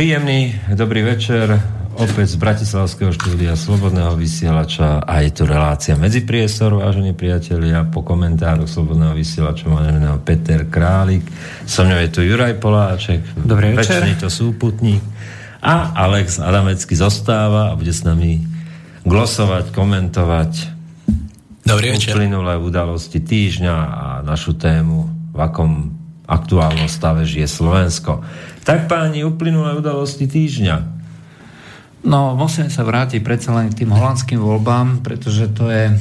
Príjemný, dobrý večer, opäť z Bratislavského štúdia Slobodného vysielača a je tu relácia Medzipriestor, vážení priatelia, po komentároch Slobodného vysielača meného Peter Králik, so mňou je tu Juraj Poláček, Dobrý večer. to súputník a Alex Adamecký zostáva a bude s nami glosovať, komentovať Dobrý večer. uplynulé udalosti týždňa a našu tému, v akom aktuálnom stave žije Slovensko. Tak páni, uplynulé udalosti týždňa. No, musíme sa vrátiť predsa len k tým holandským voľbám, pretože to je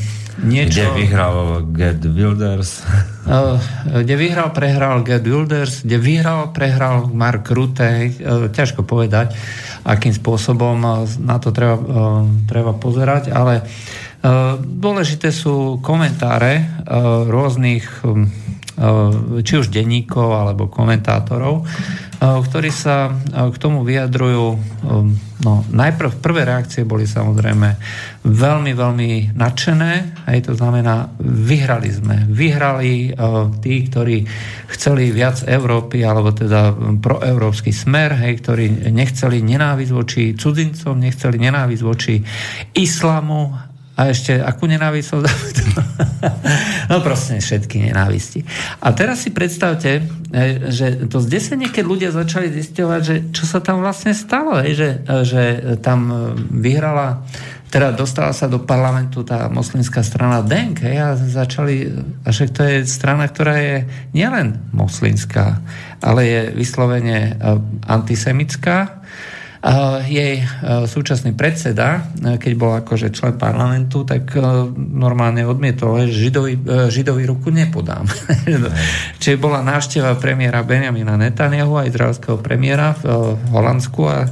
niečo... Kde vyhral Gerd Wilders? Uh, kde vyhral, prehral Gerd Wilders, kde vyhral, prehral Mark Rutte, uh, ťažko povedať, akým spôsobom na to treba, treba pozerať, ale dôležité sú komentáre rôznych um, či už denníkov alebo komentátorov, ktorí sa k tomu vyjadrujú. No, najprv prvé reakcie boli samozrejme veľmi, veľmi nadšené. Hej, to znamená, vyhrali sme. Vyhrali tí, ktorí chceli viac Európy, alebo teda proeurópsky smer, hej, ktorí nechceli nenávisť voči cudzincom, nechceli nenávisť voči islamu a ešte akú nenávisť som No proste všetky nenávisti. A teraz si predstavte, e, že to zdesenie, keď ľudia začali zisťovať, že čo sa tam vlastne stalo, že, že tam vyhrala teda dostala sa do parlamentu tá moslimská strana DENK hej, a začali, a však to je strana, ktorá je nielen moslimská, ale je vyslovene e, antisemická jej e, súčasný predseda, e, keď bol akože člen parlamentu, tak e, normálne odmietol, že židovi, židovi ruku nepodám. Čiže bola návšteva premiéra Benjamina Netanyahu a izraelského premiéra v Holandsku a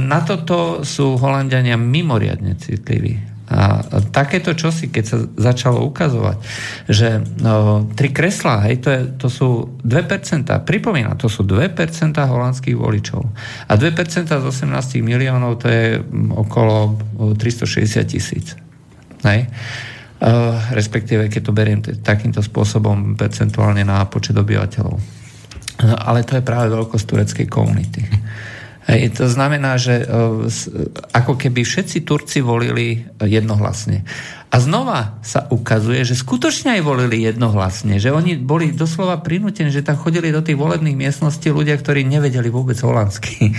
na toto sú Holandiania mimoriadne citliví. A takéto čosi, keď sa začalo ukazovať, že no, tri kreslá, hej, to, je, to sú 2%, pripomína, to sú 2% holandských voličov. A 2% z 18 miliónov to je okolo 360 tisíc. Hej. Uh, respektíve, keď to beriem t- takýmto spôsobom percentuálne na počet obyvateľov. No, ale to je práve veľkosť tureckej komunity. Hej, to znamená, že e, ako keby všetci Turci volili jednohlasne. A znova sa ukazuje, že skutočne aj volili jednohlasne, že oni boli doslova prinútení, že tam chodili do tých volebných miestností ľudia, ktorí nevedeli vôbec holandsky,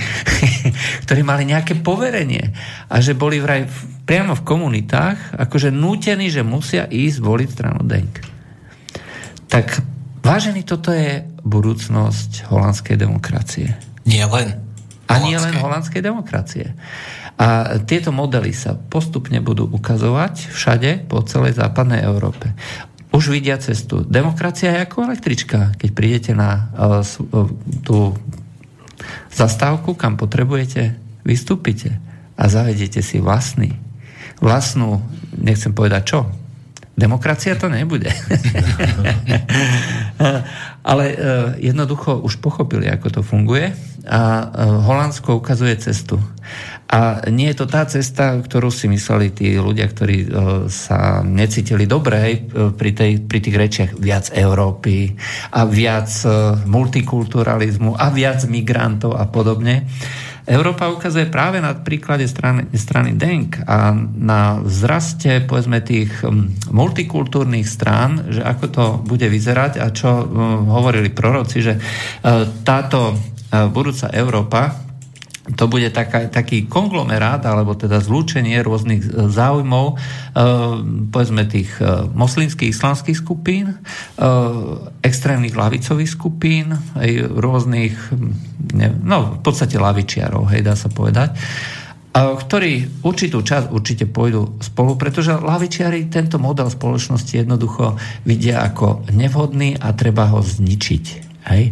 ktorí mali nejaké poverenie a že boli vraj priamo v komunitách akože nútení, že musia ísť voliť stranu Denk. Tak vážený, toto je budúcnosť holandskej demokracie. Nie len. Ani len holandskej demokracie. A tieto modely sa postupne budú ukazovať všade po celej západnej Európe. Už vidia cestu. Demokracia je ako električka. Keď prídete na uh, tú zastávku, kam potrebujete, vystúpite a zavediete si vlastný, vlastnú, nechcem povedať čo, Demokracia to nebude. Ale uh, jednoducho už pochopili, ako to funguje a uh, Holandsko ukazuje cestu. A nie je to tá cesta, ktorú si mysleli tí ľudia, ktorí uh, sa necítili dobre pri, tej, pri tých rečiach viac Európy a viac multikulturalizmu a viac migrantov a podobne. Európa ukazuje práve na príklade strany, strany DENK a na vzraste povedzme tých hm, multikultúrnych strán, že ako to bude vyzerať a čo hm, hovorili proroci, že e, táto e, budúca Európa to bude taká, taký konglomerát, alebo teda zlúčenie rôznych e, záujmov, e, povedzme tých e, moslimských, islamských skupín, e, extrémnych lavicových skupín, aj rôznych, no v podstate lavičiarov, hej, dá sa povedať, a, ktorí určitú časť určite pôjdu spolu, pretože lavičiari tento model spoločnosti jednoducho vidia ako nevhodný a treba ho zničiť. Hej?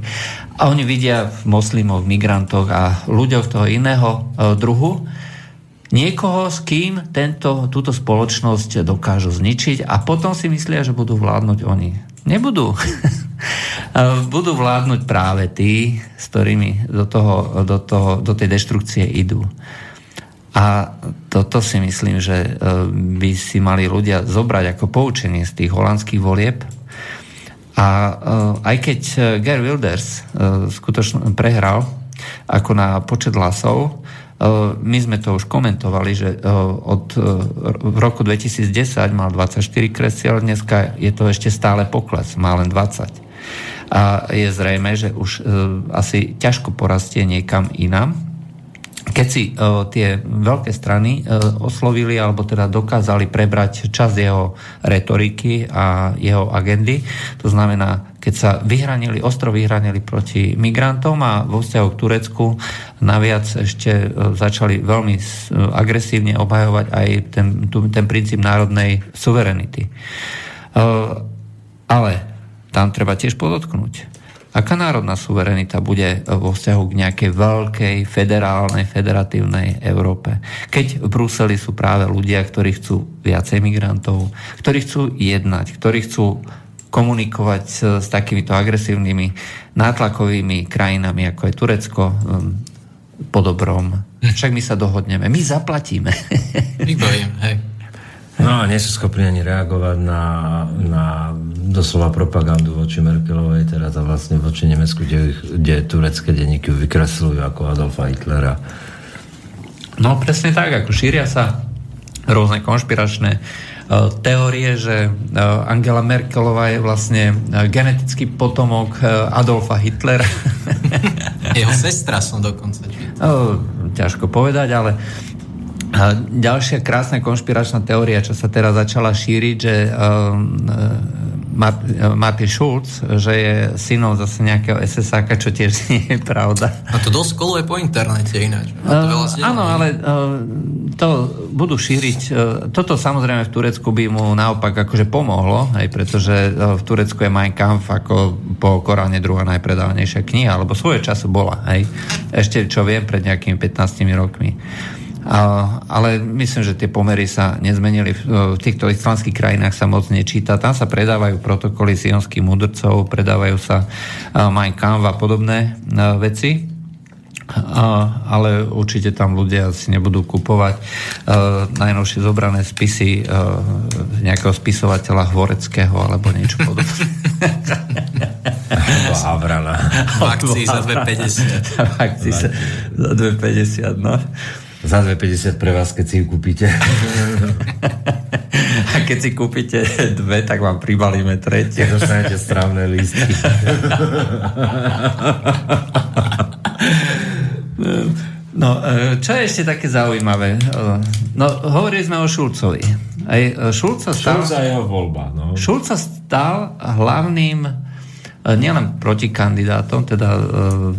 A oni vidia v moslimoch, migrantoch a ľuďoch toho iného e, druhu niekoho, s kým tento, túto spoločnosť dokážu zničiť a potom si myslia, že budú vládnuť oni. Nebudú. budú vládnuť práve tí, s ktorými do, toho, do, toho, do tej deštrukcie idú. A toto si myslím, že e, by si mali ľudia zobrať ako poučenie z tých holandských volieb, a uh, aj keď uh, Gary Wilders uh, skutočne prehral, ako na počet hlasov. My sme to už komentovali, že od v roku 2010 mal 24 kresiel, dneska je to ešte stále pokles, má len 20. A je zrejme, že už asi ťažko porastie niekam inám keď si uh, tie veľké strany uh, oslovili alebo teda dokázali prebrať čas jeho retoriky a jeho agendy, to znamená, keď sa vyhranili, ostro vyhranili proti migrantom a vo vzťahu k Turecku naviac ešte uh, začali veľmi agresívne obhajovať aj ten, tu, ten princíp národnej suverenity. Ale tam treba tiež podotknúť Aká národná suverenita bude vo vzťahu k nejakej veľkej federálnej, federatívnej Európe? Keď v Bruseli sú práve ľudia, ktorí chcú viacej migrantov, ktorí chcú jednať, ktorí chcú komunikovať s, s takýmito agresívnymi nátlakovými krajinami, ako je Turecko, um, po dobrom. Však my sa dohodneme. My zaplatíme. Vybojím, hej. No a nie sú schopní ani reagovať na, na doslova propagandu voči Merkelovej teraz a vlastne voči Nemecku, kde, kde turecké denníky vykresľujú ako Adolfa Hitlera. No presne tak, ako šíria sa rôzne konšpiračné uh, teórie, že uh, Angela Merkelová je vlastne uh, genetický potomok Adolfa Hitlera. Jeho sestra som dokonca. ťažko povedať, ale a ďalšia krásna konšpiračná teória, čo sa teraz začala šíriť, že uh, Martin Schulz, že je synom zase nejakého ssák, čo tiež nie je pravda. A to dosť koluje po internete ináč. Uh, áno, ale uh, to budú šíriť. Uh, toto samozrejme v Turecku by mu naopak akože pomohlo, aj pretože uh, v Turecku je Mein Kampf ako po Koráne druhá najpredávanejšia kniha, alebo svoje času bola. Aj. Ešte čo viem, pred nejakými 15 rokmi. A, ale myslím, že tie pomery sa nezmenili. V, v týchto islamských krajinách sa moc nečíta. Tam sa predávajú protokoly sionských mudrcov, predávajú sa Mein Kampf a podobné a, veci. A, ale určite tam ľudia si nebudú kupovať a, najnovšie zobrané spisy a, nejakého spisovateľa Hvoreckého alebo niečo podobné. Havrana. V akcii za 2,50. V akcii za 2,50, no. Za 2,50 pre vás, keď si ju kúpite. A keď si kúpite dve, tak vám pribalíme tretie. Dostanete strávne lístky. No, e, čo je ešte také zaujímavé? E, no, hovorili sme o Šulcovi. Aj e, Šulca stal... Šulca jeho voľba, no. Šulca stal hlavným nielen protikandidátom, teda um,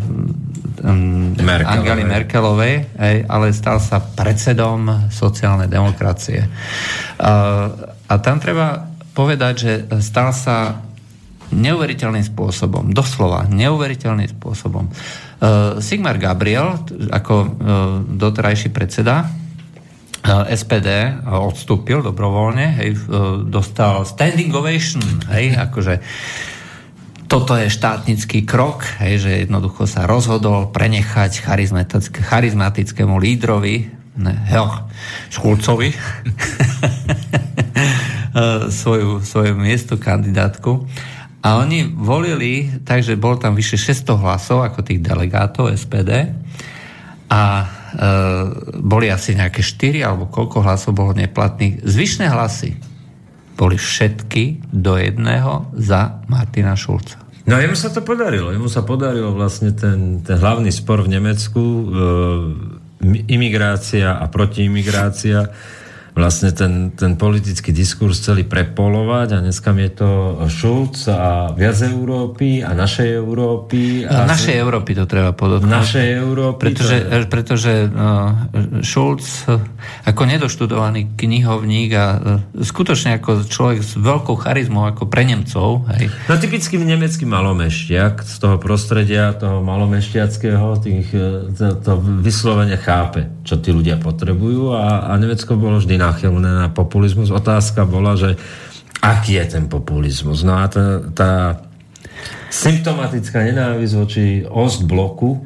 Merkelovej. Angely Merkelovej, hej, ale stal sa predsedom sociálnej demokracie. A tam treba povedať, že stal sa neuveriteľným spôsobom, doslova neuveriteľným spôsobom. Uh, Sigmar Gabriel, ako uh, doterajší predseda uh, SPD, odstúpil dobrovoľne, hej, dostal standing ovation, hej, akože toto je štátnický krok, hej, že jednoducho sa rozhodol prenechať charizmatick- charizmatickému lídrovi, ne, jo, Škulcovi, svoju, svoju miesto kandidátku. A oni volili, takže bol tam vyše 600 hlasov ako tých delegátov SPD a e, boli asi nejaké 4 alebo koľko hlasov bolo neplatných. Zvyšné hlasy boli všetky do jedného za Martina Šulca. No jemu sa to podarilo. Jemu sa podarilo vlastne ten, ten hlavný spor v Nemecku, e, imigrácia a protiimigrácia, vlastne ten, ten politický diskurs celý prepolovať a dneska je to Schulz a viac Európy a našej Európy. A našej Európy to treba podotknúť. Našej Európy. Pretože, to... pretože uh, Schulz ako nedoštudovaný knihovník a uh, skutočne ako človek s veľkou charizmou ako pre Nemcov. Hej. No typický nemecký malomeštiak z toho prostredia, toho malomešťackého, tých, to, to vyslovene chápe, čo tí ľudia potrebujú a, a Nemecko bolo vždy náchylné na populizmus. Otázka bola, že aký je ten populizmus. No a tá, tá symptomatická nenávisť voči Ostbloku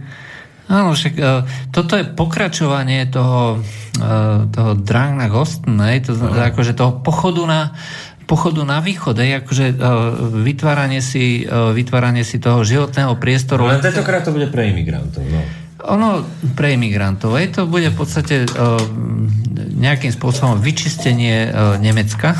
Áno, však uh, toto je pokračovanie toho, uh, toho Drang na Gosten, to znamená, akože toho pochodu na, pochodu na východ, je, akože uh, vytváranie, si, uh, vytváranie si toho životného priestoru. No, len tentokrát to bude pre imigrantov, no. Ono pre imigrantov, aj to bude v podstate uh, nejakým spôsobom vyčistenie uh, Nemecka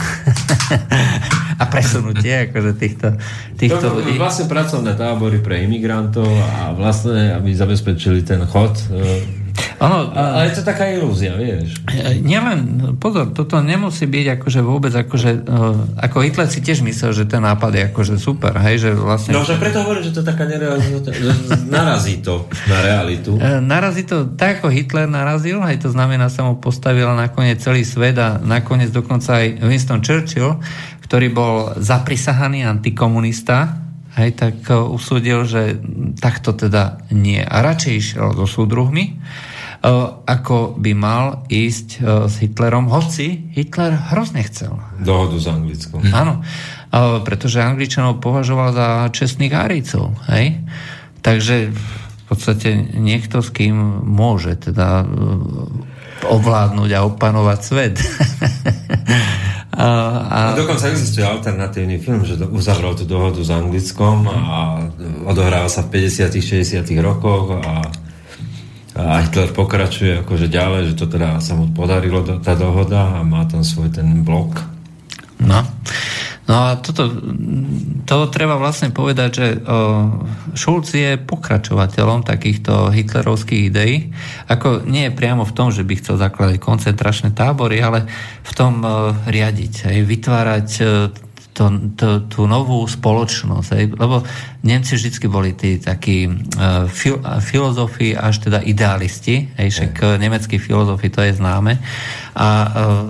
a presunutie akože týchto, týchto to, ľudí. Vlastne pracovné tábory pre imigrantov a vlastne, aby zabezpečili ten chod uh, Ono, ale je to taká ilúzia, vieš. Nielen, pozor, toto nemusí byť akože vôbec, akože, uh, ako Hitler si tiež myslel, že ten nápad je akože super, hej, že vlastne... No, že preto hovorím, že to je taká nerealizová, narazí to na realitu. Uh, narazí to, tak ako Hitler narazil, hej, to znamená, sa mu postavil nakoniec celý svet a nakoniec dokonca aj Winston Churchill, ktorý bol zaprisahaný antikomunista, hej, tak usúdil, že takto teda nie. A radšej išiel so súdruhmi, ako by mal ísť s Hitlerom, hoci Hitler hrozne chcel. Dohodu s Anglickom. Hm. Áno, pretože Angličanov považoval za čestných Árijcov. Hej? Takže v podstate niekto, s kým môže teda ovládnuť a opanovať svet. a, a... a dokonca existuje alternatívny film, že uzavrel tú dohodu s Anglickom a odohráva sa v 50 60 rokoch a a Hitler pokračuje akože ďalej, že to teda sa mu podarilo tá dohoda a má tam svoj ten blok. No. No a toto, to treba vlastne povedať, že Schulz je pokračovateľom takýchto hitlerovských ideí. Ako nie je priamo v tom, že by chcel zakladať koncentračné tábory, ale v tom riadiť, aj vytvárať to, to, tú novú spoločnosť. Hej? Lebo Nemci vždy boli tí takí uh, fil, filozofi až teda idealisti, hej? však uh, nemeckí filozofi to je známe. A uh,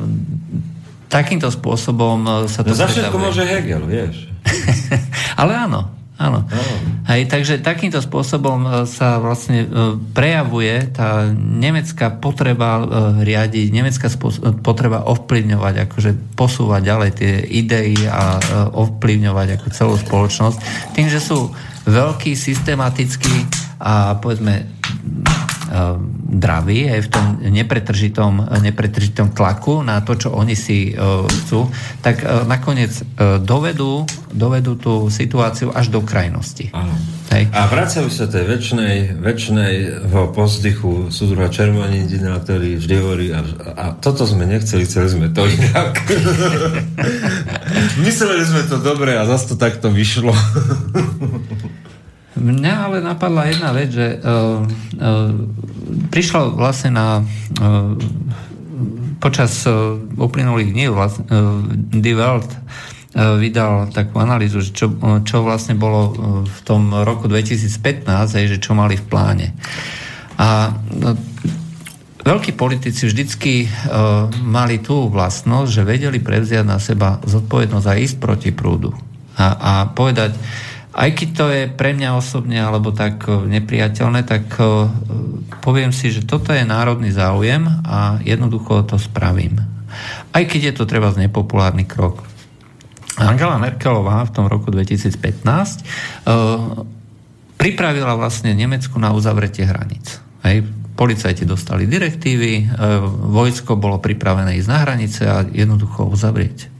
takýmto spôsobom sa to... No za všetko môže Hegel, vieš. Ale áno, Áno. Hej, takže takýmto spôsobom e, sa vlastne e, prejavuje tá nemecká potreba e, riadiť, nemecká potreba ovplyvňovať, akože posúvať ďalej tie idei a ovplyvňovať ako celú spoločnosť. Tým, že sú veľký, systematický a povedzme draví aj v tom nepretržitom, nepretržitom tlaku na to, čo oni si uh, chcú, tak nakoniec dovedú, dovedú tú situáciu až do krajnosti. Hej. A vracajú sa tej väčšnej, väčšnej pozdychu súdruha Červenidina, ktorý vždy hovorí a, a toto sme nechceli, chceli sme to inak. Mysleli sme to dobre a zase to takto vyšlo. Mňa ale napadla jedna vec, že uh, uh, prišlo vlastne na uh, počas uh, uplynulých dní uh, Die Welt uh, vydal takú analýzu, že čo, uh, čo vlastne bolo uh, v tom roku 2015, aj, že čo mali v pláne. A uh, veľkí politici vždycky uh, mali tú vlastnosť, že vedeli prevziať na seba zodpovednosť a ísť proti prúdu. A, a povedať, aj keď to je pre mňa osobne alebo tak e, nepriateľné, tak e, poviem si, že toto je národný záujem a jednoducho to spravím. Aj keď je to treba z nepopulárny krok. Angela Merkelová v tom roku 2015 uh, e, pripravila vlastne Nemecku na uzavretie hraníc. Hej, policajti dostali direktívy, vojsko bolo pripravené ísť na hranice a jednoducho uzavrieť.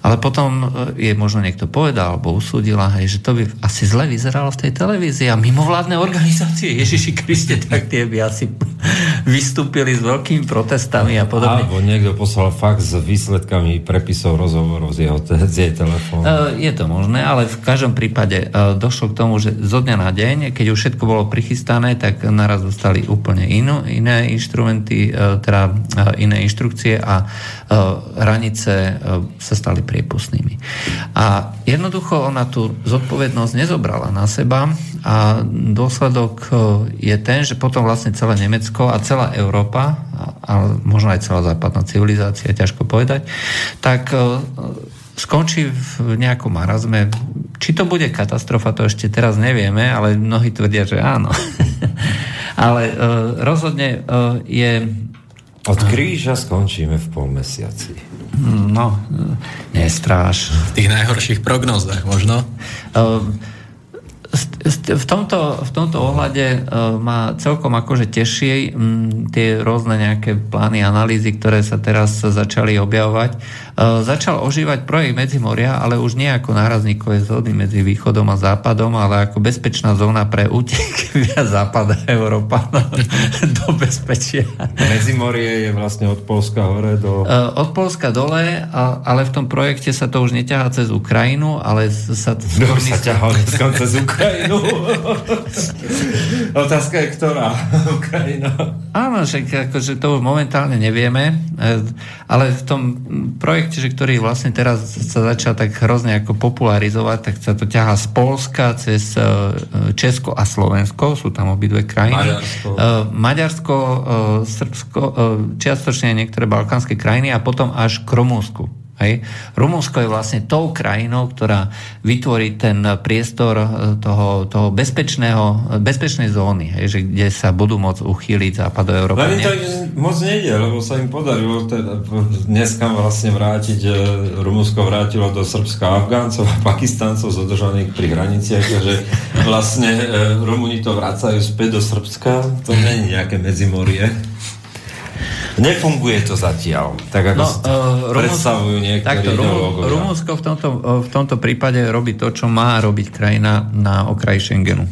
Ale potom e, je možno niekto povedal alebo usúdila, hej, že to by asi zle vyzeralo v tej televízii a mimovládne organizácie Ježiši Kriste, tak tie by asi vystúpili s veľkými protestami a podobne. Alebo niekto poslal fax s výsledkami prepisov rozhovorov z, jeho, z jej telefónu. E, je to možné, ale v každom prípade e, došlo k tomu, že zo dňa na deň, keď už všetko bolo prichystané, tak naraz dostali úplne inú, iné inštrumenty, teda iné inštrukcie a hranice sa stali priepustnými. A jednoducho ona tú zodpovednosť nezobrala na seba a dôsledok e, je ten, že potom vlastne celé Nemecko a celá Európa, a možno aj celá západná civilizácia, ťažko povedať, tak e, skončí v nejakom marazme. Či to bude katastrofa, to ešte teraz nevieme, ale mnohí tvrdia, že áno. ale uh, rozhodne je... Od kríža skončíme v pol mesiaci. No, nestráš. V tých najhorších prognózach možno? Uh, v tomto, v tomto ohľade uh, ma celkom akože teší um, tie rôzne nejaké plány, analýzy, ktoré sa teraz začali objavovať. Uh, začal ožívať projekt Medzimoria, ale už nie ako nárazníkové zóny medzi východom a západom, ale ako bezpečná zóna pre útek via západa Európa do bezpečia. Medzimorie je vlastne od Polska hore do... Uh, od Polska dole, ale v tom projekte sa to už neťahá cez Ukrajinu, ale sa... Skôr sa ťahá cez Ukrajinu. Otázka je, ktorá Ukrajina. Áno, že akože to momentálne nevieme, e, ale v tom projekte, že ktorý vlastne teraz sa začal tak hrozne ako popularizovať, tak sa to ťahá z Polska cez e, Česko a Slovensko, sú tam obidve krajiny. Maďarsko. E, Maďarsko, Srbsko, čiastočne niektoré balkánske krajiny a potom až k Rumúnsku. Hej. Rumunsko je vlastne tou krajinou, ktorá vytvorí ten priestor e, toho, toho bezpečného, bezpečnej zóny, hej, že kde sa budú môcť uchýliť Európa. Len to moc nejde, lebo sa im podarilo teda dneska vlastne vrátiť, e, Rumunsko vrátilo do Srbska Afgáncov a Pakistáncov zadržaných pri hraniciach, že vlastne e, Rumuni to vracajú späť do Srbska, to nie je nejaké medzimorie. Nefunguje to zatiaľ, tak ako no, uh, predstavujú niektorí takto, Rumunsko v tomto, v tomto prípade robí to, čo má robiť krajina na okraji Schengenu.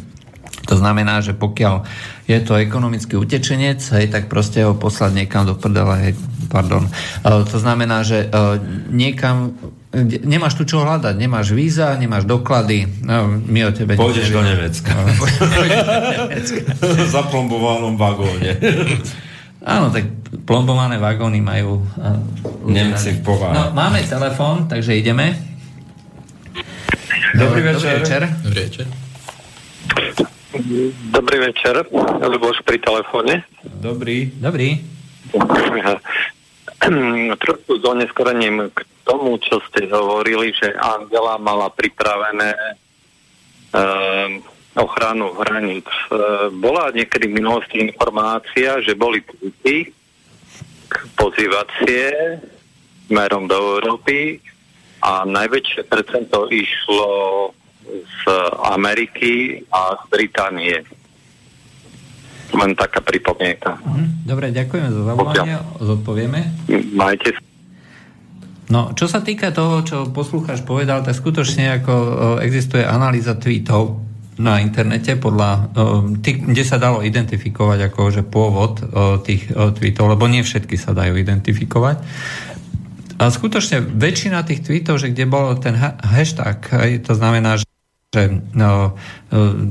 To znamená, že pokiaľ je to ekonomický utečenec, hej, tak proste ho poslať niekam do prdela, hej, pardon. Uh, to znamená, že uh, niekam nemáš tu čo hľadať, nemáš víza, nemáš doklady, no, my o tebe Pôjdeš do Nemecka. Zaplombovanom vagóne. Áno, tak plombované vagóny majú... Nemci v pováhe. No, máme telefón, takže ideme. Dobrý večer. Dobrý večer. Dobrý večer. Dobrý večer, Luboš pri telefóne. Dobrý. Dobrý. Trošku s oneskorením k tomu, čo ste hovorili, že Angela mala pripravené um, ochranu hraníc. E, bola niekedy v minulosti informácia, že boli tweety pozývacie smerom do Európy a najväčšie percento išlo z Ameriky a z Británie. Len taká pripomienka. Mhm. Dobre, ďakujeme za zavolanie, zodpovieme. Majte No, čo sa týka toho, čo poslucháč povedal, tak skutočne ako existuje analýza tweetov, na internete podľa tých, kde sa dalo identifikovať ako že pôvod tých tweetov, lebo nie všetky sa dajú identifikovať. A skutočne väčšina tých tweetov, že kde bol ten hashtag, hej, to znamená, že že no,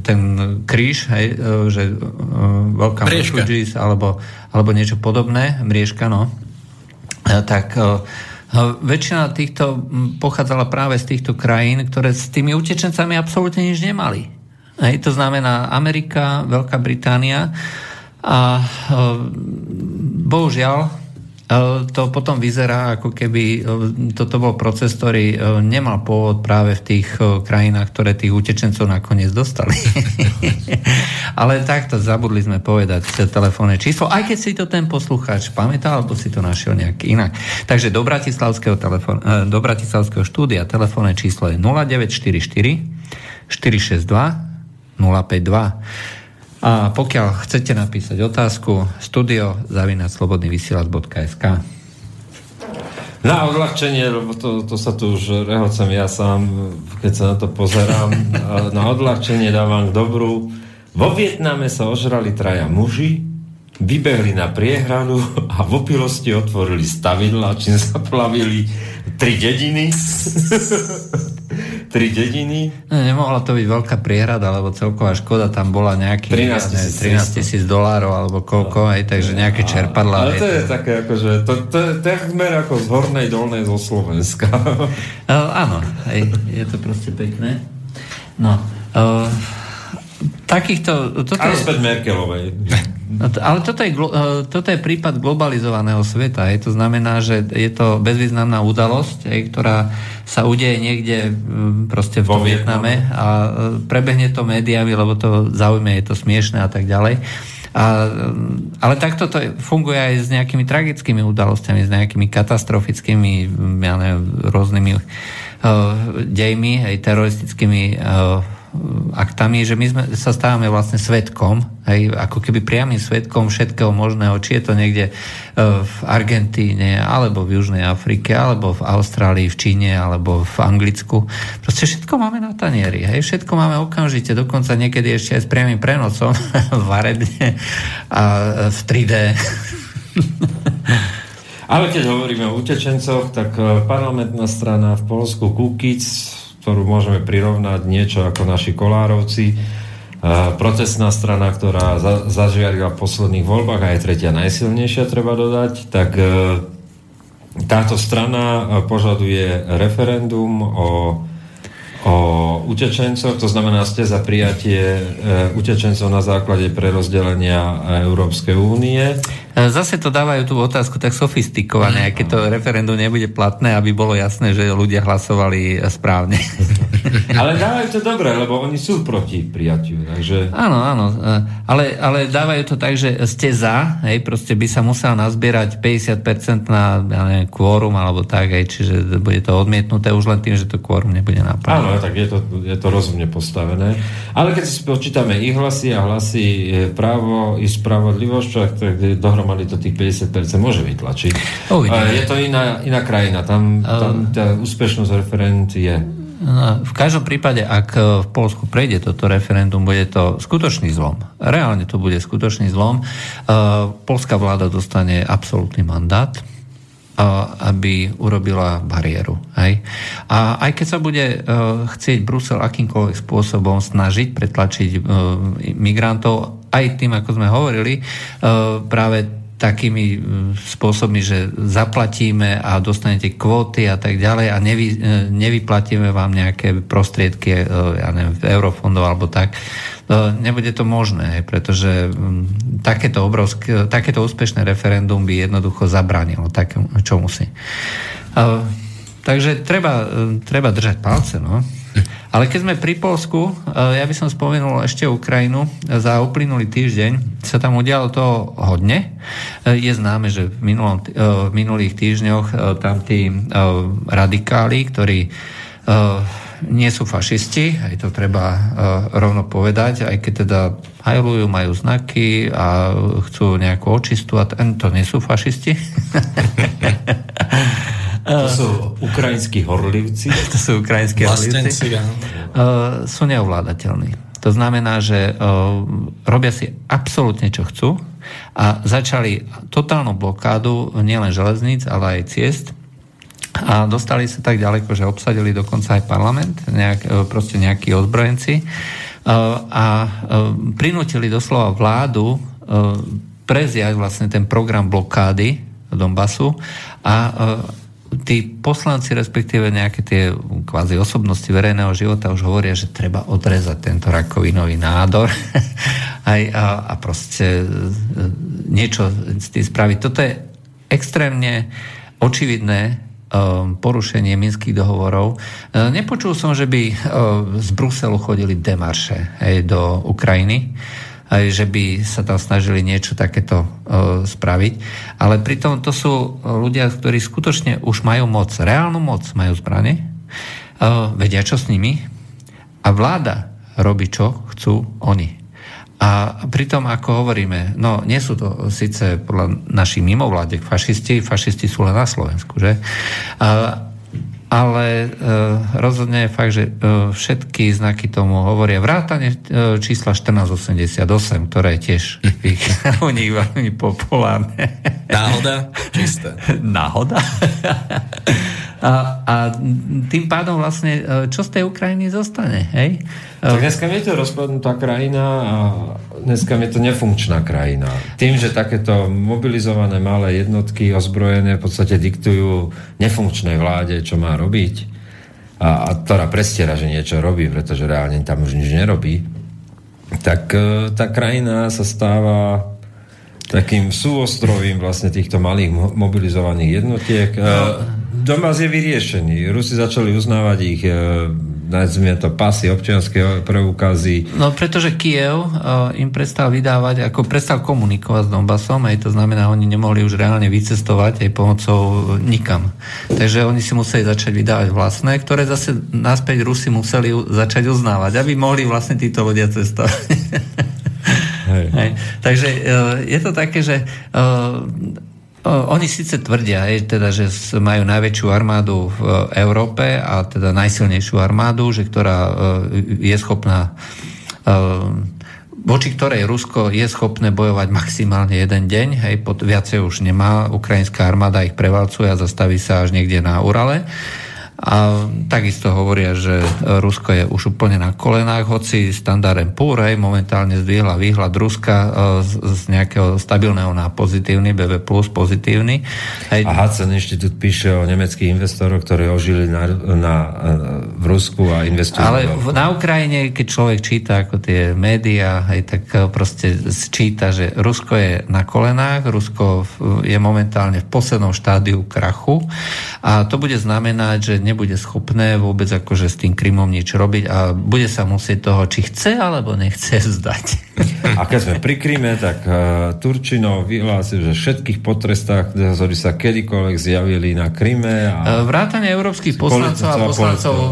ten kríž, hej, že Mriežka. refugees alebo, alebo niečo podobné, mriežka, no, tak väčšina týchto pochádzala práve z týchto krajín, ktoré s tými utečencami absolútne nič nemali. Hej, to znamená Amerika, Veľká Británia a e, bohužiaľ e, to potom vyzerá, ako keby e, toto bol proces, ktorý nemal pôvod práve v tých krajinách, ktoré tých utečencov nakoniec dostali. Ale takto zabudli sme povedať telefónne číslo, aj keď si to ten poslucháč pamätá, alebo si to našiel nejak inak. Takže do Bratislavského, telefón, do Bratislavského štúdia telefónne číslo je 0944 462 052. A pokiaľ chcete napísať otázku, studio zavinaclobodnyvysielac.sk Na odľahčenie, lebo to, to sa tu už rehocem ja sám, keď sa na to pozerám, na odľahčenie dávam dobrú. Vo Vietname sa ožrali traja muži, vybehli na priehranu a v opilosti otvorili stavidla, čím zaplavili tri dediny. Tri dediny. No, nemohla to byť veľká priehrada, lebo celková škoda tam bola nejakých 13 tisíc dolárov alebo koľko, no. aj, takže nejaké čerpadla. Ale to je také akože, to, to je takmer ako z hornej dolnej zo Slovenska. Uh, áno, aj, je to proste pekné. No, uh, takýchto... Toto je... Merkelovej. No ale toto je, e, toto je prípad globalizovaného sveta. Je to znamená, že je to bezvýznamná udalosť, je, ktorá sa udeje niekde proste v Vietname a e, prebehne to médiami, lebo to zaujme, je to smiešné a tak ďalej. A, e, ale takto to funguje aj s nejakými tragickými udalosťami, s nejakými katastrofickými ja neviem, rôznymi uh, dejmi, aj teroristickými uh, aktami, že my sme, sa stávame vlastne svetkom, hej, ako keby priamým svetkom všetkého možného, či je to niekde v Argentíne, alebo v Južnej Afrike, alebo v Austrálii, v Číne, alebo v Anglicku. Proste všetko máme na tanieri, hej, všetko máme okamžite, dokonca niekedy ešte aj s priamým prenosom v varebne a v 3D. Ale keď hovoríme o utečencoch, tak e, parlamentná strana v Polsku Kukic, ktorú môžeme prirovnať niečo ako naši kolárovci, e, protestná strana, ktorá za, zažiarila v posledných voľbách a je tretia najsilnejšia, treba dodať, tak e, táto strana požaduje referendum o o utečencoch, to znamená, ste za prijatie e, utečencov na základe prerozdelenia Európskej únie. E, zase to dávajú tú otázku tak sofistikované, keď to referendum nebude platné, aby bolo jasné, že ľudia hlasovali správne. Ale dávajú to dobre, lebo oni sú proti prijatiu. Takže... Áno, áno. E, ale, ale dávajú to tak, že ste za, hej, proste by sa musel nazbierať 50% na ja neviem, kvórum alebo tak, hej, čiže bude to odmietnuté už len tým, že to kvórum nebude naplnené. Áno, tak je to, je to rozumne postavené. Ale keď si počítame ich hlasy a hlasy právo i spravodlivosť, tak dohromady to tých 50% môže vytlačiť. Uvidíme. Je to iná, iná krajina, tam, tam tá úspešnosť referent je. No, v každom prípade, ak v Polsku prejde toto referendum, bude to skutočný zlom. Reálne to bude skutočný zlom. Polská vláda dostane absolútny mandát aby urobila bariéru. Hej? A aj keď sa bude chcieť Brusel akýmkoľvek spôsobom snažiť pretlačiť migrantov, aj tým, ako sme hovorili, práve takými spôsobmi, že zaplatíme a dostanete kvóty a tak ďalej a nevy, nevyplatíme vám nejaké prostriedky ja neviem, eurofondov alebo tak, nebude to možné, pretože mm, takéto, obrovské, takéto úspešné referendum by jednoducho zabránilo takému, čo musí. Takže treba, treba držať palce, no. Ale keď sme pri Polsku, ja by som spomenul ešte Ukrajinu. Za uplynulý týždeň sa tam udialo to hodne. Je známe, že v, minulom, v minulých týždňoch tam tí radikáli, ktorí nie sú fašisti, aj to treba rovno povedať, aj keď teda hajlujú, majú znaky a chcú nejakú očistu a to nie sú fašisti. to sú ukrajinskí horlivci. to sú ukrajinskí horlivci. Uh, sú neovládateľní. To znamená, že uh, robia si absolútne, čo chcú a začali totálnu blokádu nielen železníc, ale aj ciest a dostali sa tak ďaleko, že obsadili dokonca aj parlament, nejak, proste nejakí ozbrojenci e, a prinútili doslova vládu preziať vlastne ten program blokády Donbasu a tí poslanci, respektíve nejaké tie kvázi osobnosti verejného života už hovoria, že treba odrezať tento rakovinový nádor aj, a, a proste niečo s tým spraviť. Toto je extrémne očividné Um, porušenie minských dohovorov. Uh, nepočul som, že by z Bruselu chodili demarše hej, do Ukrajiny, aj, že by sa tam snažili niečo takéto uh, spraviť. Ale pritom to sú ľudia, ktorí skutočne už majú moc, reálnu moc, majú zbranie, uh, vedia čo s nimi a vláda robí čo chcú oni. A pritom, ako hovoríme, no nie sú to síce podľa našich mimovládek fašisti, fašisti sú len na Slovensku, že? Ale e, rozhodne je fakt, že e, všetky znaky tomu hovoria. Vrátane e, čísla 1488, ktoré je tiež u nich veľmi populárne. Náhoda? Čisté. Náhoda? A, a tým pádom vlastne, e, čo z tej Ukrajiny zostane, hej? Tak dneska je to rozpadnutá krajina a dneska je to nefunkčná krajina. Tým, že takéto mobilizované malé jednotky ozbrojené v podstate diktujú nefunkčnej vláde, čo má robiť a, a ktorá prestiera, že niečo robí, pretože reálne tam už nič nerobí, tak e, tá krajina sa stáva takým súostrovím vlastne týchto malých mobilizovaných jednotiek. No. Donbass je vyriešený. Rusi začali uznávať ich e, nazvime to pasy, občianské preukazy. No pretože Kiev uh, im prestal vydávať, ako prestal komunikovať s Donbasom, aj to znamená, oni nemohli už reálne vycestovať aj pomocou nikam. Takže oni si museli začať vydávať vlastné, ktoré zase naspäť Rusi museli začať uznávať, aby mohli vlastne títo ľudia cestovať. Hej. Hej. Takže uh, je to také, že uh, oni síce tvrdia, teda, že majú najväčšiu armádu v Európe a teda najsilnejšiu armádu, že ktorá e, je schopná e, voči ktorej Rusko je schopné bojovať maximálne jeden deň, hej, pod, viacej už nemá, ukrajinská armáda ich prevalcuje a zastaví sa až niekde na Urale. A takisto hovoria, že Rusko je už úplne na kolenách, hoci standardem Púrej momentálne zdvihla výhľad Ruska e, z, z nejakého stabilného na pozitívny, BB plus pozitívny. Hej. A Hudson Inštitút píše o nemeckých investoroch, ktorí ožili na, na, v Rusku a investujú. Ale v, na Ukrajine, keď človek číta ako tie médiá, hej, tak e, proste číta, že Rusko je na kolenách, Rusko je momentálne v poslednom štádiu krachu a to bude znamenať, že nebude schopné vôbec akože s tým Krymom nič robiť a bude sa musieť toho, či chce alebo nechce vzdať. A keď sme pri Kryme, tak uh, Turčinov vyhlásil, že všetkých potrestách, ktorí sa kedykoľvek zjavili na Kryme. A... E, vrátane európskych poslancov a poslancov e,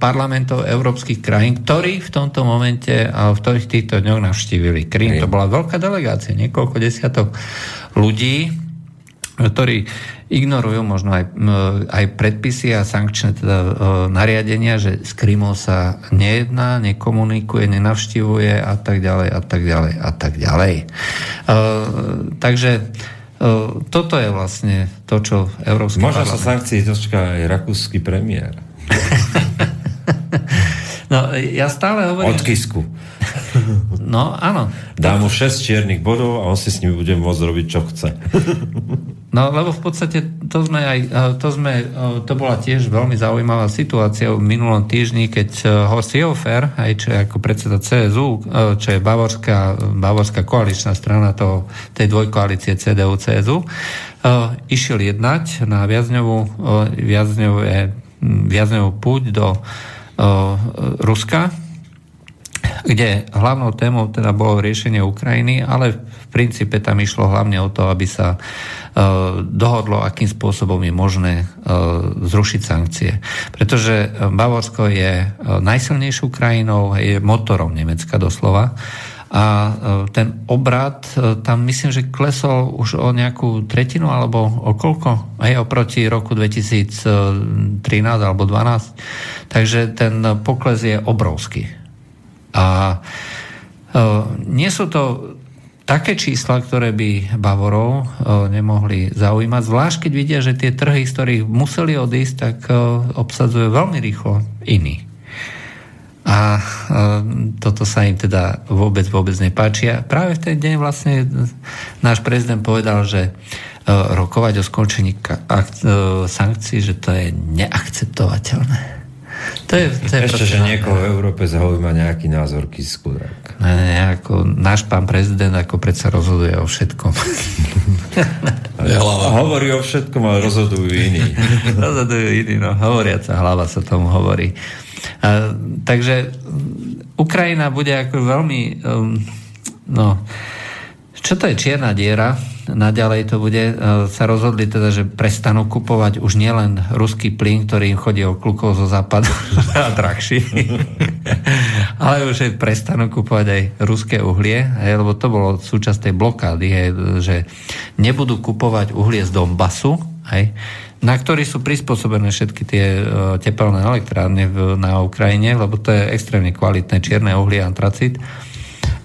parlamentov európskych krajín, ktorí v tomto momente a v ktorých týchto dňoch navštívili Krym. To bola veľká delegácia, niekoľko desiatok ľudí, ktorí ignorujú možno aj, aj predpisy a sankčné teda, e, nariadenia, že s Krymom sa nejedná, nekomunikuje, nenavštivuje a tak ďalej a tak ďalej a tak ďalej. E, takže e, toto je vlastne to, čo Európsky Možno sa sankcií dočká aj rakúsky premiér. no, ja stále hovorím... Od Kisku. No, áno. Dá mu 6 čiernych bodov a on si s nimi bude môcť robiť, čo chce. No, lebo v podstate to sme aj, to sme, to bola tiež veľmi zaujímavá situácia v minulom týždni, keď Horst Seehofer, aj čo je ako predseda CSU, čo je bavorská, bavorská koaličná strana toho, tej dvojkoalície CDU-CSU, išiel jednať na viazňovú, viazňové, viazňovú púť do Ruska, kde hlavnou témou teda bolo riešenie Ukrajiny, ale v princípe tam išlo hlavne o to, aby sa uh, dohodlo, akým spôsobom je možné uh, zrušiť sankcie. Pretože Bavorsko je uh, najsilnejšou krajinou, je motorom Nemecka doslova a ten obrad tam myslím, že klesol už o nejakú tretinu alebo o koľko? Hej, oproti roku 2013 alebo 2012. Takže ten pokles je obrovský. A e, nie sú to také čísla, ktoré by Bavorov e, nemohli zaujímať, zvlášť keď vidia, že tie trhy, z ktorých museli odísť, tak e, obsadzujú veľmi rýchlo iní. A toto sa im teda vôbec, vôbec nepáči. A práve v ten deň vlastne náš prezident povedal, že rokovať o skončení sankcií, že to je neakceptovateľné. To je, to je Ešte, že niekoho v Európe zaujíma nejaký názor Kisku. Tak. Ne, ne, ako náš pán prezident ako predsa rozhoduje o všetkom. hlava. Hovorí o všetkom, ale rozhodujú iní. rozhodujú iní, no. Hovoriaca hlava sa tomu hovorí. A, takže Ukrajina bude ako veľmi um, no, čo to je čierna diera? naďalej to bude, e, sa rozhodli teda, že prestanú kupovať už nielen ruský plyn, ktorý im chodí okľukov zo západu a drahší, ale už aj prestanú kupovať aj ruské uhlie, hej, lebo to bolo súčasť tej blokády, hej, že nebudú kupovať uhlie z Donbasu, hej, na ktorý sú prispôsobené všetky tie uh, tepelné elektrárne v, na Ukrajine, lebo to je extrémne kvalitné čierne uhlie antracit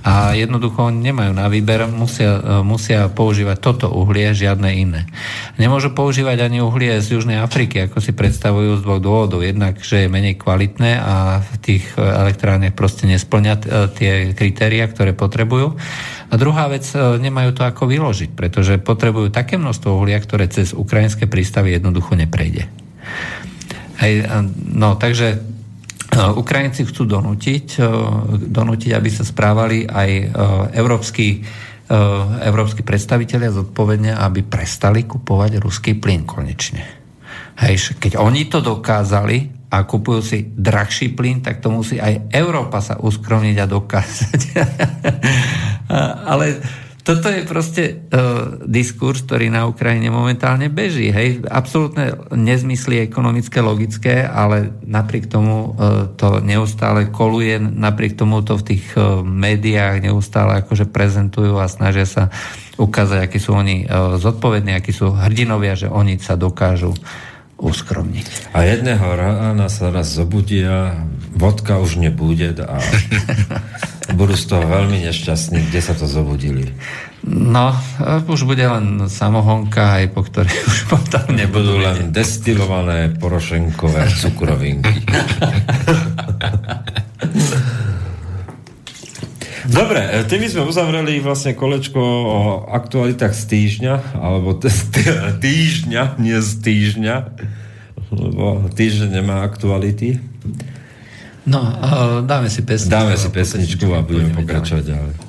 a jednoducho nemajú na výber, musia, e, musia používať toto uhlie, žiadne iné. Nemôžu používať ani uhlie z Južnej Afriky, ako si predstavujú z dvoch dôvodov. Jednak, že je menej kvalitné a v tých e, elektrárniach proste nesplňa e, tie kritéria, ktoré potrebujú. A druhá vec, nemajú to ako vyložiť, pretože potrebujú také množstvo uhlia, ktoré cez ukrajinské prístavy jednoducho neprejde. Hej, no, takže Ukrajinci chcú donútiť, e, donútiť, aby sa správali aj e, európsky, európsky predstavitelia zodpovedne, aby prestali kupovať ruský plyn konečne. Hej, keď oni to dokázali a kupujú si drahší plyn, tak to musí aj Európa sa uskromniť a dokázať. Ale toto je proste uh, diskurs, ktorý na Ukrajine momentálne beží. Hej, absolútne nezmysly ekonomické, logické, ale napriek tomu uh, to neustále koluje, napriek tomu to v tých uh, médiách neustále akože prezentujú a snažia sa ukázať, akí sú oni uh, zodpovední, akí sú hrdinovia, že oni sa dokážu uskromniť. A jedného rána sa raz zobudia, vodka už nebude a budú z toho veľmi nešťastní, kde sa to zobudili. No, už bude len samohonka, aj po ktorej už potom nebudú len destilované porošenkové cukrovinky. Dobre, e, tým sme uzavreli vlastne kolečko o aktualitách z týždňa, alebo týždňa, nie z týždňa, lebo týždeň nemá aktuality. No, dáme si pesničku. Dáme si pesničku a budeme pokračovať ďalej.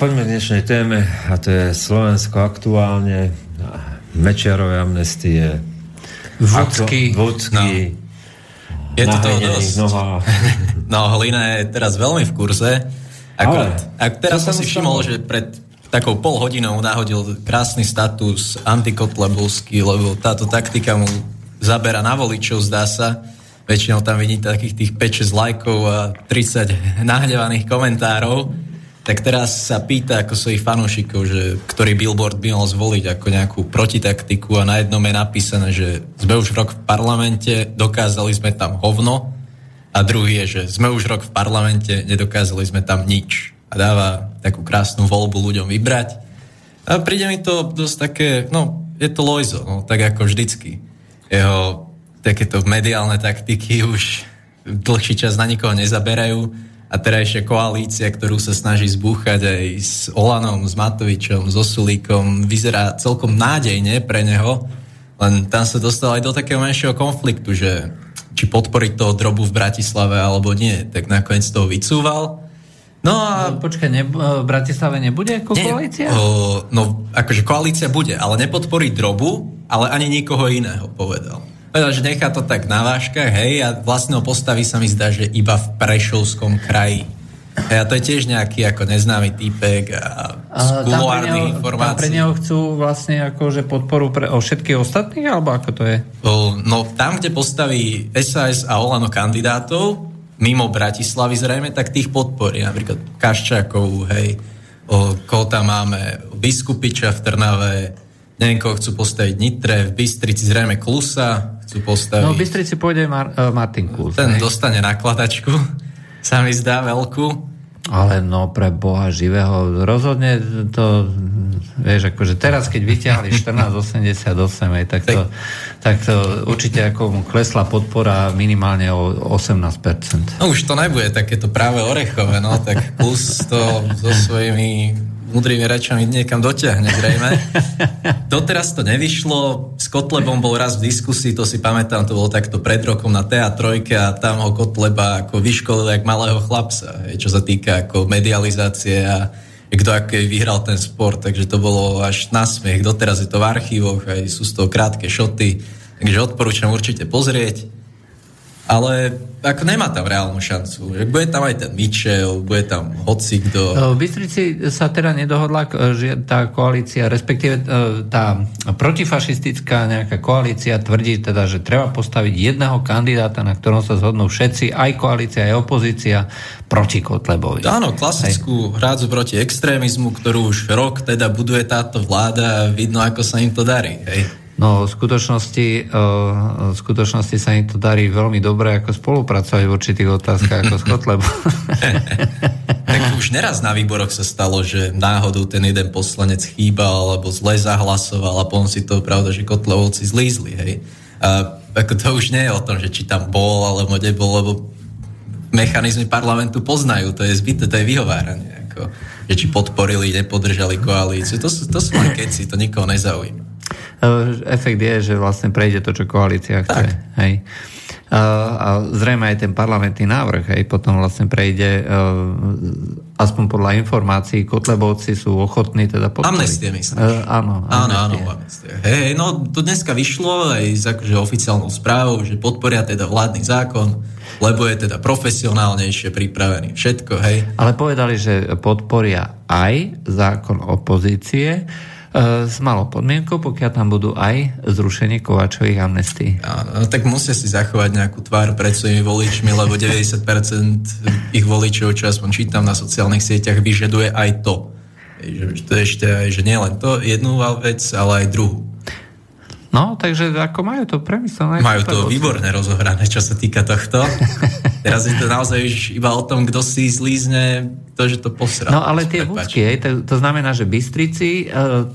Poďme k dnešnej téme a to je Slovensko aktuálne, Mečiarové amnestie, Vúcky. Vúcky. No. Je to toho dosť. noha. No, Hlina je teraz veľmi v kurze. Akurát, Ale, ak teraz som si všimol, že pred takou pol hodinou nahodil krásny status antikotlebovský, lebo táto taktika mu zabera na voličov, zdá sa. Väčšinou tam vidíte takých tých 5-6 lajkov a 30 nahnevaných komentárov. Tak teraz sa pýta ako svojich fanúšikov, že ktorý billboard by mal zvoliť ako nejakú protitaktiku a na jednom je napísané, že sme už rok v parlamente, dokázali sme tam hovno a druhý je, že sme už rok v parlamente, nedokázali sme tam nič. A dáva takú krásnu voľbu ľuďom vybrať. A príde mi to dosť také, no, je to Lojzo, no, tak ako vždycky. Jeho takéto mediálne taktiky už dlhší čas na nikoho nezaberajú. A terajšia koalícia, ktorú sa snaží zbúchať aj s Olanom, s Matovičom, s Osulíkom, vyzerá celkom nádejne pre neho, len tam sa dostal aj do takého menšieho konfliktu, že či podporiť toho drobu v Bratislave alebo nie, tak nakoniec toho vycúval. No a Počkaj, ne, v Bratislave nebude ako nie, koalícia? O, no, akože koalícia bude, ale nepodporí drobu, ale ani nikoho iného, povedal. Povedal, že nechá to tak na váškach, hej, a vlastne ho postaví sa mi zdá, že iba v Prešovskom kraji. Hej, a to je tiež nejaký ako neznámy týpek a z A tam pre, neho, informácií. chcú vlastne akože podporu pre o všetkých ostatných, alebo ako to je? O, No tam, kde postaví SAS a Olano kandidátov, mimo Bratislavy zrejme, tak tých podporí. Napríklad Kaščákov, hej, o, koho tam máme, Biskupiča v Trnave, koho chcú postaviť Nitre, v Bystrici zrejme Klusa chcú postaviť. No v Bystrici pôjde Mar- uh, Martin Klus. Ten hej? dostane nakladačku, sa mi zdá veľkú. Ale no pre Boha živého, rozhodne to, vieš, akože teraz, keď vyťahli 1488, hej, tak, to, tak to určite ako klesla podpora minimálne o 18%. No už to nebude takéto práve orechové, no tak plus to so svojimi múdrymi rečami niekam dotiahne zrejme. Doteraz to nevyšlo, s Kotlebom bol raz v diskusii, to si pamätám, to bolo takto pred rokom na TA3 a tam ho Kotleba ako vyškolil jak malého chlapca, hej, čo sa týka ako medializácie a kto ako vyhral ten sport, takže to bolo až na smiech. Doteraz je to v archívoch, aj sú z toho krátke šoty, takže odporúčam určite pozrieť. Ale ako nemá tam reálnu šancu. Bude tam aj ten Mitchell, bude tam hoci kto. V Bystrici sa teda nedohodla k- že tá koalícia, respektíve e, tá protifašistická nejaká koalícia tvrdí teda, že treba postaviť jedného kandidáta, na ktorom sa zhodnú všetci, aj koalícia, aj opozícia, proti Kotlebovi. Áno, klasickú hrádzu proti extrémizmu, ktorú už rok teda buduje táto vláda a vidno, ako sa im to darí. Hej. No v skutočnosti, uh, v skutočnosti sa im to darí veľmi dobre ako spolupracovať v určitých otázkach ako s Kotlebom. Tak už neraz na výboroch sa stalo, že náhodou ten jeden poslanec chýbal alebo zle zahlasoval a potom si to pravda, že Kotlebovci zlízli. Hej. A ako to už nie je o tom, že či tam bol alebo nebol, lebo mechanizmy parlamentu poznajú, to je zbyté, to je vyhováranie. Ako, že či podporili, nepodržali koalíciu. To sú, to sú keci, to nikoho nezaujíma. Uh, Efekt je, že vlastne prejde to, čo koalícia chce. Hej. Uh, a zrejme aj ten parlamentný návrh, hej, potom vlastne prejde, uh, aspoň podľa informácií, Kotlebovci sú ochotní teda podporiť. Amnestie, myslíš? Áno, Áno, áno, amnestie. Hej, no to dneska vyšlo aj s akože oficiálnou správou, že podporia teda vládny zákon, lebo je teda profesionálnejšie pripravený. Všetko, hej. Ale povedali, že podporia aj zákon opozície s malou podmienkou, pokiaľ tam budú aj zrušenie Kovačových amnestí. Tak musia si zachovať nejakú tvár pred svojimi voličmi, lebo 90% ich voličov, čo aspoň čítam na sociálnych sieťach, vyžaduje aj to. Že, to ešte že nielen to jednu vec, ale aj druhú. No, takže ako majú to premyslené. Majú to výborne rozohrané, čo sa týka tohto. Teraz je to naozaj už iba o tom, kto si zlízne to, že to posral. No ale tie hej, to, to znamená, že Bystrici, e,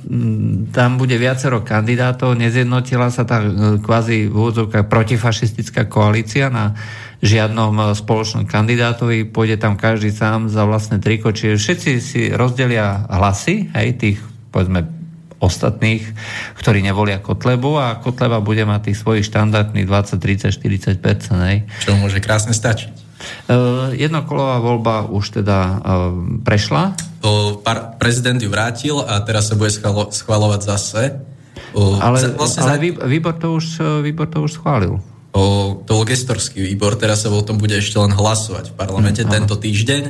tam bude viacero kandidátov, nezjednotila sa tá e, kvázi v úvodzovkách protifašistická koalícia na žiadnom e, spoločnom kandidátovi, pôjde tam každý sám za vlastné triko, čiže všetci si rozdelia hlasy, hej, tých, povedzme, ostatných, ktorí nevolia Kotlebu a Kotleba bude mať tých svojich štandardných 20, 30, 40 hej. Čo môže krásne stačiť. Jednokolová voľba už teda prešla. Par, prezident ju vrátil a teraz sa bude schvalo, schvalovať zase. Ale, vlastne ale výbor, to už, výbor to už schválil. O, to bol gestorský výbor, teraz sa o tom bude ešte len hlasovať v parlamente mm, tento týždeň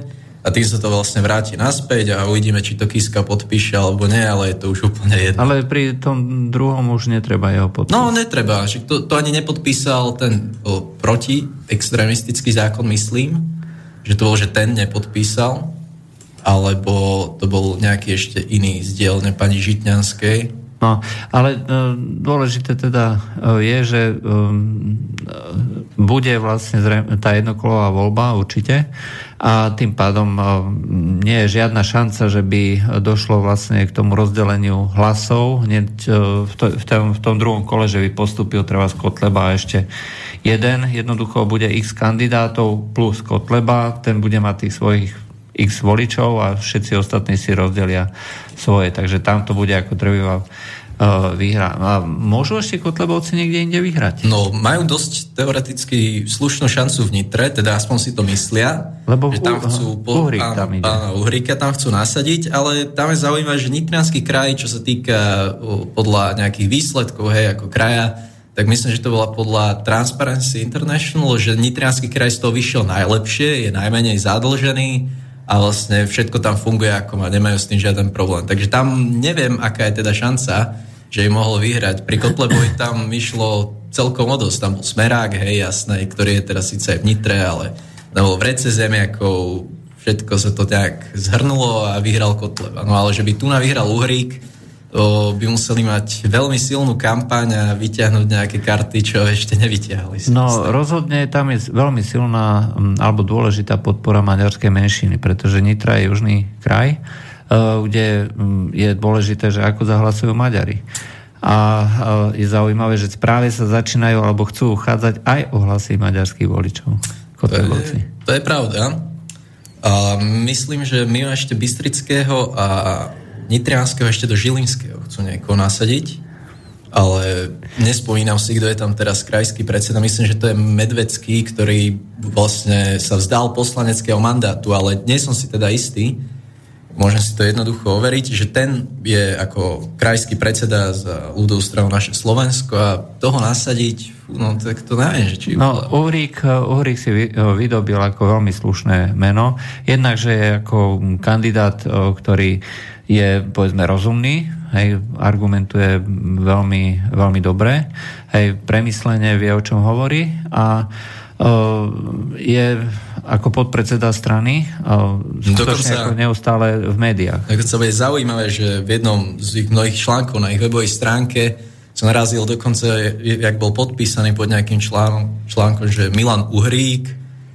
a tým sa to vlastne vráti naspäť a uvidíme, či to Kiska podpíše alebo nie, ale je to už úplne jedno. Ale pri tom druhom už netreba jeho podpísať. No, netreba. Že to, to ani nepodpísal ten o, proti extrémistický zákon, myslím, že to bol, že ten nepodpísal, alebo to bol nejaký ešte iný z dielne pani Žitňanskej, No, ale e, dôležité teda e, je, že e, bude vlastne tá jednokolová voľba určite a tým pádom nie je žiadna šanca, že by došlo vlastne k tomu rozdeleniu hlasov hneď v, tom, v tom druhom kole, že by postúpil treba z Kotleba a ešte jeden. Jednoducho bude x kandidátov plus Kotleba, ten bude mať tých svojich x voličov a všetci ostatní si rozdelia svoje. Takže tam to bude ako trvivá uh, výhra. A môžu ešte Kotlebovci niekde inde vyhrať? No, majú dosť teoreticky slušnú šancu v Nitre, teda aspoň si to myslia. Lebo že tam chcú po, Uhrík tam ide. Áno, Uhríka tam chcú nasadiť, ale tam je zaujímavé, že Nitrianský kraj, čo sa týka podľa nejakých výsledkov, hej, ako kraja, tak myslím, že to bola podľa Transparency International, že Nitrianský kraj z toho vyšiel najlepšie, je najmenej zadlžený, a vlastne všetko tam funguje ako má, nemajú s tým žiaden problém. Takže tam neviem, aká je teda šanca, že im mohol vyhrať. Pri Kotlebovi tam išlo celkom o dosť. Tam bol Smerák, hej, jasné, ktorý je teraz síce aj v Nitre, ale tam bol v rece zemiakov, všetko sa to tak zhrnulo a vyhral Kotleba. No ale že by tu na vyhral Uhrík, by museli mať veľmi silnú kampaň a vyťahnuť nejaké karty, čo ešte nevyťahli. No rozhodne tam je veľmi silná alebo dôležitá podpora maďarskej menšiny, pretože Nitra je južný kraj, e, kde je dôležité, že ako zahlasujú Maďari. A e, je zaujímavé, že práve sa začínajú alebo chcú uchádzať aj o hlasy maďarských voličov. To je, to je pravda. A myslím, že my ešte Bystrického a Nitrianského ešte do Žilinského chcú niekoho nasadiť, ale nespomínam si, kto je tam teraz krajský predseda. Myslím, že to je Medvecký, ktorý vlastne sa vzdal poslaneckého mandátu, ale nie som si teda istý. Môžem si to jednoducho overiť, že ten je ako krajský predseda za ľudovú stranu naše Slovensko a toho nasadiť, no tak to neviem, že či... No, Uhrík, Uhrík si vydobil ako veľmi slušné meno. Jednak, že je ako kandidát, ktorý je povedzme rozumný, hej, argumentuje veľmi, veľmi dobre, hej, premyslenie vie, o čom hovorí a uh, je ako podpredseda strany skutočne ako neustále v médiách. sa bude zaujímavé, že v jednom z ich mnohých článkov na ich webovej stránke som narazil dokonca, jak bol podpísaný pod nejakým článkom, článkom že Milan Uhrík,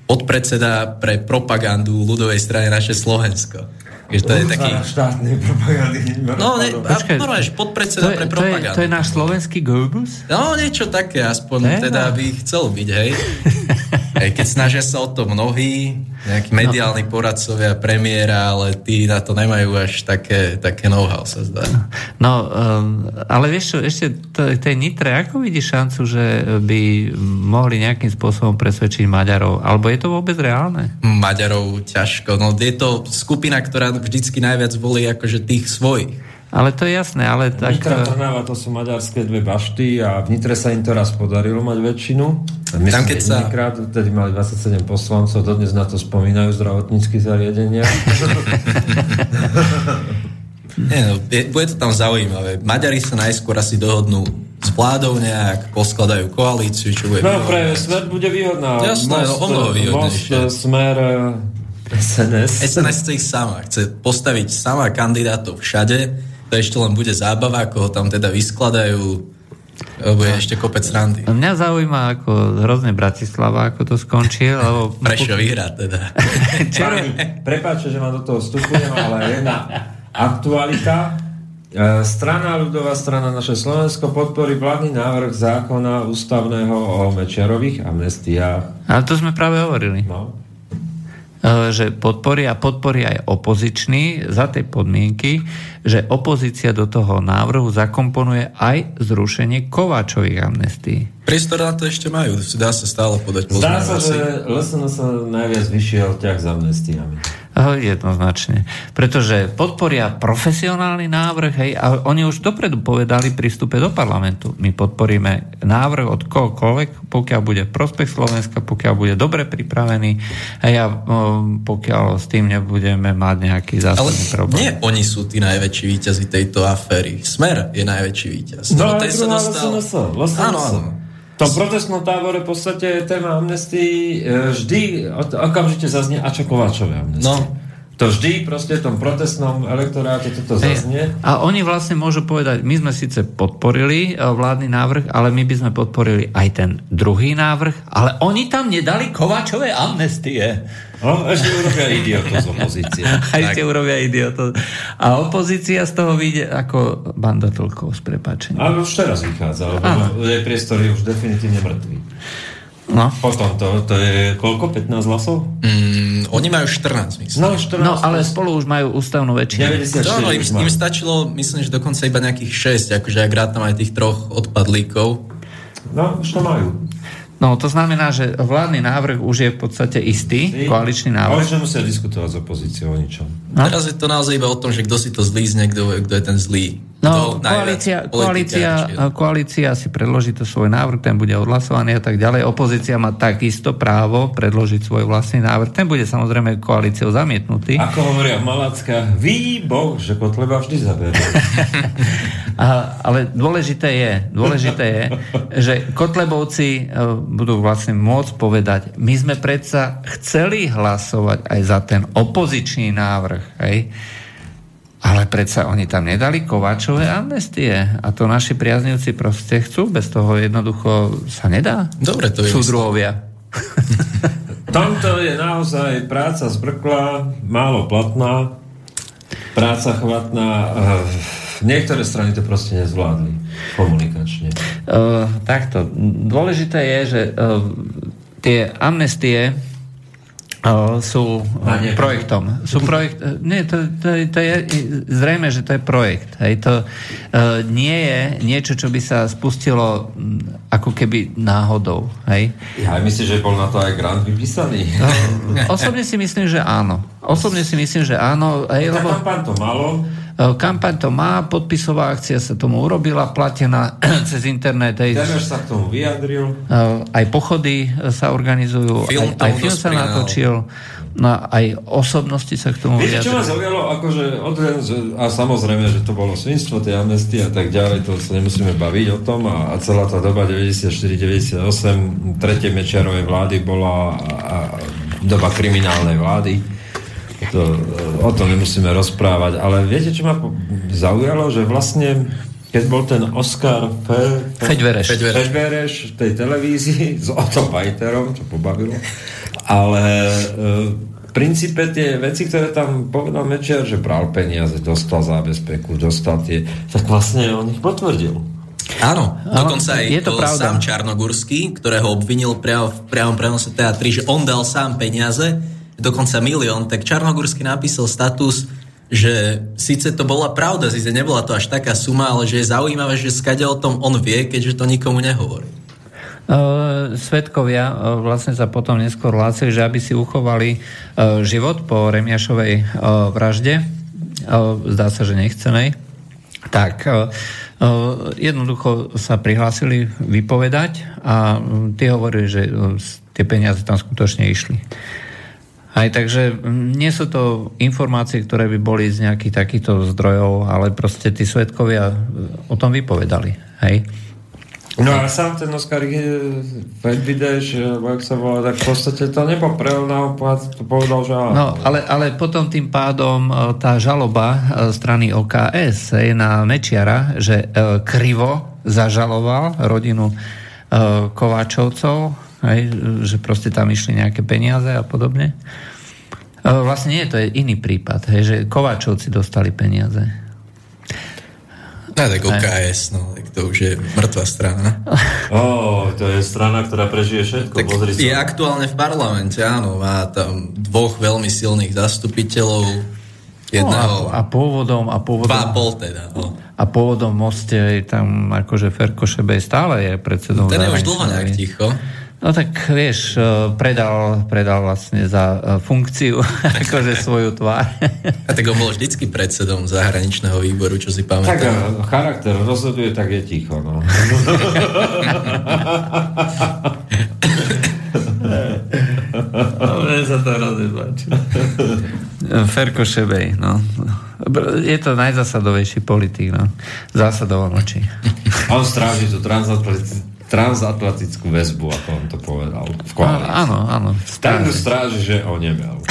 podpredseda pre propagandu ľudovej strany naše Slovensko. Že to je taký... štátnej propagandy. No, ne, Počkej, normálne, podpredseda pre propagandu. To je, to je náš slovenský Goebbels? No, niečo také, aspoň teda by chcel byť, hej. hej. Keď snažia sa o to mnohí, nejakí mediálni no. poradcovia premiéra, ale tí na to nemajú až také, také know-how, sa zdá. No, um, ale vieš čo, ešte to, tej Nitre, ako vidíš šancu, že by mohli nejakým spôsobom presvedčiť Maďarov? Alebo je to vôbec reálne? Maďarov ťažko. No, je to skupina, ktorá vždycky najviac volí akože tých svojich. Ale to je jasné, ale tak... Nitra Trnava, to sú maďarské dve bašty a v Nitre sa im to raz podarilo mať väčšinu. Myslím, Tam keď sa... Krát, vtedy mali 27 poslancov, dodnes na to spomínajú zdravotnícky zariadenia. Nie, no, je, bude to tam zaujímavé. Maďari sa najskôr asi dohodnú s vládou nejak, poskladajú koalíciu, čo bude No pre smer bude výhodná. Jasné, most, no, ono Most, smer, SNS. SNS chce ich sama. Chce postaviť sama kandidátov všade to ešte len bude zábava, ako ho tam teda vyskladajú, je ešte kopec randy. Mňa zaujíma ako hrozne Bratislava, ako to skončí, lebo... Prečo vyhrá teda. Prepáčte, že ma do toho vstupujem, ale jedna aktualita. E, strana ľudová strana naše Slovensko podporí vládny návrh zákona ústavného o Mečiarových amnestiách. Ale to sme práve hovorili. No. že podporia, podporia aj opozičný za tej podmienky, že opozícia do toho návrhu zakomponuje aj zrušenie Kováčových amnestí. Priestor na to ešte majú, dá sa stále podať Zdá sa, že LSN sa najviac vyšiel ťah s amnestiami. Jednoznačne. Pretože podporia profesionálny návrh, hej, a oni už dopredu povedali pri vstupe do parlamentu. My podporíme návrh od kohokoľvek, pokiaľ bude prospech Slovenska, pokiaľ bude dobre pripravený hej, a pokiaľ s tým nebudeme mať nejaký zásadný Ale problém. nie oni sú tí najväčší víťazi tejto aféry. Smer je najväčší víťaz. No, no sa dostal... Áno, áno tom protestnom tábore v podstate téma amnestii e, vždy okamžite zaznie a čo Kováčové amnestie. No. To vždy proste v tom protestnom elektoráte toto zaznie. A oni vlastne môžu povedať, my sme síce podporili e, vládny návrh, ale my by sme podporili aj ten druhý návrh, ale oni tam nedali Kováčové amnestie. No, ešte urobia idiotu z opozície. A ešte urobia idiotu. A opozícia z toho vyjde ako banda toľkov s prepačením. Ale už teraz vychádza, lebo jej priestor je už definitívne mŕtvý. No. Potom to, to je koľko? 15 hlasov? Mm, oni majú 14, myslím. No, 14 no ale spolu už majú ústavnú väčšinu. No, no, im, im stačilo, myslím, že dokonca iba nejakých 6, akože ak rád tam aj tých troch odpadlíkov. No, už to majú. No, to znamená, že vládny návrh už je v podstate istý, Vy? koaličný návrh. Ale musia diskutovať s opozíciou o ničom. No? Teraz je to naozaj iba o tom, že kto si to zlízne, kto, kto je ten zlý. No, koalícia, koalícia, koalícia si predloží to svoj návrh, ten bude odhlasovaný a tak ďalej. Opozícia má takisto právo predložiť svoj vlastný návrh. Ten bude samozrejme koalíciou zamietnutý. Ako hovoria v Malackách, že Kotleba vždy zaberie. ale dôležité je, dôležité je, že Kotlebovci e, budú vlastne môcť povedať, my sme predsa chceli hlasovať aj za ten opozičný návrh. Hej? Ale predsa oni tam nedali Kováčové amnestie. A to naši priaznivci proste chcú. Bez toho jednoducho sa nedá. Dobre, to je Súdruhovia. Tomto je naozaj práca zbrkla, málo platná, práca chvatná. Eh, niektoré strany to proste nezvládli komunikačne. Uh, takto. Dôležité je, že uh, tie amnestie sú nie, projektom. Sú projekt, nie, to, to, to je zrejme, že to je projekt. Hej. To uh, nie je niečo, čo by sa spustilo ako keby náhodou. Hej. Ja myslím, že bol na to aj grant vypísaný. Uh, osobne si myslím, že áno. Osobne si myslím, že áno. Hej, lebo... pán to malo. E, kampaň to má, podpisová akcia sa tomu urobila, platená cez internet. Aj, sa k tomu vyjadril. E, aj pochody sa organizujú, film aj, aj film sa natočil. No aj osobnosti sa k tomu Viete, čo ma zaujalo? Akože a samozrejme, že to bolo svinstvo, tie amnestie a tak ďalej, to sa nemusíme baviť o tom a, a celá tá doba 94-98 tretie Mečiarovej vlády bola a, a doba kriminálnej vlády to, o tom nemusíme rozprávať, ale viete, čo ma zaujalo, že vlastne keď bol ten Oscar Fe, Feďvereš. Feďvereš v tej televízii s Otto Pajterom, čo pobavilo, ale e, v princípe tie veci, ktoré tam povedal Mečer, že bral peniaze, dostal zábezpeku, dostal tie, tak vlastne on ich potvrdil. Áno, dokonca aj je to pravda. sám Čarnogurský, ktorého obvinil priamo v priamom prenose teatri, že on dal sám peniaze, dokonca milión, tak Čarnogórsky napísal status, že síce to bola pravda, síce nebola to až taká suma, ale že je zaujímavé, že skade o tom on vie, keďže to nikomu nehovorí. Uh, svetkovia uh, vlastne sa potom neskôr hlásili, že aby si uchovali uh, život po Remiašovej vražde, zdá sa, že nechcenej, tak jednoducho sa prihlásili vypovedať a tie hovorili, že tie peniaze tam skutočne išli. Aj takže mm, nie sú to informácie, ktoré by boli z nejakých takýchto zdrojov, ale proste tí svetkovia o tom vypovedali. Hej? No a sám ten Oskar Fedvideš, ak sa volá, tak v podstate to nepoprel, naopak to povedal, že áno. No, ale, ale potom tým pádom e, tá žaloba e, strany OKS je na Mečiara, že e, krivo zažaloval rodinu Kováčovcov hej, že proste tam išli nejaké peniaze a podobne. Vlastne nie, to je iný prípad, hej, že Kováčovci dostali peniaze. No, tak OKS, no. tak to už je mŕtva strana. Ó, oh, to je strana, ktorá prežije všetko. Tak Pozri je sa. aktuálne v parlamente, áno. Má tam dvoch veľmi silných zastupiteľov. Jedného... No, a, a pôvodom, a pôvodom, Dva a pol teda. No. a pôvodom v moste je tam akože Ferko Šebej stále je predsedom. Ten je už dlho nejak ticho. No tak vieš, e, predal, predal vlastne za e, funkciu akože svoju tvár. A tak on bol vždycky predsedom zahraničného výboru, čo si Tak pamätám. eh, charakter rozhoduje, tak je ticho. No. Mne sa to hrozne páči. Ferko Šebej, no. Je to najzásadovejší politik, no. Zásadovo mlčí. On stráži tú transatlantickú, transatlantickú väzbu, ako on to povedal. V koalícii. Áno, áno. Stráži. stráži, že onemel.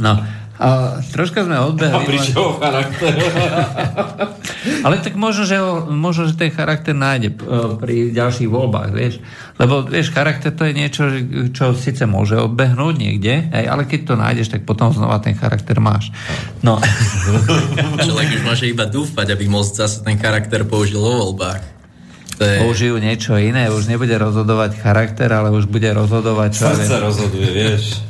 No. A troška sme A odbehli. prišiel o charakter. Ale tak možno, že, možno, že ten charakter nájde e, pri ďalších voľbách, vieš. Lebo, vieš, charakter to je niečo, čo síce môže odbehnúť niekde, hej, ale keď to nájdeš, tak potom znova ten charakter máš. No. Človek už môže iba dúfať, aby most zase ten charakter použil vo voľbách. To je... Použijú niečo iné, už nebude rozhodovať charakter, ale už bude rozhodovať... Čo Srdce viem. rozhoduje, vieš.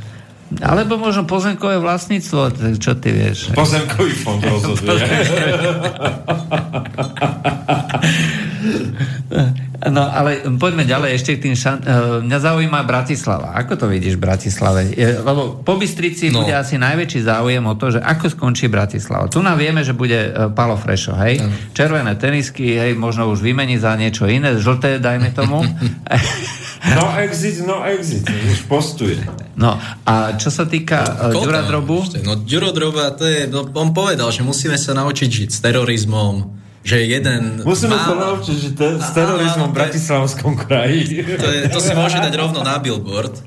Alebo možno pozemkové vlastníctvo, čo ty vieš. Pozemkový fond rozhoduje. No ale poďme ďalej ešte k tým šan... uh, Mňa zaujíma Bratislava. Ako to vidíš v Bratislave? Je, lebo po Bystrici No. no. bude asi najväčší záujem o to, že ako skončí Bratislava. Tu nám vieme, že bude uh, Palo Frešo, hej? Červené tenisky, hej, možno už vymení za niečo iné, žlté, dajme tomu. No exit, no exit. Už postuje. no a čo sa týka uh, Koľko Ďura tam Drobu, ešte? No Ďurodroba, to je, no, on povedal, že musíme sa naučiť žiť s terorizmom, že jeden... Musíme sa málo- naučiť, že te, s terorizmom v Bratislavskom kraji. To, je, to si môže dať rovno na billboard.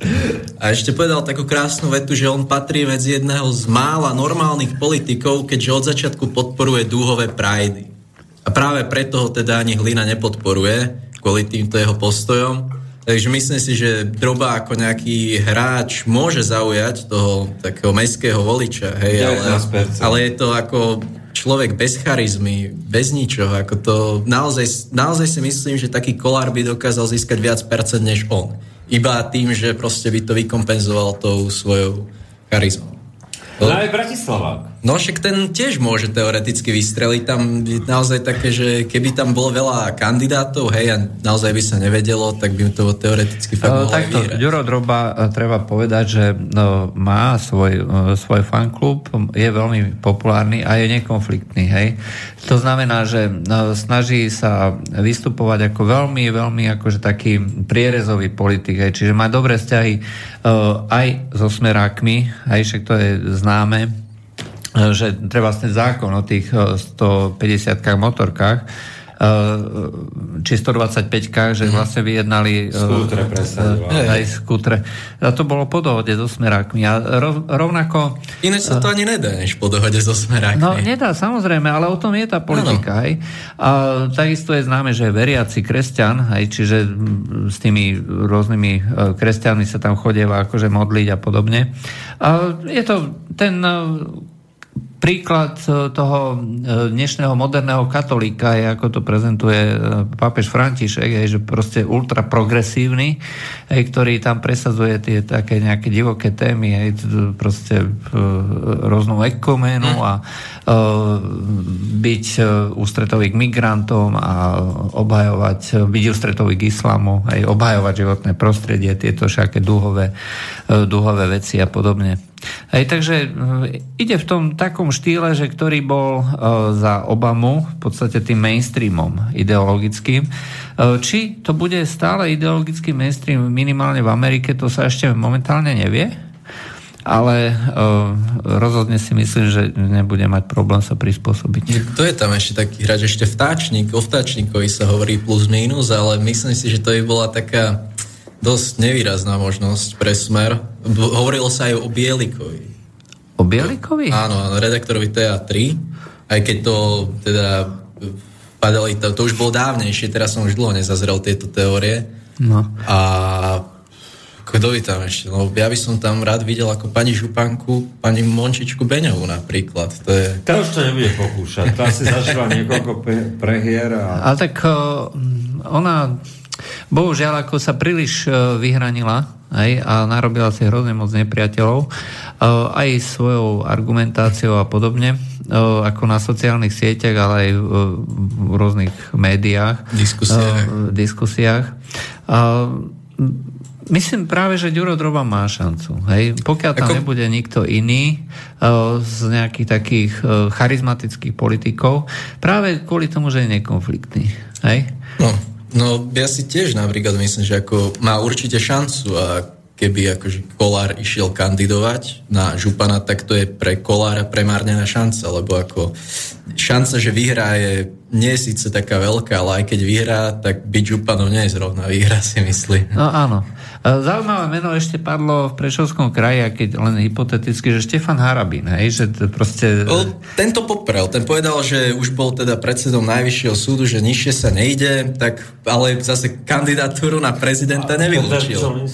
A ešte povedal takú krásnu vetu, že on patrí medzi jedného z mála normálnych politikov, keďže od začiatku podporuje dúhové prajdy. A práve preto ho teda ani Hlina nepodporuje, kvôli týmto jeho postojom. Takže myslím si, že Droba ako nejaký hráč môže zaujať toho takého mestského voliča, hej, ale, 19%. ale je to ako človek bez charizmy, bez ničoho, ako to naozaj, naozaj si myslím, že taký kolár by dokázal získať viac percent než on. Iba tým, že proste by to vykompenzoval tou svojou charizmou. No aj Bratislava. No však ten tiež môže teoreticky vystreliť. Tam je naozaj také, že keby tam bolo veľa kandidátov, hej, a naozaj by sa nevedelo, tak by to teoreticky fakt Uh, mohlo aj takto, vyhrať. Ďuro Droba, uh, treba povedať, že no, má svoj, uh, svoj fanklub, je veľmi populárny a je nekonfliktný. Hej? To znamená, že no, snaží sa vystupovať ako veľmi, veľmi akože taký prierezový politik. Hej? Čiže má dobré vzťahy uh, aj so smerákmi, hej? však to je známe, že treba ten zákon o tých uh, 150 motorkách uh, či 125 že vlastne vyjednali uh, Skútre presadovali. aj skútre. A to bolo po dohode so smerákmi. A rov, rovnako... Ináč sa to ani nedá, než po dohode so smerákmi. No nedá, samozrejme, ale o tom je tá politika. Hej. A takisto je známe, že veriaci kresťan, hej, čiže s tými rôznymi e, kresťanmi sa tam chodieva akože modliť a podobne. A je to ten e, príklad e, toho e, dnešného moderného katolíka je, ako to prezentuje e, pápež František, je, že proste ultra progresívny, hej, ktorý tam presadzuje tie také nejaké divoké témy, t- proste rôznu ekuménu a e, byť ústretový k migrantom a obhajovať, byť ústretový k islamu, aj obhajovať životné prostredie, tieto všaké dúhové, e, dúhové veci a podobne. Hej, takže e, ide v tom takom štýle, že ktorý bol e, za Obamu v podstate tým mainstreamom ideologickým. E, či to bude stále ideologický mainstream minimálne v Amerike, to sa ešte momentálne nevie, ale rozhodne si myslím, že nebude mať problém sa prispôsobiť. To je tam ešte taký hráč, ešte vtáčnik, o vtáčnikovi sa hovorí plus minus, ale myslím si, že to by bola taká dosť nevýrazná možnosť pre smer. B- hovorilo sa aj o Bielikovi. O Bielikovi? Áno, áno, redaktorovi TA3, aj keď to teda padali, to, to už bolo dávnejšie, teraz som už dlho nezazrel tieto teórie. No. A Kto by tam ešte? No, ja by som tam rád videl ako pani Županku, pani Mončičku Beňovú napríklad. To je... To už to nebude pokúšať. To asi zažila niekoľko prehier. A... Ale tak ona, bohužiaľ, ako sa príliš vyhranila hej, a narobila si hrozne moc nepriateľov, aj svojou argumentáciou a podobne, ako na sociálnych sieťach, ale aj v rôznych médiách. Diskusiách. diskusiách. Myslím práve, že Ďuro Droba má šancu. Hej? Pokiaľ tam Ako... nebude nikto iný uh, z nejakých takých uh, charizmatických politikov, práve kvôli tomu, že je nekonfliktný. Hej? No, no, ja si tiež napríklad myslím, že ako má určite šancu a keby akože Kolár išiel kandidovať na župana, tak to je pre Kolára premárnená šanca, lebo ako šanca, že vyhrá je nie je síce taká veľká, ale aj keď vyhrá, tak byť županom nie je zrovna výhra, si myslí. No áno. Zaujímavé meno ešte padlo v Prešovskom kraji, a keď len hypoteticky, že Štefan Harabín, hej, že to proste... O, tento poprel, ten povedal, že už bol teda predsedom Najvyššieho súdu, že nižšie sa nejde, tak ale zase kandidatúru na prezidenta nevylúčil.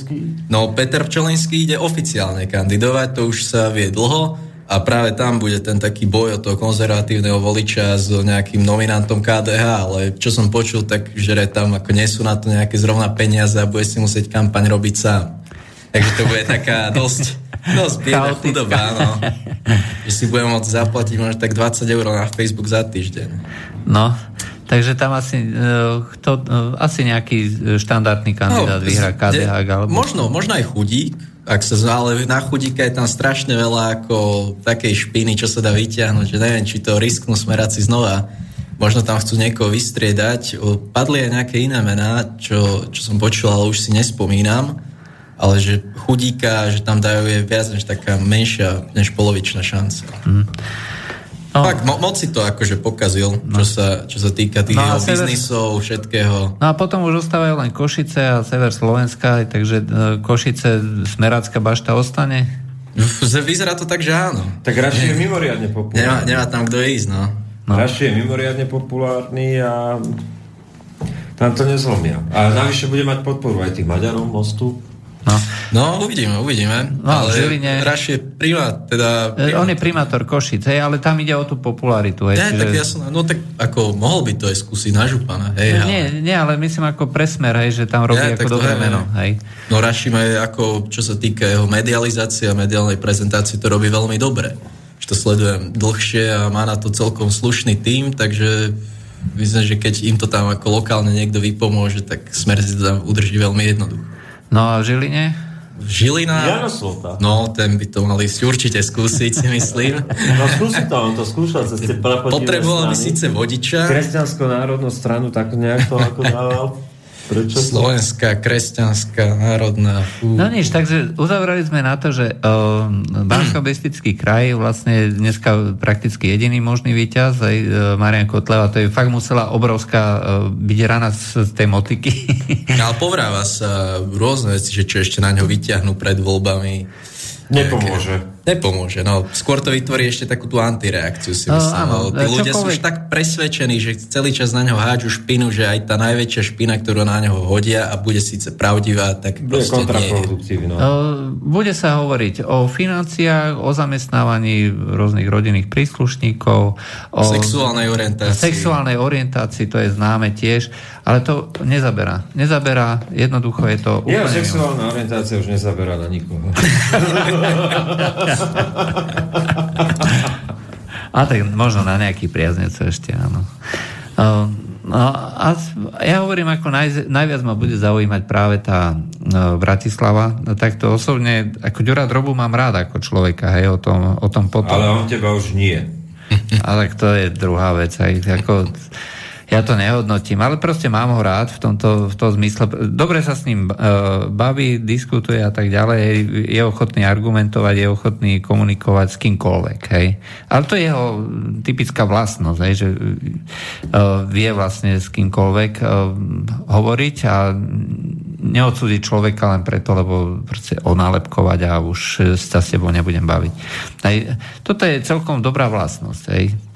No, Peter Pčolinský ide oficiálne kandidovať, to už sa vie dlho a práve tam bude ten taký boj o toho konzervatívneho voliča s nejakým nominantom KDH, ale čo som počul, tak že tam ako nie sú na to nejaké zrovna peniaze a bude si musieť kampaň robiť sám. Takže to bude taká dosť, dosť biedna chudoba, no. Že si budem môcť zaplatiť možno tak 20 eur na Facebook za týždeň. No, Takže tam asi, kto, asi nejaký štandardný kandidát no, vyhrá KDH. Alebo... Možno, možno aj chudík, ak sa ale na chudíka je tam strašne veľa ako takej špiny, čo sa dá vyťahnuť, že neviem, či to risknú smeráci znova. Možno tam chcú niekoho vystriedať. Padli aj nejaké iné mená, čo, čo som počul, ale už si nespomínam. Ale že chudíka, že tam dajú je viac než taká menšia, než polovičná šanca. Mm. No. Tak, mo- moc si to akože pokazil, no. čo, sa, čo sa týka tých no sever... biznisov, všetkého. No a potom už ostávajú len Košice a sever Slovenska, takže e, Košice, Smerácka bašta ostane? Vyzerá to tak, že áno. Tak Raši je mimoriadne populárny. Nemá, nemá tam kto ísť, no. no. Raši je mimoriadne populárny a tam to nezlomia. A navyše bude mať podporu aj tých Maďarov, Mostu. No. no, uvidíme, uvidíme. No, ale Žiline... Raš je primát, teda... Primát. On je primátor Košic, hej, ale tam ide o tú popularitu. Hej, nie, čiže... tak ja som, no tak ako mohol by to aj skúsiť na župana, hej. No, nie, nie, ale myslím ako presmer, hej, že tam robí ja, ako dobré meno, hej. No Raši má ako, čo sa týka jeho medializácie a mediálnej prezentácie, to robí veľmi dobre. Že to sledujem dlhšie a má na to celkom slušný tým, takže myslím, že keď im to tam ako lokálne niekto vypomôže, tak smer si to tam udrží veľmi jednoducho. No a v Žiline? Žilina, Jano Slota. no ten by to mali si určite skúsiť, si myslím. No skúsi to, on to skúšal tie Potreboval by síce vodiča. Kresťansko-národnú stranu, tak nejak to ako dával. Prečo? Slovenská, kresťanská, národná. Fú. No nič, takže uzavrali sme na to, že uh, bansko kraj vlastne dneska prakticky jediný možný víťaz, aj uh, Marian Kotleva, to je fakt musela obrovská uh, byť rana z, z tej motiky. No, ale povráva sa rôzne veci, že čo ešte na ňo vyťahnú pred voľbami. Nepomôže. Nepomôže, no. Skôr to vytvorí ešte takú tú antireakciu, si myslím. No, áno, tí ľudia sú už tak presvedčení, že celý čas na ňo hádžu špinu, že aj tá najväčšia špina, ktorú na ňo hodia a bude síce pravdivá, tak bude proste nie. No. Bude sa hovoriť o financiách, o zamestnávaní rôznych rodinných príslušníkov, o sexuálnej orientácii. Sexuálnej orientácii, to je známe tiež, ale to nezaberá. Nezaberá, jednoducho je to úplne... Ja, sexuálna orientácia už nezaberá na nikoho. A tak možno na nejaký priaznec ešte, áno. No, a ja hovorím, ako naj, najviac ma bude zaujímať práve tá no, Bratislava. No, tak to osobne, ako Ďura Drobu mám rád ako človeka, hej, o tom, o tom potom. Ale on teba už nie. Ale to je druhá vec. Aj, ako, ja to nehodnotím, ale proste mám ho rád v tomto v tom zmysle. Dobre sa s ním uh, baví, diskutuje a tak ďalej, je ochotný argumentovať, je ochotný komunikovať s kýmkoľvek. Hej. Ale to je jeho typická vlastnosť, hej, že uh, vie vlastne s kýmkoľvek uh, hovoriť a neodsúdiť človeka len preto, lebo proste onálepkovať a už sa s tebou nebudem baviť. Hej. Toto je celkom dobrá vlastnosť. Hej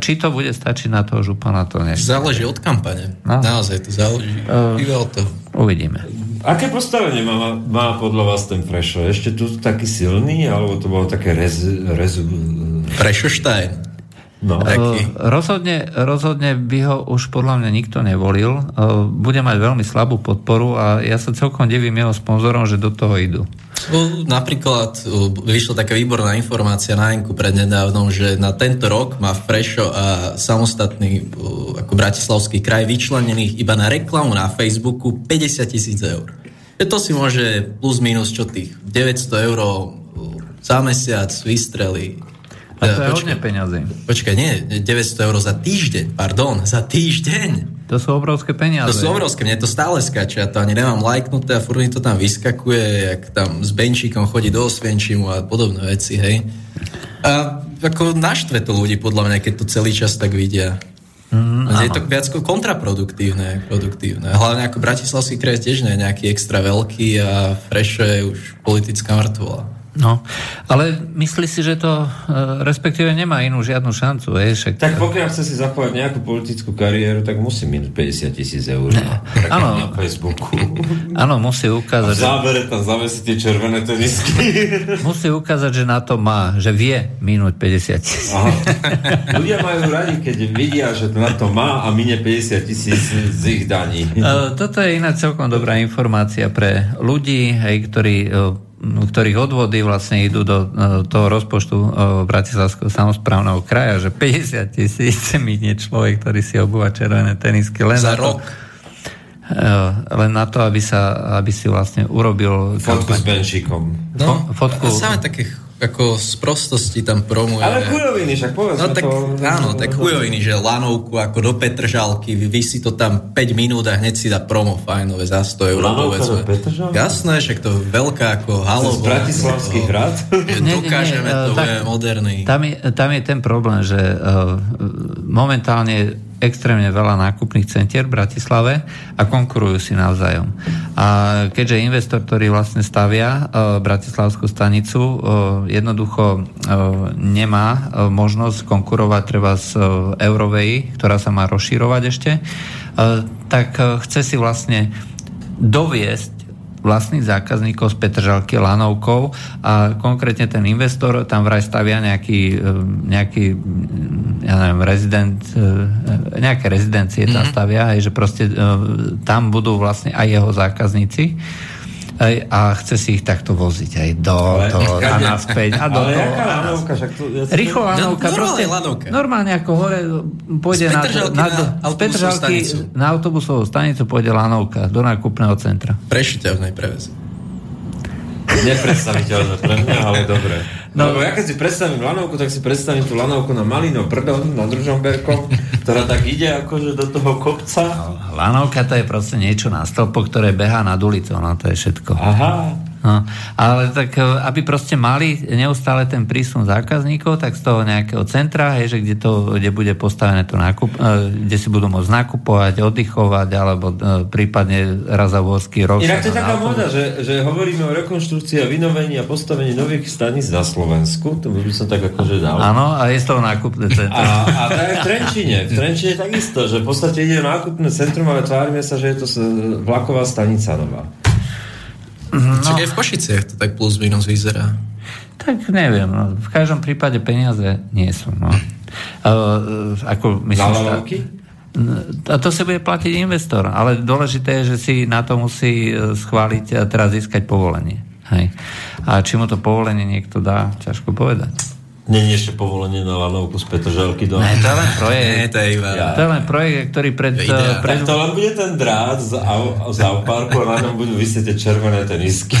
či to bude stačiť na toho župana, to nech. Záleží od kampane. No. Naozaj to záleží. Uh, od toho. Uvidíme. Aké postavenie má, má podľa vás ten Frešo? Ešte tu taký silný, alebo to bolo také rez... rez Frešoštajn. No. Taký. Rozhodne, rozhodne by ho už podľa mňa nikto nevolil. Bude mať veľmi slabú podporu a ja sa celkom divím jeho sponzorom, že do toho idú. Napríklad vyšla taká výborná informácia na Enku prednedávnom, že na tento rok má Frešo a samostatný ako Bratislavský kraj vyčlenených iba na reklamu na Facebooku 50 tisíc eur. To si môže plus minus čo tých 900 eur za mesiac vystreli a to je počkaj, hodne peňazí. Počkaj, nie, 900 eur za týždeň, pardon, za týždeň. To sú obrovské peniaze. To sú obrovské, mne to stále skáče, ja to ani nemám lajknuté a furt to tam vyskakuje, jak tam s Benčíkom chodí do Osvienčimu a podobné veci, hej. A ako naštve to ľudí, podľa mňa, keď to celý čas tak vidia. Mm, je to viac produktívne, produktívne. Hlavne ako Bratislavský kraj tiež nie je nejaký extra veľký a Frešo je už politická mŕtvola. No, ale myslí si, že to e, respektíve nemá inú žiadnu šancu. Je, však... Tak pokiaľ chce si zapovať nejakú politickú kariéru, tak musí minúť 50 tisíc eur na, na Facebooku. Áno, musí ukázať... A v závere tam zavesí tie červené tenisky. musí ukázať, že na to má, že vie minúť 50 tisíc. Ľudia majú radi, keď vidia, že na to má a minie 50 tisíc z ich daní. E, toto je iná celkom dobrá informácia pre ľudí, hej, ktorí e, ktorých odvody vlastne idú do, do toho rozpočtu uh, Bratislavského samozprávneho kraja, že 50 tisíc minie človek, ktorý si obúva červené tenisky len za rok. To, uh, len na to, aby, sa, aby si vlastne urobil... Fotku s Benčíkom. No, fotku... A samé takých ako z prostosti tam promuje. Ale chujoviny, však povedz no, tak, to. Áno, tak chujoviny, že lanovku ako do Petržalky, vysí to tam 5 minút a hneď si dá promo fajnové za 100 eur. Lanovka do Petržalky? Jasné, však to veľká ako halo. Z Bratislavský hrad? Dokážeme, nie, nie, to tak, je moderný. Tam je, tam je ten problém, že uh, momentálne extrémne veľa nákupných centier v Bratislave a konkurujú si navzájom. A keďže investor, ktorý vlastne stavia uh, Bratislavskú stanicu, uh, jednoducho uh, nemá uh, možnosť konkurovať treba z uh, Eurovej, ktorá sa má rozširovať ešte, uh, tak uh, chce si vlastne doviesť vlastných zákazníkov z Petržalky lanovkou a konkrétne ten investor tam vraj stavia nejaký, e, nejaký ja neviem, rezident, e, nejaké rezidencie tam mhm. stavia, aj, že proste e, tam budú vlastne aj jeho zákazníci a chce si ich takto voziť aj do ale, toho a naspäť. A do ale toho, jaká lanovka? Však to, ja Rýchlo lanovka. No, proste, lanovka. Normálne ako hore pôjde na, na, na, z Petržalky na autobusovú stanicu pôjde lanovka do nákupného centra. Prešiteľnej prevez. Nepredstaviteľné pre mňa, ale dobre. No, Lebo ja keď si predstavím lanovku, tak si predstavím tú lanovku na Malino Prdon, na Družomberkom, ktorá tak ide akože do toho kopca. No, lanovka to je proste niečo na stĺpo, ktoré behá nad ulicou, no to je všetko. Aha. No, ale tak, e, aby proste mali neustále ten prísun zákazníkov, tak z toho nejakého centra, hej, že kde, to, kde bude postavené to nákup, e, kde si budú môcť nakupovať, oddychovať, alebo e, prípadne raz za rok. Inak to je taká moda, že, že hovoríme o rekonštrukcii a vynovení a postavení nových staníc na Slovensku, to by som tak akože dal. Áno, a je z toho nákupné centrum. A, a je v Trenčine. V Trenčine takisto, že v podstate ide o nákupné centrum, ale tvárime sa, že je to vlaková stanica nová. No. Čak aj v Košiciach to tak plus minus vyzerá. Tak neviem, no. v každom prípade peniaze nie sú. No. Uh, ako myslím, Na a to sa bude platiť investor, ale dôležité je, že si na to musí e, schváliť a teraz získať povolenie. Hej. A či mu to povolenie niekto dá, ťažko povedať. Není ešte povolenie na lanovku z Petržalky do... Ne, to je len projekt. Nie, to je iba... Ja. To je len projekt, ktorý pred... Ja. pred... to len bude ten drát z, au, z Auparku a na ňom budú vysieť červené tenisky.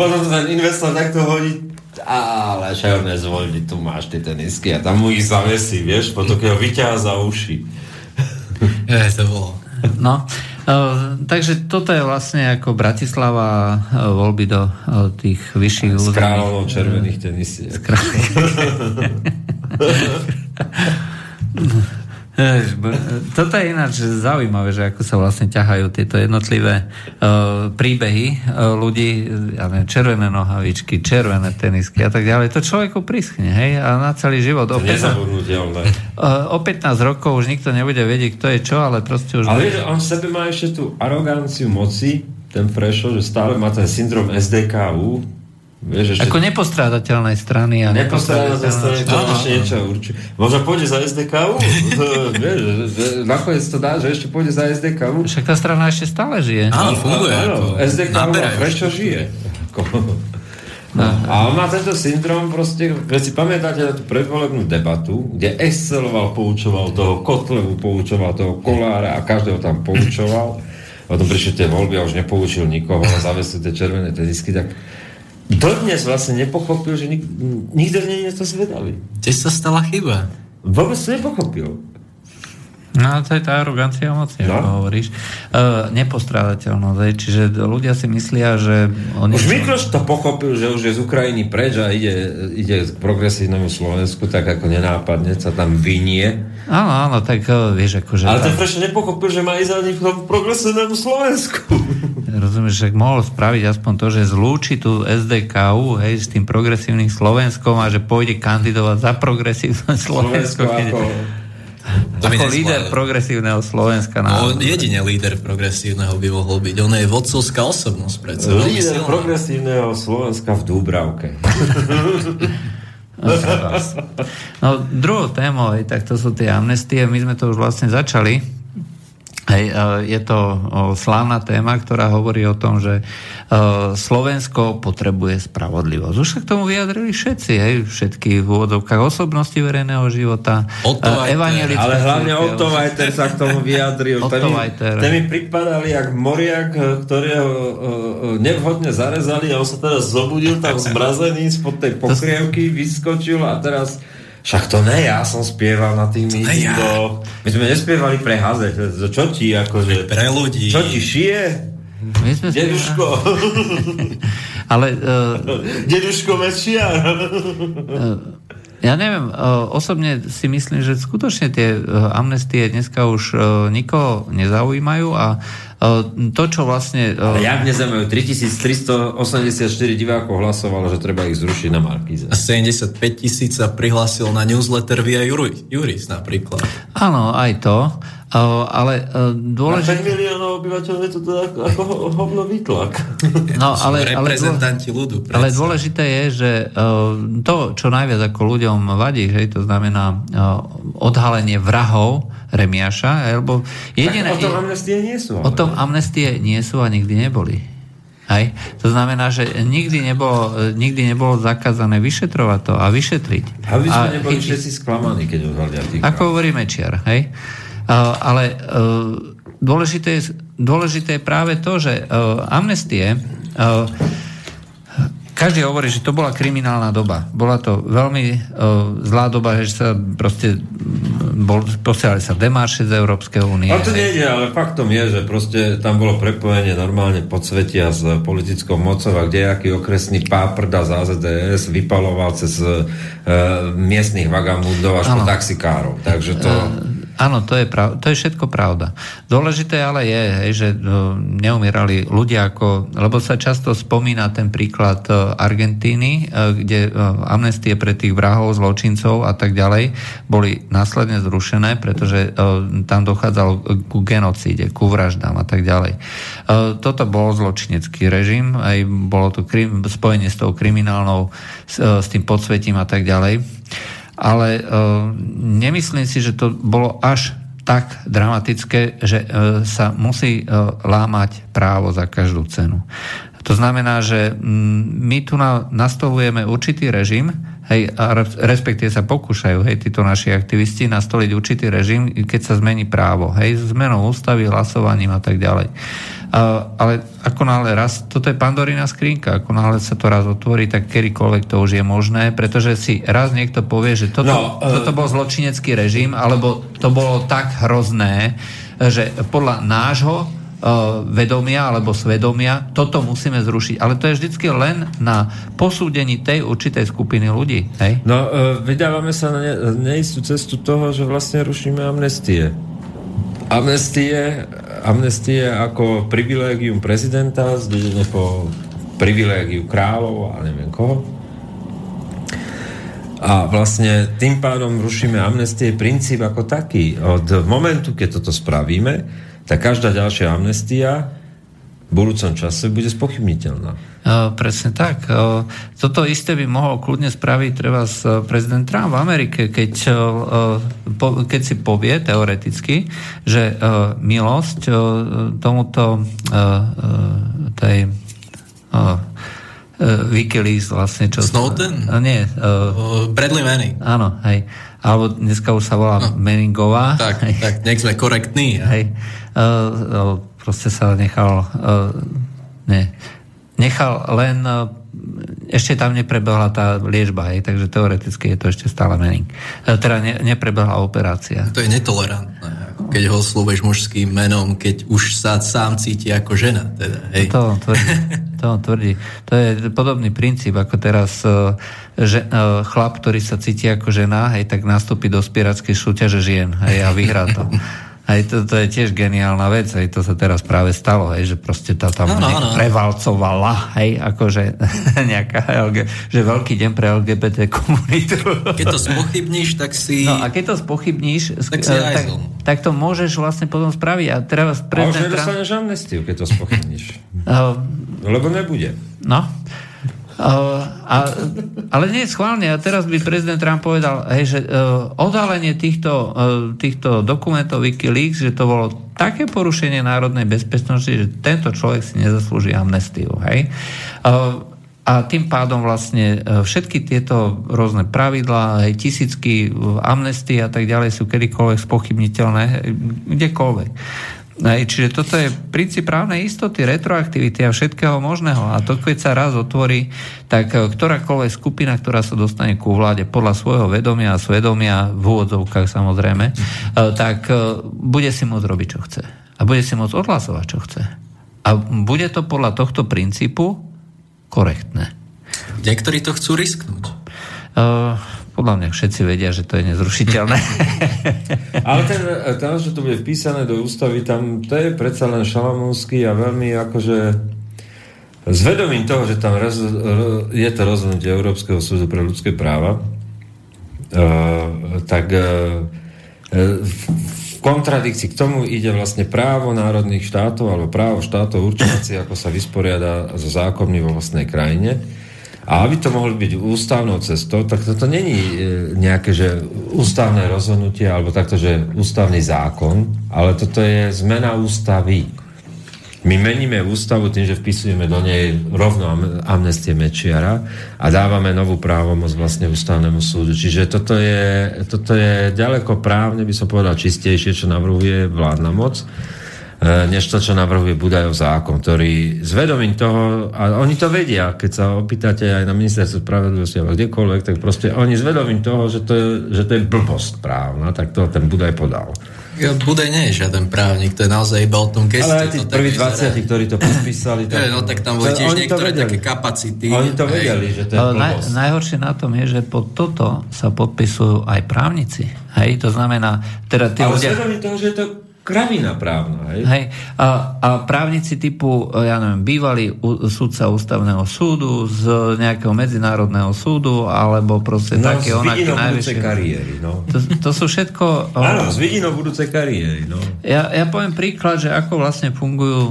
Potom ten investor takto hodí ale černé zvolí, tu máš tie tenisky a tam mu ich zavesí, vieš, potom keď ho vyťahá za uši. Je, to bolo. No, takže toto je vlastne ako Bratislava e, voľby do e, tých vyšších území. S kráľovou červených tenisiek. Toto je ináč zaujímavé, že ako sa vlastne ťahajú tieto jednotlivé uh, príbehy uh, ľudí, ja neviem, červené nohavičky, červené tenisky a tak ďalej. To človeku prischne, hej, a na celý život. To o 15, uh, o 15 rokov už nikto nebude vedieť, kto je čo, ale proste už... Ale bude... on v sebe má ešte tú aroganciu moci, ten Frešo, že stále má ten syndrom SDKU, Vieš, ešte... Ako nepostrádateľnej strany. A nepostrádateľnej strany, to ešte niečo určite. Možno pôjde za SDKU? vieš, že, nakoniec to dá, že ešte pôjde za SDKU. Však tá strana ešte stále žije. Áno, funguje. Áno, SDKU a prečo žije? No. A on má tento syndrom proste, keď si pamätáte na tú predvolebnú debatu, kde exceloval, poučoval toho Kotlevu, poučoval toho Kolára a každého tam poučoval. Potom prišli tie voľby a už nepoučil nikoho, zavesil tie červené tenisky, tak dodnes vlastne nepochopil, že nik- nikto nie je to zvedavý. Kde sa stala chyba? Vôbec to nepochopil. No to je tá arogancia moci, no. ako hovoríš. Uh, nepostrádateľnosť, čiže ľudia si myslia, že... Oni už Mikloš to pochopil, že už je z Ukrajiny preč a ide, ide k progresívnemu Slovensku, tak ako nenápadne sa tam vynie. Áno, áno, tak uh, vieš, akože... Ale ten prečo nepochopil, že má ísť ani k progresívnemu Slovensku. Rozumieš, že mohol spraviť aspoň to, že zlúči tú SDKU hej, s tým progresívnym Slovenskom a že pôjde kandidovať za progresívne Slovensko. Slovensko ako to Ako líder progresívneho Slovenska. Na... No, jedine líder progresívneho by mohol byť. On je vodcovská osobnosť predsa. Líder progresívneho Slovenska v Dúbravke. no, druhou témou, tak to sú tie amnestie. My sme to už vlastne začali Hej, e, je to slávna téma, ktorá hovorí o tom, že e, Slovensko potrebuje spravodlivosť. Už sa k tomu vyjadrili všetci, hej, všetky v úvodovkách osobnosti verejného života. E, Ale hlavne Otto Vajter sa k tomu vyjadril. Otto ten, ten mi pripadali jak moriak, ktorého nevhodne zarezali a on sa teraz zobudil tam zmrazený spod tej pokrievky, vyskočil a teraz však to ne, ja som spieval na tým mítingoch. Ja. My sme nespievali pre haze. Čo ti akože... Pre ľudí. Čo ti šije? My sme Deduško. Ale... Uh, Deduško Mečiar. uh, ja neviem, uh, osobne si myslím, že skutočne tie uh, amnestie dneska už uh, nikoho nezaujímajú a to, čo vlastne... Ale jak nezaujímajú? 3384 divákov hlasovalo, že treba ich zrušiť na Markíze. A 75 tisíc sa prihlásil na newsletter via Juris, Juris napríklad. Áno, aj to. Ale dôležité... Na 5 miliónov obyvateľov je to teda ako, ako hovno výtlak. No, ale, ale, reprezentanti ľudu. Predsa. Ale dôležité je, že to, čo najviac ako ľuďom vadí, že to znamená odhalenie vrahov Remiaša, alebo jediné... Tak o tom amnestie nie sú. Ale. O tom amnestie nie sú a nikdy neboli. Hej. To znamená, že nikdy nebolo, nikdy nebolo zakázané vyšetrovať to a vyšetriť. A by sme a neboli chytiť. všetci sklamaní, keď odhalia tých. Ako hovorí Mečiar, hej? Ale uh, dôležité, je, dôležité je práve to, že uh, amnestie uh, každý hovorí, že to bola kriminálna doba. Bola to veľmi uh, zlá doba, že sa proste bol, posielali sa demarše z Európskej únie. Ale to nejde, ale faktom je, že proste tam bolo prepojenie normálne podsvetia s politickou mocou a kdejaký okresný páprda z AZDS vypaloval cez uh, miestnych vagamundov až ano. po taxikárov. Takže to... Uh, Áno, to je, prav, to je všetko pravda. Dôležité ale je, že no, neumierali ľudia ako, lebo sa často spomína ten príklad uh, Argentíny, uh, kde uh, amnestie pre tých vrahov, zločincov a tak ďalej boli následne zrušené, pretože tam dochádzalo ku genocíde, ku vraždám a tak ďalej. Toto bol zločinecký režim, aj bolo to krim, spojenie s tou kriminálnou, s tým podsvetím a tak ďalej ale uh, nemyslím si, že to bolo až tak dramatické, že uh, sa musí uh, lámať právo za každú cenu. To znamená, že my tu na, nastavujeme určitý režim, hej, a respektíve sa pokúšajú, hej, títo naši aktivisti nastoliť určitý režim, keď sa zmení právo, hej, zmenou ústavy, hlasovaním a tak ďalej. Ale ako náhle raz, toto je pandorina skrinka, ako náhle sa to raz otvorí, tak kedykoľvek to už je možné, pretože si raz niekto povie, že toto, no, uh... toto bol zločinecký režim, alebo to bolo tak hrozné, že podľa nášho vedomia alebo svedomia, toto musíme zrušiť. Ale to je vždycky len na posúdení tej určitej skupiny ľudí. Hej? No, uh, vydávame sa na ne, neistú cestu toho, že vlastne rušíme amnestie. Amnestie, amnestie ako privilégium prezidenta, zdedené po privilégiu kráľov a neviem koho. A vlastne tým pádom rušíme amnestie princíp ako taký. Od momentu, keď toto spravíme, tak každá ďalšia amnestia v budúcom čase bude spochybniteľná. Uh, presne tak. Uh, toto isté by mohol kľudne spraviť treba s prezident Trump v Amerike, keď, po, keď si povie teoreticky, že milosť tomuto tej Wikileaks vlastne. Čo, Snowden? Uh, nie. Uh, Bradley Manning. Áno, hej. Alebo dneska už sa volá no. Manningová. Tak, hej. tak nech sme korektní. Hej. Uh, uh, proste sa nechal uh, ne, nechal len uh, ešte tam neprebehla tá liečba, hej, takže teoreticky je to ešte stále Manning. Uh, teda ne, neprebehla operácia. To je netolerantné keď ho slúbeš mužským menom, keď už sa sám cíti ako žena. Teda, hej. To tvrdí. To tvrdí. To je podobný princíp, ako teraz že, chlap, ktorý sa cíti ako žena, hej, tak nastúpi do spierackej súťaže žien hej, a vyhrá to. Hej, to, to je tiež geniálna vec, hej, to sa teraz práve stalo, hej, že proste tá tam no, no, no. prevalcovala, hej, akože nejaká LG, že veľký deň pre LGBT komunitu. Keď to spochybníš, tak si... No a keď to spochybníš, tak, si tak, tak to môžeš vlastne potom spraviť. A teraz prezident... A už nedostaneš amnestiu, keď to spochybníš. Uh, Lebo nebude. No. A, ale nie schválne. A teraz by prezident Trump povedal, hej, že uh, odhalenie týchto, uh, týchto dokumentov Wikileaks, že to bolo také porušenie národnej bezpečnosti, že tento človek si nezaslúži amnestiu. Hej. Uh, a tým pádom vlastne všetky tieto rôzne pravidlá, hej, tisícky amnestie a tak ďalej sú kedykoľvek spochybniteľné, kdekoľvek. Čiže toto je princíp právnej istoty, retroaktivity a všetkého možného. A to, keď sa raz otvorí, tak e, ktorákoľvek skupina, ktorá sa dostane ku vláde podľa svojho vedomia a svedomia, v úvodzovkách samozrejme, e, tak e, bude si môcť robiť, čo chce. A bude si môcť odhlasovať, čo chce. A bude to podľa tohto princípu korektné. Niektorí to chcú risknúť. Uh, podľa mňa všetci vedia, že to je nezrušiteľné. Ale ten, ten, že to bude vpísané do ústavy, tam to je predsa len šalamúnsky a veľmi akože s vedomím toho, že tam roz, je to rozhodnutie Európskeho súdu pre ľudské práva, uh, tak uh, v kontradikcii k tomu ide vlastne právo národných štátov alebo právo štátov určovať si, ako sa vysporiada so zákonmi vo vlastnej krajine a aby to mohlo byť ústavnou cestou, tak toto není e, nejaké, že ústavné rozhodnutie, alebo takto, že ústavný zákon, ale toto je zmena ústavy. My meníme ústavu tým, že vpisujeme do nej rovno amnestie Mečiara a dávame novú právomoc vlastne ústavnému súdu. Čiže toto je, toto je ďaleko právne, by som povedal, čistejšie, čo navrhuje vládna moc. E, než to, čo navrhuje Budajov zákon, ktorý s vedomím toho, a oni to vedia, keď sa opýtate aj na ministerstvo spravedlivosti alebo kdekoľvek, tak proste oni s vedomím toho, že to je, že to je blbosť právna, tak to ten Budaj podal. Budaj nie je žiaden právnik, to je naozaj iba o tom geste. Ale aj tí prví 20, ktorí to podpísali. Tak... no tak tam boli tiež niektoré také kapacity. Oni to vedeli, hej. že to je naj, Najhoršie na tom je, že pod toto sa podpisujú aj právnici. Hej, to znamená... Teda tí Ale ľudia... toho, že je to kravina právna. Hej? Hej. A, a právnici typu, ja neviem, bývalý sudca ústavného súdu z nejakého medzinárodného súdu, alebo proste no, také onaké najvyššie... kariéry, no. To, to sú všetko... Áno, z vidinou budúcej kariéry, no. Ja, ja poviem príklad, že ako vlastne fungujú,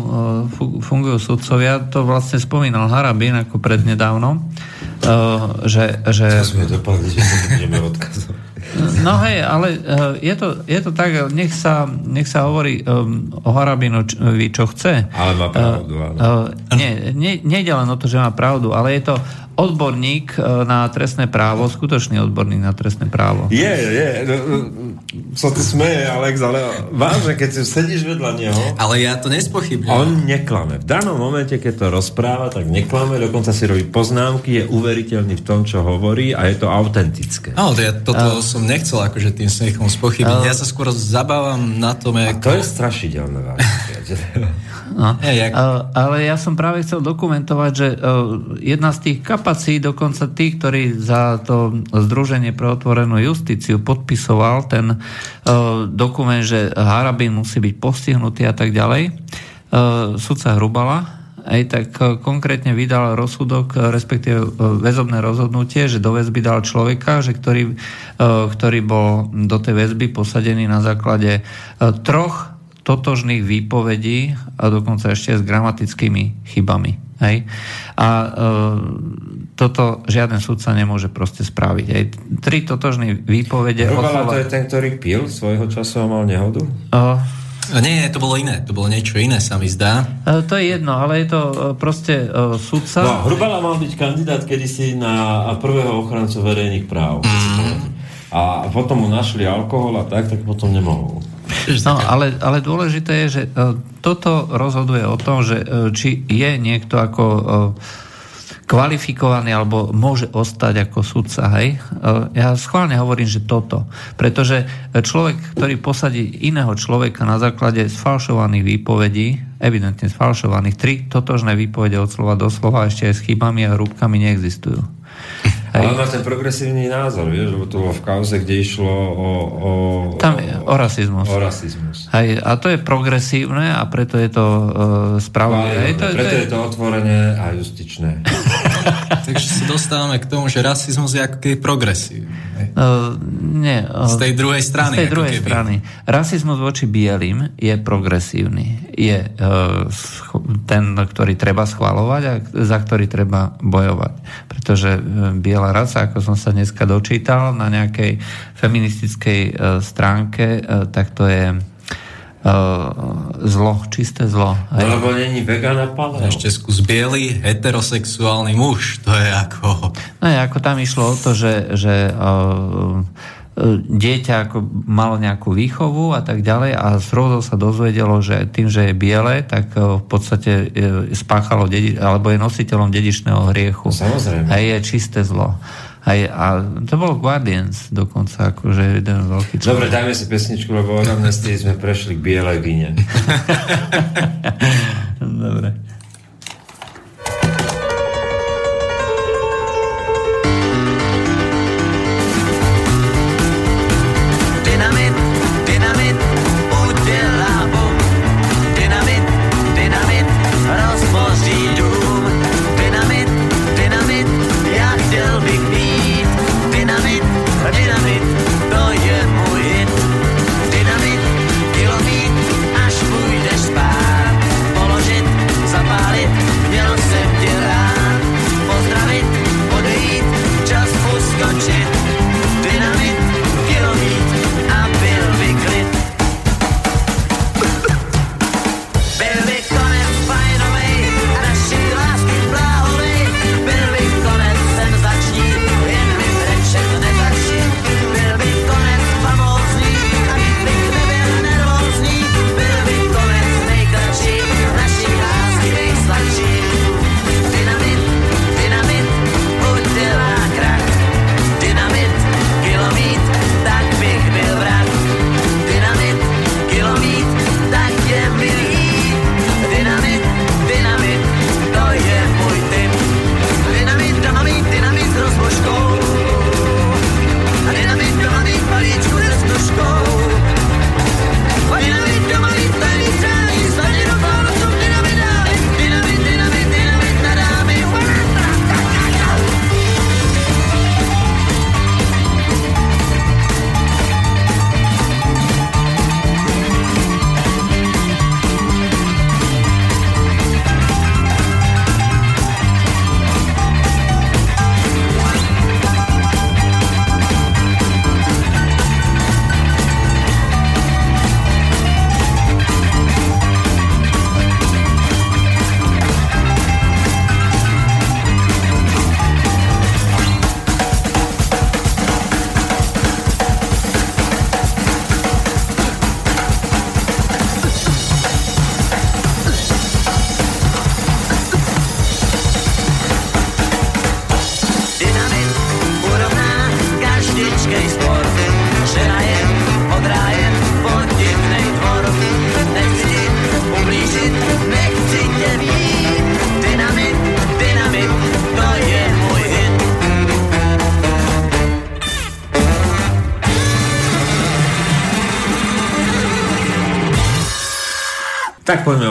fungujú sudcovia, to vlastne spomínal Harabin ako prednedávno, že... že... To sme dopadli, že to budeme odkazovať. No hej, ale uh, je, to, je to tak, nech sa, nech sa hovorí um, o Harabinovi, čo chce. Ale má pravdu, uh, uh, nie, nie, nejde len o to, že má pravdu, ale je to odborník na trestné právo, skutočný odborník na trestné právo. Je, je. Sa tu smeje, Alex, ale vážne, keď si sedíš vedľa neho... Ale ja to nespochybňujem. On neklame. V danom momente, keď to rozpráva, tak neklame, dokonca si robí poznámky, je uveriteľný v tom, čo hovorí a je to autentické. No, to ja toto uh, som nechcel akože tým smechom spochybniť. Uh, ja sa skôr zabávam na tom, ako... A to je strašidelné, vážne No. Ja, jak... Ale ja som práve chcel dokumentovať, že jedna z tých kapacít, dokonca tých, ktorí za to Združenie pre otvorenú justíciu podpisoval ten dokument, že Harabin musí byť postihnutý a tak ďalej, sudca Hrubala, aj tak konkrétne vydal rozsudok, respektíve väzobné rozhodnutie, že do väzby dal človeka, že ktorý, ktorý bol do tej väzby posadený na základe troch totožných výpovedí a dokonca ešte s gramatickými chybami. Hej? A e, toto žiaden súdca nemôže proste spraviť. Hej? Tri totožné výpovede... Rubala to je ten, ktorý pil svojho času a mal nehodu? E, nie, to bolo iné. To bolo niečo iné, sa mi zdá. E, to je jedno, ale je to e, proste e, sudca... No, Hrubala mal byť kandidát kedysi na prvého ochrancu verejných práv. Mm. A potom mu našli alkohol a tak, tak potom nemohol. No, ale, ale dôležité je, že e, toto rozhoduje o tom, že e, či je niekto ako e, kvalifikovaný alebo môže ostať ako sudca. Hej? Ja schválne hovorím, že toto. Pretože človek, ktorý posadí iného človeka na základe sfalšovaných výpovedí, evidentne sfalšovaných, tri totožné výpovede od slova do slova ešte aj s chybami a rúbkami neexistujú. Hej. Ale má ten progresívny názor, vieš, lebo to bolo v kauze, kde išlo o... o Tam je, o rasizmus. O rasizmus. Hej, a to je progresívne a preto je to uh, spravodlivé. To, preto to je... je to otvorené a justičné. Takže sa dostávame k tomu, že rasizmus je ako keby progresívny. Uh, nie. Uh, z tej druhej strany. Z tej druhej keby. strany. Rasizmus voči bielým je progresívny. Je uh, ten, ktorý treba schvalovať a za ktorý treba bojovať. Pretože biela rasa, ako som sa dneska dočítal na nejakej feministickej uh, stránke, uh, tak to je zlo, čisté zlo. Hej. No, lebo není vegana paleo. Ešte skús biely heterosexuálny muž, to je ako... No je, ako tam išlo o to, že, že uh, dieťa ako malo nejakú výchovu a tak ďalej a z sa dozvedelo, že tým, že je biele, tak v podstate spáchalo dedi- alebo je nositeľom dedičného hriechu. Samozrejme. A je čisté zlo. Aj, a to bol Guardians dokonca, akože jeden veľký človek. Dobre, dajme si pesničku, lebo od amnestii sme prešli k bielej vine. Dobre.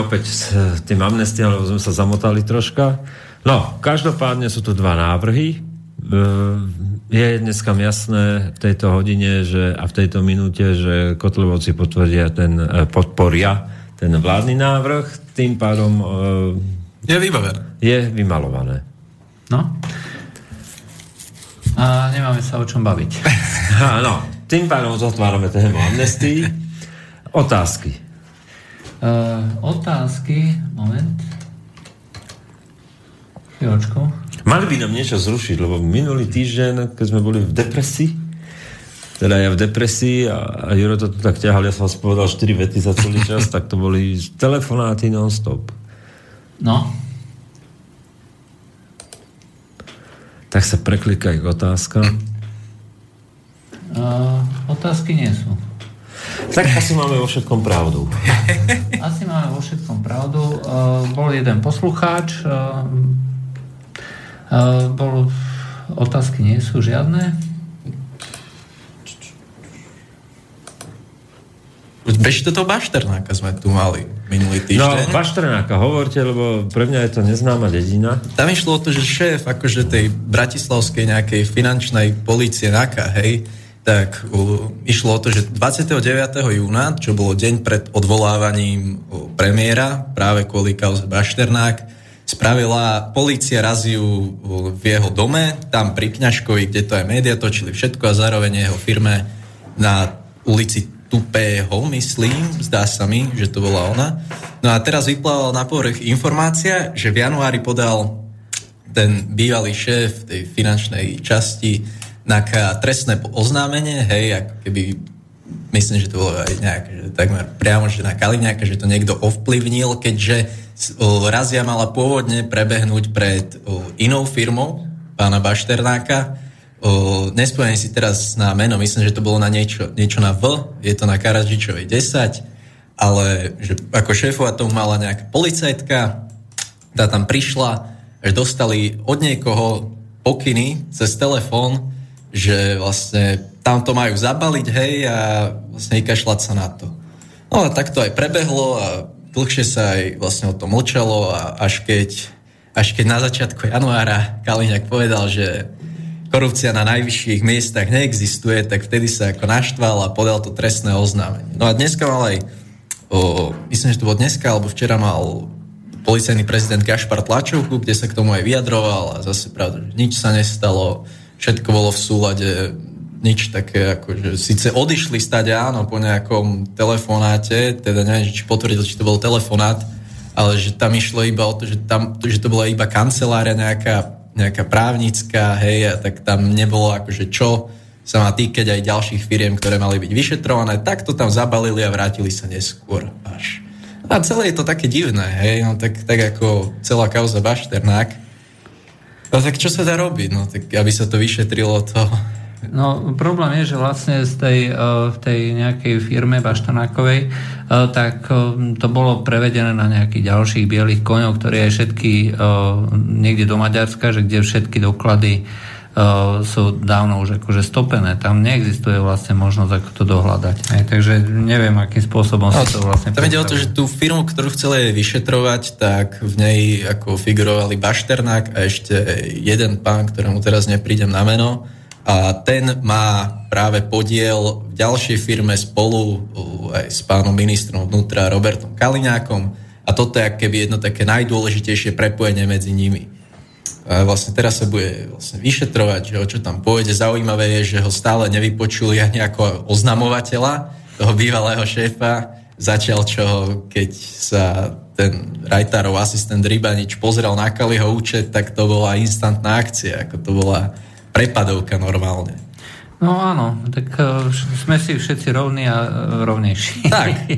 Opäť s tým amnestiám, lebo sme sa zamotali troška. No, každopádne sú tu dva návrhy. Je dneska jasné v tejto hodine že, a v tejto minúte, že Kotlevovci potvrdia ten, podporia ten vládny návrh, tým pádom je vybavené. Je vymalované. No. A nemáme sa o čom baviť. Áno. Tým pádom zotvárame tému amnestii. Otázky. Uh, otázky, moment. Chvíľočku. Mali by nám niečo zrušiť, lebo minulý týždeň, keď sme boli v depresii, teda ja v depresii a, a Juro to tu tak ťahal, ja som vás povedal 4 vety za celý čas, tak to boli telefonáty non-stop. No. Tak sa preklikaj k otázkam. Uh, otázky nie sú. Tak asi máme vo všetkom pravdu. Asi máme vo všetkom pravdu. Uh, bol jeden poslucháč. Uh, uh, bol, otázky nie sú žiadne. Bežte to Bašternáka sme tu mali minulý týždeň. No, Bašternáka, hovorte, lebo pre mňa je to neznáma dedina. Tam išlo o to, že šéf akože tej bratislavskej nejakej finančnej policie NAKA, hej, tak uh, išlo o to, že 29. júna, čo bolo deň pred odvolávaním uh, premiéra, práve kvôli kauze Bašternák, spravila policia raziu v jeho dome, tam pri Kňažkovi, kde to aj média točili všetko a zároveň jeho firme na ulici Tupého, myslím, zdá sa mi, že to bola ona. No a teraz vyplávala na povrch informácia, že v januári podal ten bývalý šéf tej finančnej časti nejaká trestné oznámenie, hej, ako keby myslím, že to bolo aj nejak, že takmer priamo, že na Kaliňáka, že to niekto ovplyvnil, keďže razia mala pôvodne prebehnúť pred inou firmou, pána Bašternáka. O, nespomením si teraz na meno, myslím, že to bolo na niečo, niečo na V, je to na Karadžičovej 10, ale že ako šéfova tomu mala nejaká policajtka, tá tam prišla, že dostali od niekoho pokyny cez telefón, že vlastne tam to majú zabaliť, hej, a vlastne vykašľať sa na to. No a tak to aj prebehlo a dlhšie sa aj vlastne o tom mlčalo a až keď, až keď na začiatku januára Kaliňák povedal, že korupcia na najvyšších miestach neexistuje, tak vtedy sa ako naštval a podal to trestné oznámenie. No a dneska mal aj, o, myslím, že to bolo dneska, alebo včera mal policajný prezident Gašpar tlačovku, kde sa k tomu aj vyjadroval a zase pravda, že nič sa nestalo, všetko bolo v súlade, nič také, ako, že síce odišli stade áno po nejakom telefonáte, teda neviem, či potvrdil, či to bol telefonát, ale že tam išlo iba o to, že, tam, že to bola iba kancelária nejaká, nejaká právnická, hej, a tak tam nebolo akože čo sa má týkať aj ďalších firiem, ktoré mali byť vyšetrované, tak to tam zabalili a vrátili sa neskôr až. A celé je to také divné, hej, no tak, tak ako celá kauza Bašternák, No tak čo sa dá robiť? No tak aby sa to vyšetrilo, to... No problém je, že vlastne z tej, eh, v tej nejakej firme Baštanákovej eh, tak eh, to bolo prevedené na nejakých ďalších bielých koňov, ktorí aj všetky niekde do Maďarska, že kde všetky doklady sú dávno už akože stopené. Tam neexistuje vlastne možnosť ako to dohľadať. Aj, takže neviem, akým spôsobom no, sa to vlastne... Tam ide o to, že tú firmu, ktorú chceli vyšetrovať, tak v nej ako figurovali Bašternák a ešte jeden pán, ktorému teraz neprídem na meno. A ten má práve podiel v ďalšej firme spolu aj s pánom ministrom vnútra Robertom Kaliňákom. A toto je keby jedno také najdôležitejšie prepojenie medzi nimi. Vlastne teraz sa bude vlastne vyšetrovať, že o čo tam pôjde. Zaujímavé je, že ho stále nevypočuli ani ako oznamovateľa, toho bývalého šéfa, začal čo, keď sa ten Rajtárov asistent Rybanič pozrel na Kaliho účet, tak to bola instantná akcia, ako to bola prepadovka normálne. No áno, tak uh, sme si všetci rovní a uh, rovnejší. Tak.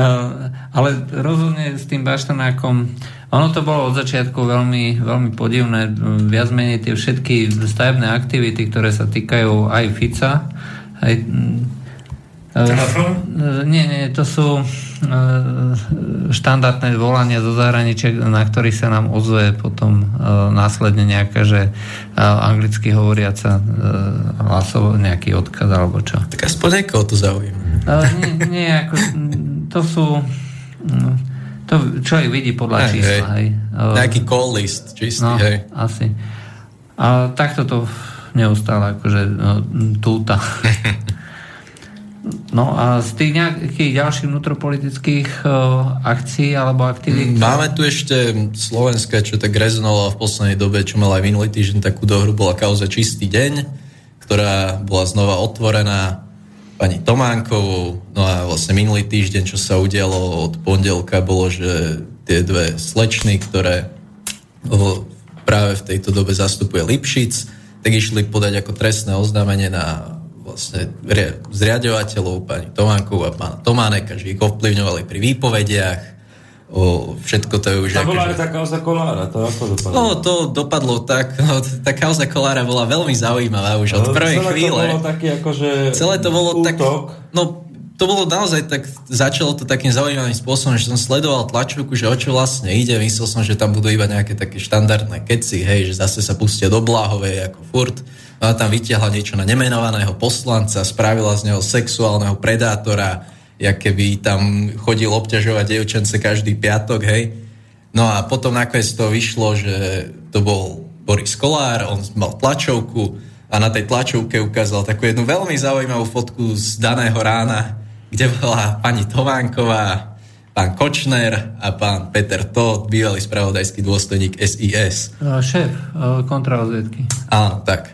uh, ale rozhodne s tým Baštanákom ono to bolo od začiatku veľmi, veľmi podivné. Viac menej tie všetky stavebné aktivity, ktoré sa týkajú aj Fica, aj, Telefón? Nie, nie, to sú e, štandardné volania zo zahraničia, na ktorých sa nám ozve potom následne nejaká, že anglicky hovoriaca hlasov, nejaký odkaz alebo čo. Tak aspoň niekoho to zaujíma. Nie, nie, ako, to sú to človek vidí podľa hey, čísla. Hej. Hej. Nejaký call list čistý, no, hej. Asi. A takto to neustále akože no, túta. No a z tých nejakých ďalších vnútropolitických uh, akcií alebo aktivít? Mm, máme tu ešte Slovenské, čo tak rezonovalo v poslednej dobe, čo mala aj minulý týždeň takú dohru, bola kauza Čistý deň, ktorá bola znova otvorená pani Tománkovou. No a vlastne minulý týždeň, čo sa udialo od pondelka, bolo, že tie dve slečny, ktoré práve v tejto dobe zastupuje Lipšic, tak išli podať ako trestné oznámenie na vlastne zriadovateľov, pani Tománkovú a pána Tománeka, že ich ovplyvňovali pri výpovediach, o, všetko to je už... To bola aj tá kauza Kolára, to ako dopadlo? No, to dopadlo tak, no, tá kauza Kolára bola veľmi zaujímavá už od no, prvej celé chvíle. To bolo taký akože celé to bolo útok. tak... No, to bolo naozaj tak, začalo to takým zaujímavým spôsobom, že som sledoval tlačovku, že o čo vlastne ide, myslel som, že tam budú iba nejaké také štandardné keci, hej, že zase sa pustia do Bláhovej ako furt ona tam vytiahla niečo na nemenovaného poslanca, spravila z neho sexuálneho predátora, jak keby tam chodil obťažovať dievčence každý piatok, hej. No a potom nakoniec to vyšlo, že to bol Boris Kolár, on mal tlačovku a na tej tlačovke ukázal takú jednu veľmi zaujímavú fotku z daného rána, kde bola pani Továnková, pán Kočner a pán Peter Todt, bývalý spravodajský dôstojník SIS. Šéf kontrarozviedky. Áno, tak.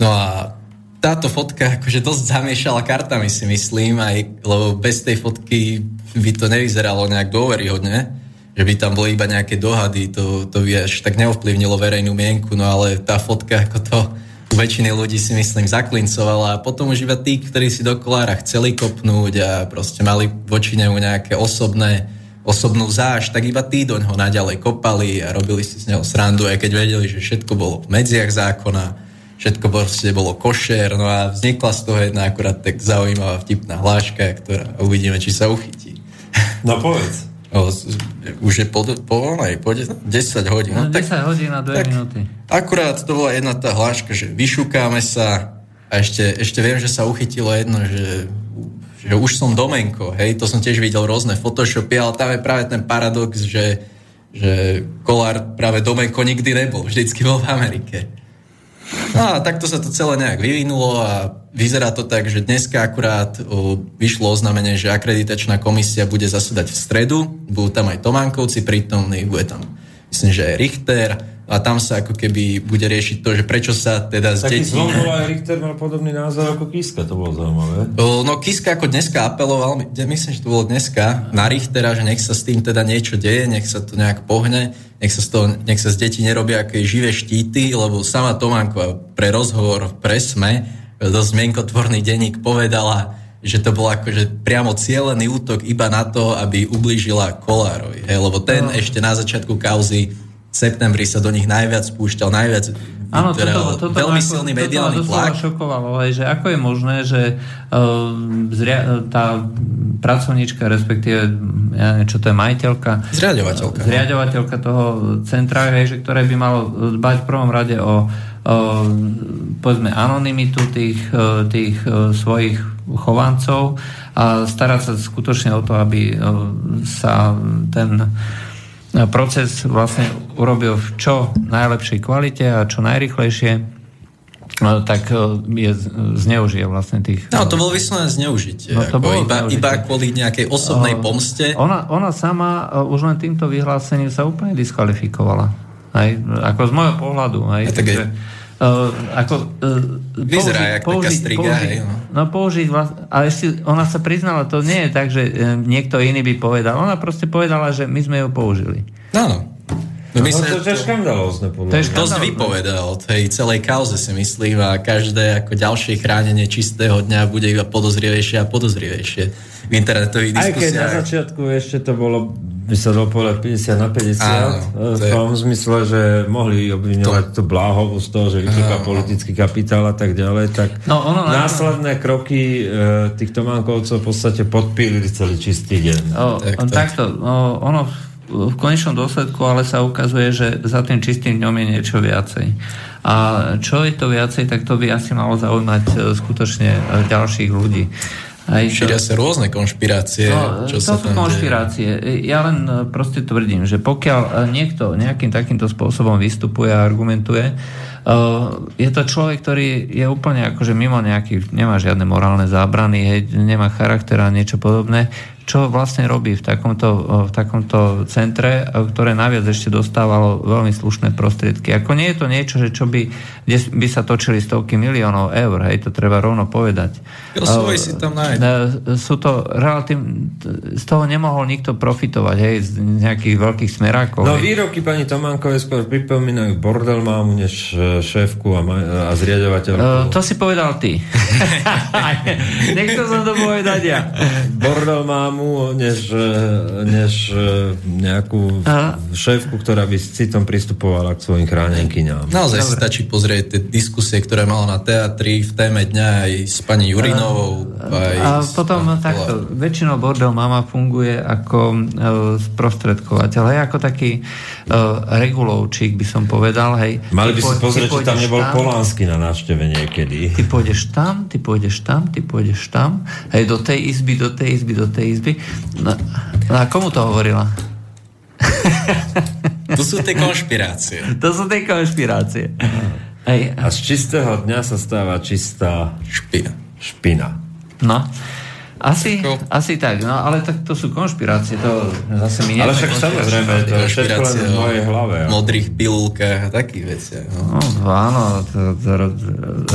No a táto fotka akože dosť zamiešala kartami si myslím, aj, lebo bez tej fotky by to nevyzeralo nejak dôveryhodne, že by tam boli iba nejaké dohady, to, to by až tak neovplyvnilo verejnú mienku, no ale tá fotka ako to u väčšiny ľudí si myslím zaklincovala. A potom už iba tí, ktorí si do kolára chceli kopnúť a proste mali voči nemu nejaké osobné osobnú záž, tak iba tí do ňoho naďalej kopali a robili si z neho srandu, aj keď vedeli, že všetko bolo v medziach zákona, všetko proste bolo košer, no a vznikla z toho jedna akurát tak zaujímavá vtipná hláška, ktorá uvidíme, či sa uchytí. No povedz. O, už je po, po, aj, po 10 hodín. No, 10 tak, hodín a 2 tak, minúty. Akurát to bola jedna tá hláška, že vyšukáme sa a ešte, ešte viem, že sa uchytilo jedno, že, že už som domenko, hej, to som tiež videl rôzne photoshopy, ale tam je práve ten paradox, že, že Kolár práve domenko nikdy nebol, vždycky bol v Amerike. No a takto sa to celé nejak vyvinulo a vyzerá to tak, že dneska akurát vyšlo oznámenie, že akreditačná komisia bude zasedať v stredu, budú tam aj Tománkovci prítomní, bude tam myslím, že aj Richter, a tam sa ako keby bude riešiť to, že prečo sa teda z Taký detí... Taký aj Richter mal podobný názor ako Kiska, to bolo zaujímavé. No Kiska ako dneska apeloval, myslím, že to bolo dneska, na Richtera, že nech sa s tým teda niečo deje, nech sa to nejak pohne, nech sa z, toho, nech sa z detí nerobia aké živé štíty, lebo sama Tománko pre rozhovor v Presme, dosť mienkotvorný denník povedala, že to bol akože priamo cieľený útok iba na to, aby ublížila Kolárovi. Hej, lebo ten no. ešte na začiatku kauzy septembri sa do nich najviac spúšťal, najviac Áno, toto, toto veľmi ako, silný mediálny toto tlak. šokovalo, aj, že ako je možné, že uh, zria, tá pracovníčka, respektíve, ja neviem, čo to je, majiteľka, zriadovateľka, zriadovateľka toho centra, hej, že ktoré by malo dbať v prvom rade o, o povedzme, anonymitu tých, uh, tých svojich chovancov a starať sa skutočne o to, aby sa ten proces vlastne urobil v čo najlepšej kvalite a čo najrychlejšie, no, tak e, je, zneužije vlastne tých... No, to bolo vyslovene zneužitie. No, to bolo iba, zneužitie. iba kvôli nejakej osobnej pomste. Ona, ona sama e, už len týmto vyhlásením sa úplne diskvalifikovala. Aj, ako z môjho pohľadu. Aj, a tak je, Uh, ako, uh, Vyzerá použiť, použiť, striga, použiť, hej, no. no použiť vlast, ale ešte ona sa priznala, to nie je tak, že uh, niekto iný by povedal. Ona proste povedala, že my sme ju použili. Áno. No, no, to, to je škandalózne. To je dosť vypovedal o tej celej kauze si myslím a každé ako ďalšie chránenie čistého dňa bude iba podozrivejšie a podozrivejšie v internetových diskusiách. Aj keď na začiatku ešte to bolo by sa dalo povedať 50 na 50 Áno, v tom je... zmysle, že mohli obviňovať to... tú Bláhovu z toho, že vytýka politický kapitál a tak ďalej, tak no, ono následné na... kroky e, tých Tománkovcov v podstate podpílili celý čistý deň. O, tak, tak. Takto, o, ono v konečnom dôsledku ale sa ukazuje, že za tým čistým dňom je niečo viacej. A čo je to viacej, tak to by asi malo zaujímať e, skutočne ďalších ľudí. Aj Šíria sa rôzne konšpirácie. No, čo to sa sú konšpirácie. Deje. Ja len e, proste tvrdím, že pokiaľ e, niekto nejakým takýmto spôsobom vystupuje a argumentuje, Uh, je to človek, ktorý je úplne akože mimo nejakých, nemá žiadne morálne zábrany, hej, nemá charakter a niečo podobné čo vlastne robí v takomto, v takomto centre, ktoré naviac ešte dostávalo veľmi slušné prostriedky. Ako nie je to niečo, že čo by, kde by sa točili stovky miliónov eur, hej, to treba rovno povedať. si tam nájde. Sú to relatív, z toho nemohol nikto profitovať, hej, z nejakých veľkých smerákov. No hej. výroky pani Tománkovej skôr pripomínajú bordel mámu, než e, šéfku a, ma- a zriadovateľku. Uh, to si povedal ty. Nechcel som to povedať ja. Bordel mámu reklamu, než, než e, nejakú a? šéfku, ktorá by s citom pristupovala k svojim chránenkyňám. Naozaj Dobre. si stačí pozrieť tie diskusie, ktoré mala na teatri v téme dňa aj s pani Jurinovou. A, aj a potom s takto, väčšinou bordel mama funguje ako uh, sprostredkovateľ, hej, ako taký uh, regulovčík by som povedal, hej. Mali by si pozrieť, či tam nebol tam, Polánsky na návšteve niekedy. Ty pôjdeš tam, ty pôjdeš tam, ty pôjdeš tam, hej, do tej izby, do tej izby, do tej izby izby. No, no a komu to hovorila? To sú tie konšpirácie. To sú tie konšpirácie. Ej. A z čistého dňa sa stáva čistá špina. špina. No. Asi, asi tak, no ale tak to sú konšpirácie, to zase mi Ale však samozrejme, to je všetko len v mojej hlave. V modrých pilulkách a takých veciach. No. no áno, to, to,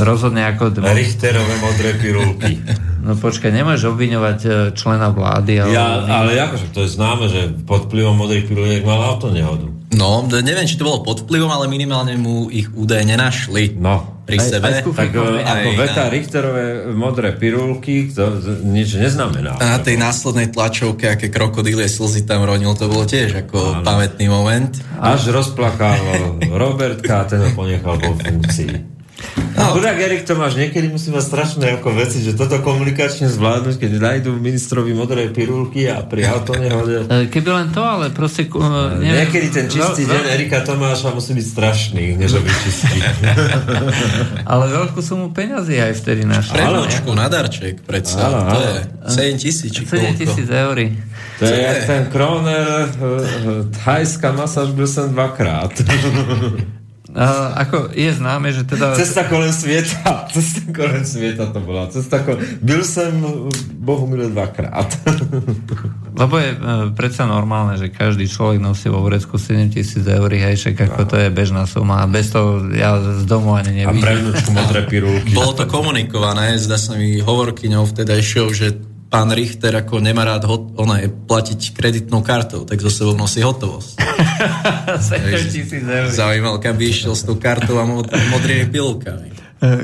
rozhodne ako... Richterové modré pilulky. No počkaj, nemôžeš obviňovať e, člena vlády. Ale, ja, ale akože to je známe, že pod vplyvom modrých piluliek mal auto nehodu. No, neviem, či to bolo pod vplyvom, ale minimálne mu ich údaje nenašli. No. Pri aj, sebe. Aj tak aj, ako veta na... Richterové modré pirulky, to nič neznamená. A na tej následnej tlačovke, aké krokodílie slzy tam ronil, to bolo tiež ako Áno. pamätný moment. Až rozplakal Robertka a ten ho ponechal vo funkcii. No, chudák Erik Tomáš, niekedy musí mať strašné ako veci, že toto komunikačne zvládnuť, keď nájdú ministrovi modré pirulky a pri auto nehode. E, keby len to, ale proste... Uh, neviem, niekedy ten čistý deň veľ... Erika Tomáša musí byť strašný, než ho čistý. ale veľkú sumu peňazí aj vtedy našli. Prednočku na darček, predsa. Áno, áno. To je 7 tisíc, 7 tisíc eur. To je jak ten kroner, thajská masáž byl som dvakrát. Uh, ako je známe, že teda... Cesta kolem sveta. Cesta kolem sveta to bola. Cesta kolem... Byl som Bohu milé dvakrát. Lebo je uh, predsa normálne, že každý človek nosí vo vrecku 7 tisíc eur, hej, však ako to je bežná suma. A bez toho ja z domu ani nevidím. A pre vnúčku modré pirulky. Bolo to komunikované, zdá sa mi hovorkyňou vtedajšou, že pán Richter ako nemá rád hot, ona je platiť kreditnou kartou, tak zo sebou nosí hotovosť. 7 tisíc eur. Zaujímal, kam by išiel s tou kartou a mod, modrými pilkami.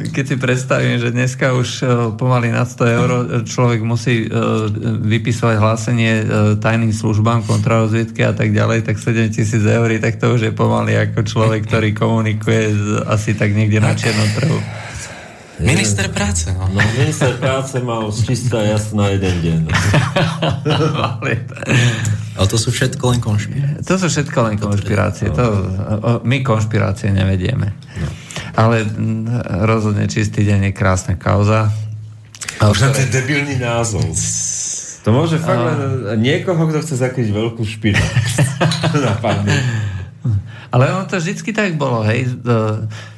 Keď si predstavím, že dneska už e, pomaly na 100 eur človek musí vypisovať hlásenie tajným službám, kontrarozviedky a tak ďalej, tak 7 tisíc eur, tak to už je pomaly ako človek, ktorý komunikuje asi tak niekde na čiernom trhu. Minister práce, no. no. minister práce mal čistá jasná jeden deň. Ale to sú všetko len konšpirácie. To sú všetko len konšpirácie. To, my konšpirácie nevedieme. No. Ale rozhodne čistý deň je krásna kauza. Už na ten debilný názov. To môže fakt len niekoho, kto chce zakryť veľkú špinu. Ale ono to vždycky tak bolo, hej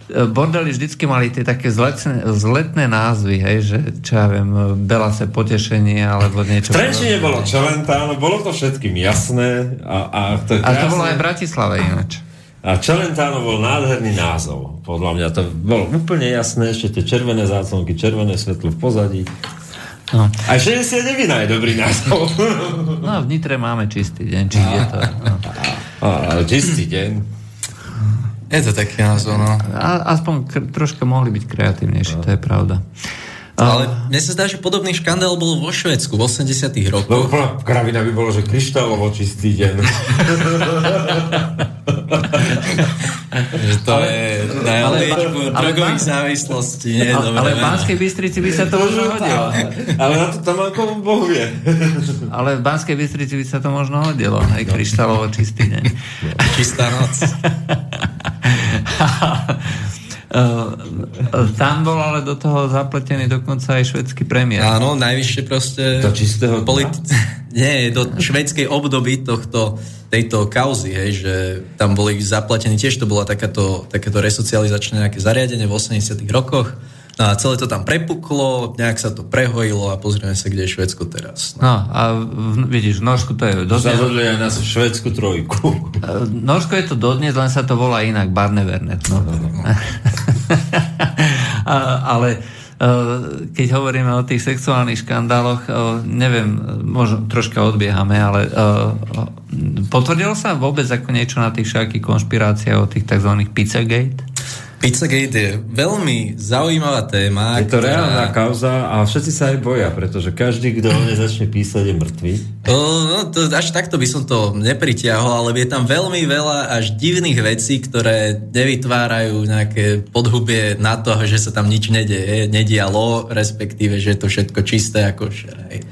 bordely vždycky mali tie také zletné, zletné názvy, hej, že čo ja viem, Bela se potešenie, alebo niečo. V Trenčine bolo Čelentáno, bolo to všetkým jasné. A, a, to, a to bolo aj v Bratislave ináč. A Čelentáno bol nádherný názov. Podľa mňa to bolo úplne jasné, ešte tie červené záclonky, červené svetlo v pozadí. No. A 69 je dobrý názov. No, v Nitre máme čistý deň, či je to. No. A, čistý deň. Je to taký názov, no. A, aspoň k- troška mohli byť kreatívnejší, no. to je pravda. Ale mne sa zdá, že podobný škandál bol vo Švedsku v 80 rokoch. No, kravina by bolo, že kryštálovo čistý deň. to ale, je najlepšie drogových závislostí. Nie, ale, ale v Banskej Bystrici by sa to možno hodilo. ale na to tam ako Boh vie. ale v Banskej Bystrici by sa to možno hodilo. Aj kryštálovo čistý deň. Čistá noc. tam bol ale do toho zapletený dokonca aj švedský premiér. Áno, najvyššie proste... Do čistého politi- Nie, do švedskej obdoby tohto, tejto kauzy, hej, že tam boli zaplatení, tiež to bola takáto, takéto resocializačné nejaké zariadenie v 80 rokoch No a celé to tam prepuklo, nejak sa to prehojilo a pozrieme sa, kde je Švedsko teraz. No, no a v, vidíš, v Norsku to je dodnes... Zavodli aj na švedskú trojku. Norsko je to dodnes, len sa to volá inak, Barnevernet. No. No, no, no. a, ale e, keď hovoríme o tých sexuálnych škandáloch, e, neviem, možno troška odbiehame, ale e, potvrdilo sa vôbec ako niečo na tých všetkých konšpiráciách o tých tzv. Pizzagate? Pizzagate je veľmi zaujímavá téma. Je to ktorá... reálna kauza a všetci sa aj boja, pretože každý, kto o začne písať, je mŕtvý. No, to, až takto by som to nepritiahol, ale je tam veľmi veľa až divných vecí, ktoré nevytvárajú nejaké podhubie na to, že sa tam nič nedieje, nedialo, respektíve, že je to všetko čisté ako šeraj.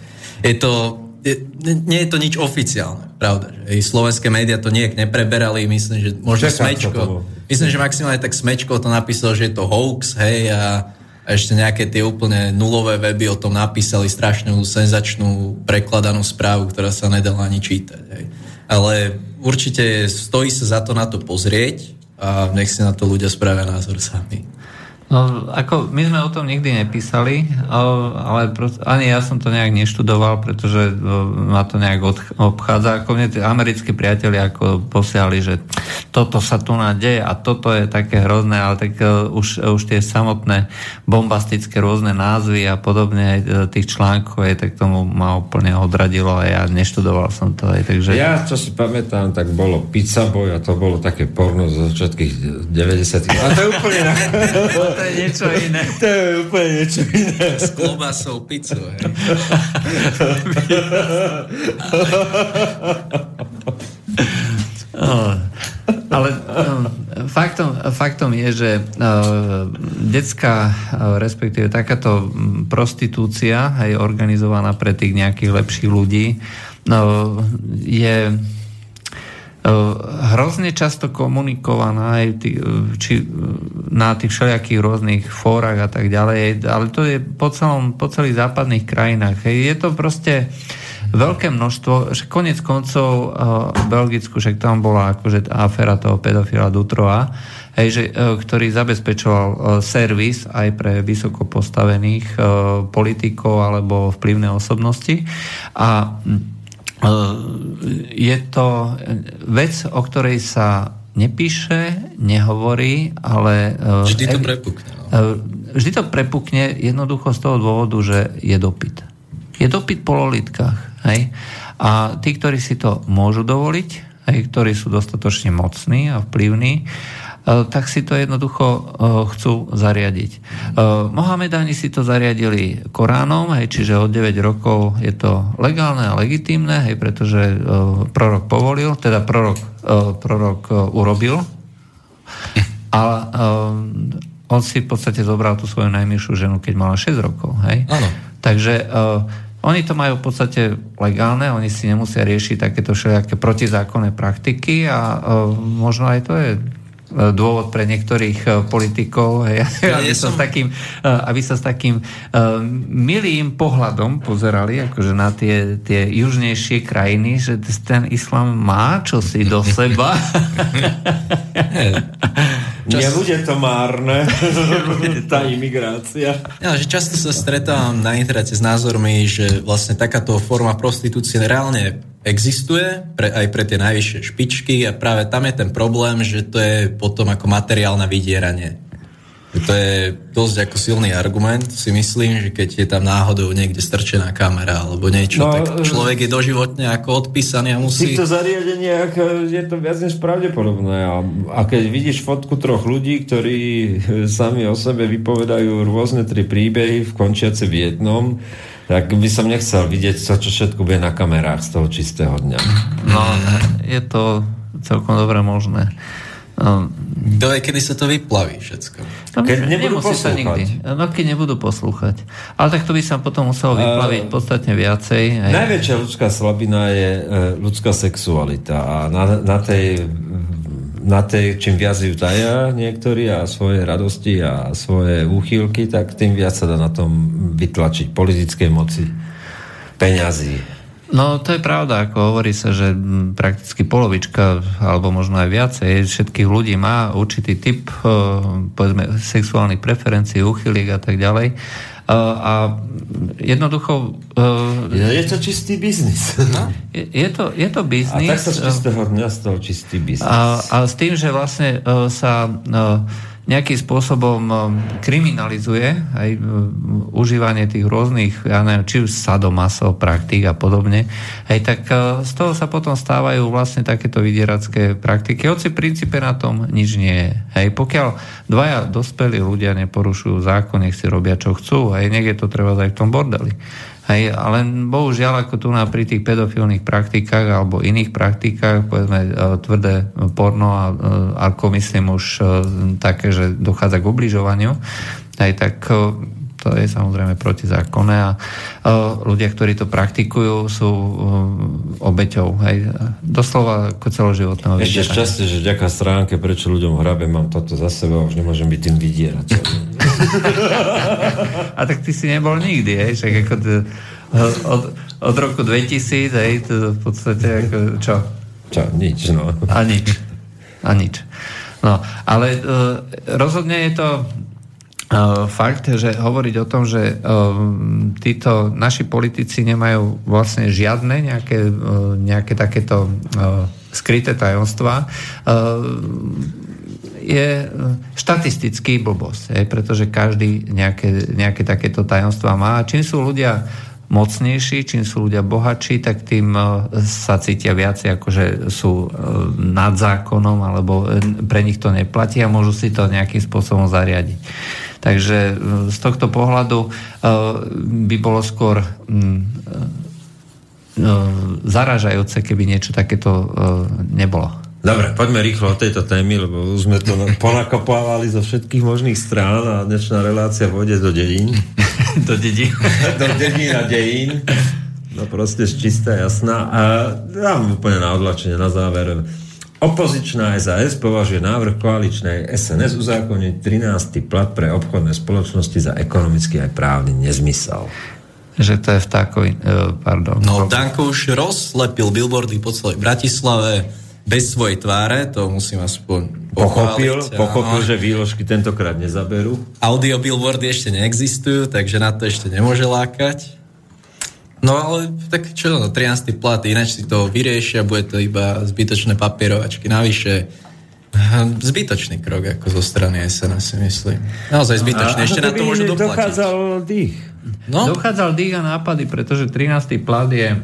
Je to je, nie je to nič oficiálne, pravda. Že slovenské médiá to nejak nepreberali, myslím, že možno Čaká, Smečko, myslím, že maximálne tak Smečko to napísal, že je to hoax, hej, a, ešte nejaké tie úplne nulové weby o tom napísali strašnú, senzačnú, prekladanú správu, ktorá sa nedala ani čítať, hej. Ale určite stojí sa za to na to pozrieť a nech si na to ľudia spravia názor sami. No, ako my sme o tom nikdy nepísali, ale prost, ani ja som to nejak neštudoval, pretože ma to nejak obchádza. Ako mne tí americkí priatelia ako posiali, že toto sa tu nadeje a toto je také hrozné, ale tak e, už, už tie samotné bombastické rôzne názvy a podobne e, tých článkov, aj tak tomu ma úplne odradilo a ja neštudoval som to. Aj, takže... Ja, čo si pamätám, tak bolo Pizza Boy a to bolo také porno zo všetkých 90 A to je úplne. to je niečo iné. To je úplne niečo iné. S klobasou pizzu, hej. oh, ale um, faktom, faktom je, že uh, detská, uh, respektíve takáto prostitúcia, aj organizovaná pre tých nejakých lepších ľudí, uh, je hrozne často komunikovaná aj tý, e, či, e, na tých všelijakých rôznych fórach a tak ďalej, ale to je po, celom, po celých západných krajinách. Je to proste veľké množstvo, že konec koncov v Belgicku, však tam bola akože aféra toho pedofila Dutrova, hej, že, ktorý zabezpečoval servis aj pre vysoko postavených politikov alebo vplyvné osobnosti a je to vec, o ktorej sa nepíše, nehovorí, ale... Vždy to prepukne. No. Vždy to prepukne jednoducho z toho dôvodu, že je dopyt. Je dopyt po lolitkách. Hej? A tí, ktorí si to môžu dovoliť, hej, ktorí sú dostatočne mocní a vplyvní, tak si to jednoducho e, chcú zariadiť. E, Mohamedáni si to zariadili Koránom, hej, čiže od 9 rokov je to legálne a legitímne, hej, pretože prorok povolil, teda prorok, prorok urobil. A on si v podstate zobral tú svoju najmilšiu ženu, keď mala 6 rokov. Hej? Áno. Takže oni to majú v podstate legálne, oni si nemusia riešiť takéto všelijaké protizákonné praktiky a možno aj to je E, dôvod pre niektorých e, politikov, hej, ja aby, sa s takým, e, aby sa s takým milým pohľadom pozerali akože na tie, tie južnejšie krajiny, že ten islám má čosi do seba. Čas... Nebude to márne, tá imigrácia. Ja, že často sa stretávam na internete s názormi, že vlastne takáto forma prostitúcie reálne existuje pre, aj pre tie najvyššie špičky a práve tam je ten problém, že to je potom ako materiál na vydieranie. To je dosť ako silný argument, si myslím, že keď je tam náhodou niekde strčená kamera alebo niečo, no, tak e, človek je doživotne ako odpísaný a musí... V týchto zariadeniach e, je to viac než pravdepodobné. A, a keď vidíš fotku troch ľudí, ktorí e, sami o sebe vypovedajú rôzne tri príbehy, končiace v jednom, tak by som nechcel vidieť, čo, čo všetko bude na kamerách z toho čistého dňa. No, je to celkom dobre možné. Um, Kto vie, kedy sa to vyplaví všetko? No, keď nebudú poslúchať. Nikdy. No, keď nebudú poslúchať. Ale tak to by sa potom muselo vyplaviť uh, podstatne viacej. Aj... Najväčšia ľudská slabina je uh, ľudská sexualita a na, na tej na tej, čím viac ju taja niektorí a svoje radosti a svoje úchylky, tak tým viac sa dá na tom vytlačiť politickej moci, peňazí. No to je pravda, ako hovorí sa, že prakticky polovička, alebo možno aj viacej, všetkých ľudí má určitý typ povedzme, sexuálnych preferencií, úchylík a tak ďalej. A jednoducho... Je to čistý biznis. No? Je, je, to, je to biznis. A tak sa z čistého dňa stal čistý biznis. A, a s tým, že vlastne sa nejakým spôsobom um, kriminalizuje aj um, užívanie tých rôznych, ja neviem, či už sadomaso, praktík a podobne, aj tak uh, z toho sa potom stávajú vlastne takéto vydieracké praktiky. Hoci v princípe na tom nič nie je. Hej, pokiaľ dvaja dospelí ľudia neporušujú zákon, nech si robia čo chcú, aj nech je to treba aj v tom bordeli. Hej, ale bohužiaľ, ako tu na pri tých pedofilných praktikách alebo iných praktikách, povedzme e, tvrdé porno a e, ako myslím už e, také, že dochádza k ubližovaniu, aj tak to je samozrejme protizákonné a ľudia, ktorí to praktikujú, sú obeťou. Hej, doslova ako celoživotného Ešte šťastie, že vďaka stránke, prečo ľuďom hrabe, mám toto za seba, už nemôžem byť tým vydierať. A tak ty si nebol nikdy, hej, však ako to, od, od roku 2000, hej, to v podstate ako, čo? Čo, nič, no. A nič. A nič. No, ale uh, rozhodne je to Uh, fakt, že hovoriť o tom, že uh, títo naši politici nemajú vlastne žiadne nejaké, uh, nejaké takéto skryté tajomstvá, je štatistický blbosť, pretože každý nejaké, nejaké takéto tajomstvá má. A čím sú ľudia mocnejší, čím sú ľudia bohatší, tak tým sa cítia viacej ako, že sú nad zákonom, alebo pre nich to neplatí a môžu si to nejakým spôsobom zariadiť. Takže e, z tohto pohľadu e, by bolo skôr mm, e, zaražajúce, keby niečo takéto nebolo. Dobre, poďme rýchlo o tejto témy, lebo už sme to ponakopávali zo všetkých možných strán a dnešná relácia vôjde do dedín. do dedín. do dedín a dejín. No proste čistá, jasná. A dám úplne na odlačenie na záver Opozičná SAS považuje návrh koaličnej SNS uzákoniť 13. plat pre obchodné spoločnosti za ekonomický aj právny nezmysel. Že to je v takový, uh, pardon. No, Danko už rozlepil billboardy po celej Bratislave bez svojej tváre, to musím aspoň pochopil, pochváliť. Pochopil, že výložky tentokrát nezaberú. Audio billboardy ešte neexistujú, takže na to ešte nemôže lákať. No ale tak čo, no, 13. plat, ináč si to vyriešia, bude to iba zbytočné papierovačky. Navyše, zbytočný krok ako zo strany SNS si myslím. Naozaj zbytočný, ešte na to môžu doplatiť. Dochádzal dých. No? Dochádzal dých a nápady, pretože 13. plat je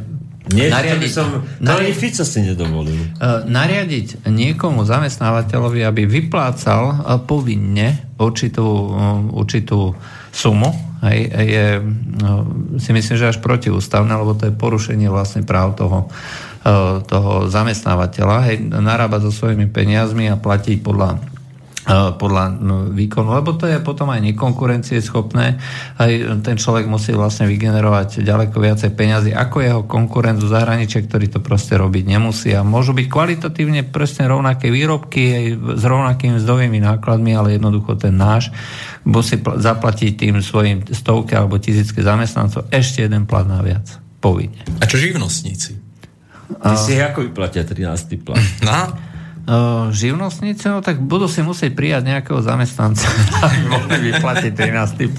nie, nariadiť, som, nariadiť, Fico si nedovolil. Uh, nariadiť niekomu zamestnávateľovi, aby vyplácal uh, povinne určitú, uh, určitú sumu, hej, je, si myslím, že až protiústavné, lebo to je porušenie vlastne práv toho, e, toho zamestnávateľa, hej, narábať so svojimi peniazmi a platiť podľa E, podľa no, výkonu, lebo to je potom aj nekonkurencieschopné. Aj ten človek musí vlastne vygenerovať ďaleko viacej peňazí ako jeho konkurent z zahraničia, ktorý to proste robiť nemusí. A môžu byť kvalitatívne presne rovnaké výrobky aj s rovnakými zdovými nákladmi, ale jednoducho ten náš musí pl- zaplatiť tým svojim stovke alebo tisícky zamestnancov ešte jeden plat naviac. Povinne. A čo živnostníci? Ty a... si ako vyplatia 13. plat? No? Živnostníci, no tak budú si musieť prijať nejakého zamestnanca, aby mohli vyplatiť 13. 13.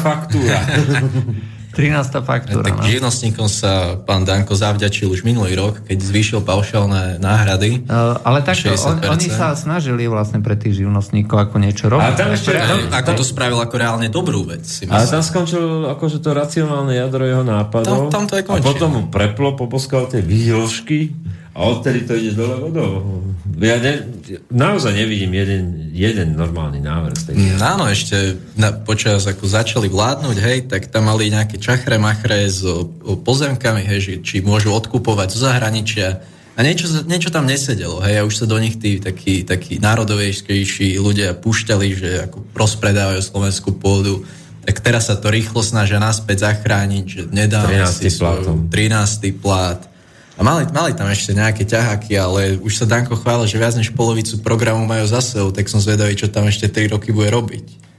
faktúra. 13. faktúra. Tak no. živnostníkom sa pán Danko zavďačil už minulý rok, keď zvýšil paušálne náhrady. Uh, ale takto, on, oni sa snažili vlastne pre tých živnostníkov ako niečo robiť. Ale tam ešte, tam, ako to spravil ako reálne dobrú vec. Si ale tam skončil akože to racionálne jadro jeho nápadov. Tam, tam to je končí. A potom mu preplo, poposkal tie výložky a odtedy to ide dole vodou. Ja ne, naozaj nevidím jeden, jeden normálny návrh tej mm, Áno, ešte na, počas ako začali vládnuť, hej, tak tam mali nejaké čachre machre s o, o pozemkami, hej, či môžu odkupovať zo zahraničia. A niečo, niečo tam nesedelo, hej, a už sa do nich tí takí, takí národovejškejší ľudia púšťali, že ako rozpredávajú slovenskú pôdu. Tak teraz sa to rýchlo snažia naspäť zachrániť, že nedáme si svoj 13. plat A mali, mali tam ešte nejaké ťaháky, ale už sa Danko chválil, že viac než polovicu programu majú za sebou, tak som zvedavý, čo tam ešte 3 roky bude robiť.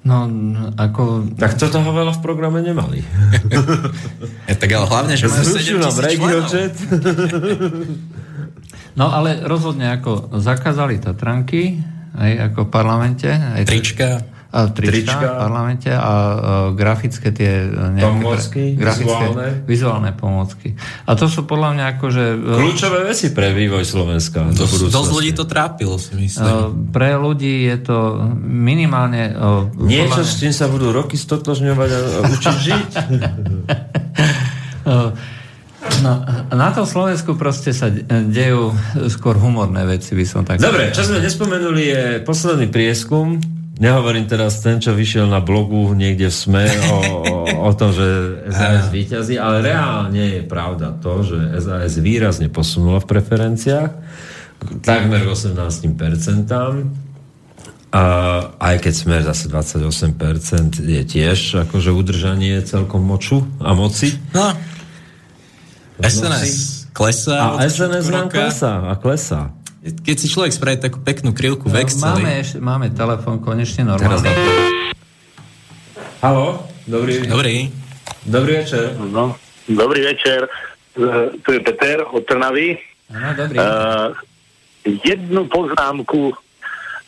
No, ako... Tak to toho veľa v programe nemali. ja, tak ale hlavne, že majú 7 tisíc. No ale rozhodne ako zakázali Tatranky, aj ako v parlamente. Aj Trička. A trička, trička. v parlamente a uh, grafické tie nejaké... Pomôcky, grafické, vizuálne. vizuálne pomôcky. A to sú podľa mňa akože... Kľúčové veci pre vývoj Slovenska. Do dosť ľudí to trápilo, si myslím. Uh, pre ľudí je to minimálne... Uh, Niečo, s tým sa budú roky stotožňovať a učiť žiť. No, na tom Slovensku proste sa dejú skôr humorné veci, by som tak... Dobre, čo sme nespomenuli je posledný prieskum Nehovorím teraz ten, čo vyšiel na blogu niekde v SME o, o, o tom, že SAS výťazí, ale reálne je pravda to, že SAS výrazne posunulo v preferenciách takmer 18%. A aj keď smer zase 28% je tiež akože udržanie celkom moču a moci. No. SNS klesá. A SNS nám klesá a klesá. Keď si človek spraví takú peknú krivku v Exceli... Máme, máme telefon konečne normálne. Halo, dobrý. Dobrý. Dobrý večer. No, dobrý večer. Uh, tu je Peter od Trnavy. Áno, dobrý. Uh, jednu poznámku.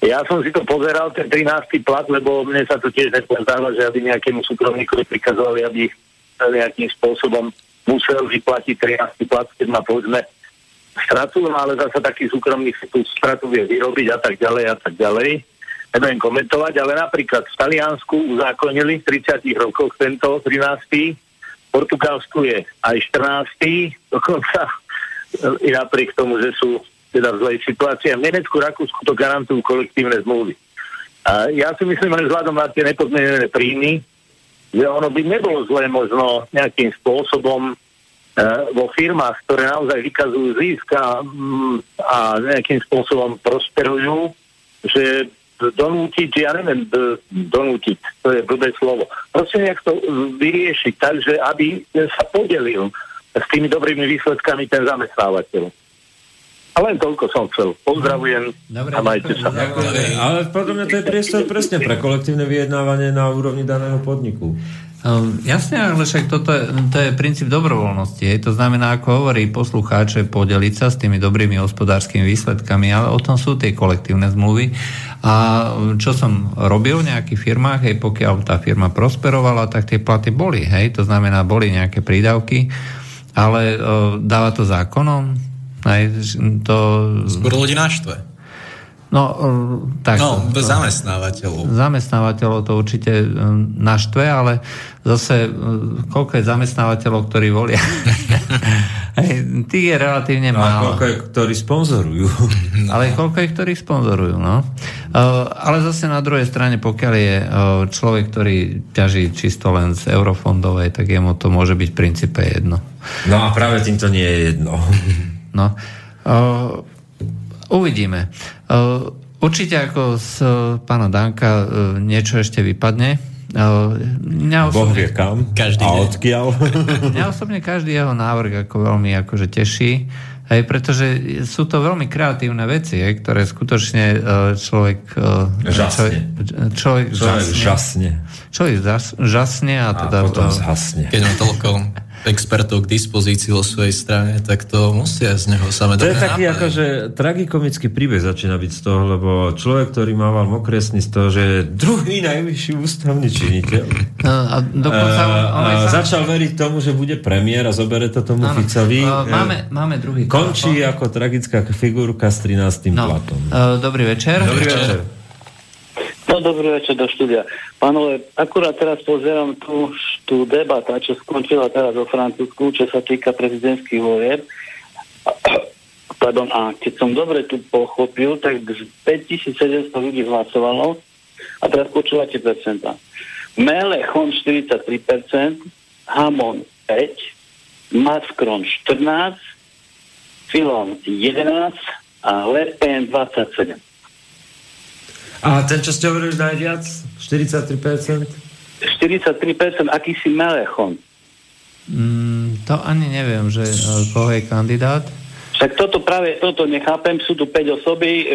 Ja som si to pozeral, ten 13. plat, lebo mne sa to tiež nepozdáva, že aby nejakému súkromníkovi prikazovali, aby nejakým spôsobom musel vyplatiť 13. plat, keď má povedzme stratu, no ale zase taký tú stratu vie vyrobiť a tak ďalej a tak ďalej. Nebudem komentovať, ale napríklad v Taliansku uzákonili v 30 rokoch tento 13. V Portugalsku je aj 14. dokonca i napriek tomu, že sú teda v zlej situácii. A v Nemecku, Rakúsku to garantujú kolektívne zmluvy. A ja si myslím, že vzhľadom na tie nepodmienené príjmy, že ono by nebolo zlé možno nejakým spôsobom E, vo firmách, ktoré naozaj vykazujú zisk a, mm, a nejakým spôsobom prosperujú, že donútiť, ja neviem, donútiť, to je blbé slovo. Proste nejak to vyriešiť tak, že aby sa podelil s tými dobrými výsledkami ten zamestnávateľ. A len toľko som chcel. Pozdravujem Dobre, a majte sa. Ďakujem. Ale podľa mňa to je priestor presne pre kolektívne vyjednávanie na úrovni daného podniku. Um, jasne, ale však toto to je princíp dobrovoľnosti. Je. To znamená, ako hovorí poslucháče, podeliť sa s tými dobrými hospodárskymi výsledkami, ale o tom sú tie kolektívne zmluvy. A čo som robil v nejakých firmách, hej, pokiaľ tá firma prosperovala, tak tie platy boli. Hej, to znamená, boli nejaké prídavky, ale uh, dáva to zákonom. Hej, to... Skôr ľudí naštve. No, e, tak... No, zamestnávateľov. Zamestnávateľov to určite e, naštve, ale zase e, koľko je zamestnávateľov, ktorí volia? Tých je relatívne no, málo. koľko je, ktorí sponzorujú. No. Ale koľko je, ktorí sponzorujú, no. Ale zase na druhej strane, pokiaľ je človek, ktorý ťaží čisto len z eurofondovej, tak jemu to môže byť v princípe jedno. No a práve týmto nie je jedno. No. Uvidíme. Určite ako z e, pána Danka e, niečo ešte vypadne. Mňa osobne, boh vie kam každý a odkiaľ. Mňa osobne každý jeho návrh ako veľmi akože teší. Hej, pretože sú to veľmi kreatívne veci, hej, ktoré skutočne človek... Žasne. Človek, človek, človek žasne. Človek žasne a, teda... A potom zhasne. Keď má toľko expertov k dispozícii vo svojej strane, tak to musia z neho samé To je taký nápady. akože tragikomický príbeh začína byť z toho, lebo človek, ktorý mával mokresný z toho, že je druhý najvyšší ústavný činiteľ a, dokonca, a, a sa... začal veriť tomu, že bude premiér a zobere to tomu ano. Ficovi. Máme, máme druhý Končí telefon. ako tragická figurka s 13. No. platom. Dobrý večer. Dobrý večer. No, dobrý večer do štúdia. Pánové, akurát teraz pozerám tú, tú debata, čo skončila teraz vo Francúzsku, čo sa týka prezidentských volieb. Pardon, a keď som dobre tu pochopil, tak 5700 ľudí hlasovalo a teraz počúvate percenta. Melechon 43%, Hamon 5, Macron 14, Filon 11 a Le Pen 27. A ten, čo ste hovorili najviac? 43%? 43% akýsi Melechon. Mm, to ani neviem, že uh, koho je kandidát. Však toto práve, toto nechápem, sú tu 5 osoby, e,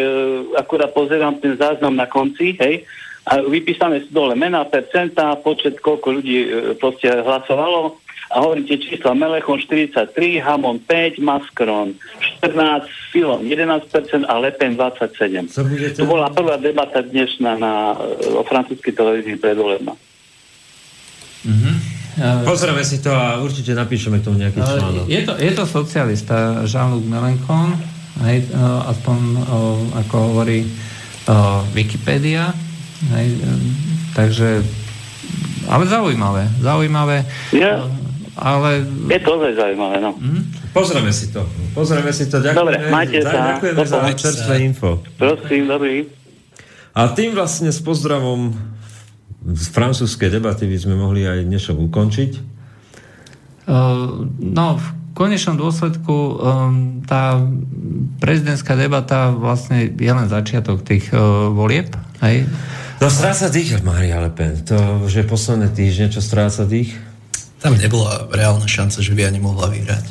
akurát pozerám ten záznam na konci, hej, a vypísané sú dole mená, percenta, počet, koľko ľudí e, proste hlasovalo a hovoríte čísla Melechon 43, Hamon 5, Maskron 14, Filon 11% a Le Pen 27. To bola prvá debata dnešná na, o francúzskej televízii predvolebná. Mm-hmm. Pozrieme si to a určite napíšeme k tomu nejaký článok. Je to, je to socialista Jean-Luc Mélenchon, hej, e, aspoň o, e, ako hovorí e, Wikipedia. Hej, takže, ale zaujímavé, zaujímavé. Ja. Ale... Je to ozaj zaujímavé, no. Mm? Pozrieme si to. Pozrieme si to. Ďakujeme, Dobre, majte sa. Ďakujeme za čerstvé info. Prosím, dobrý. A tým vlastne s pozdravom z francúzskej debaty by sme mohli aj dnešok ukončiť? Uh, no, v konečnom dôsledku um, tá prezidentská debata vlastne je len začiatok tých uh, volieb. Hej? No stráca dých Maria Le Pen. To, že posledné týždne, čo stráca dých? Tam nebola reálna šanca, že by ani mohla vyhrať.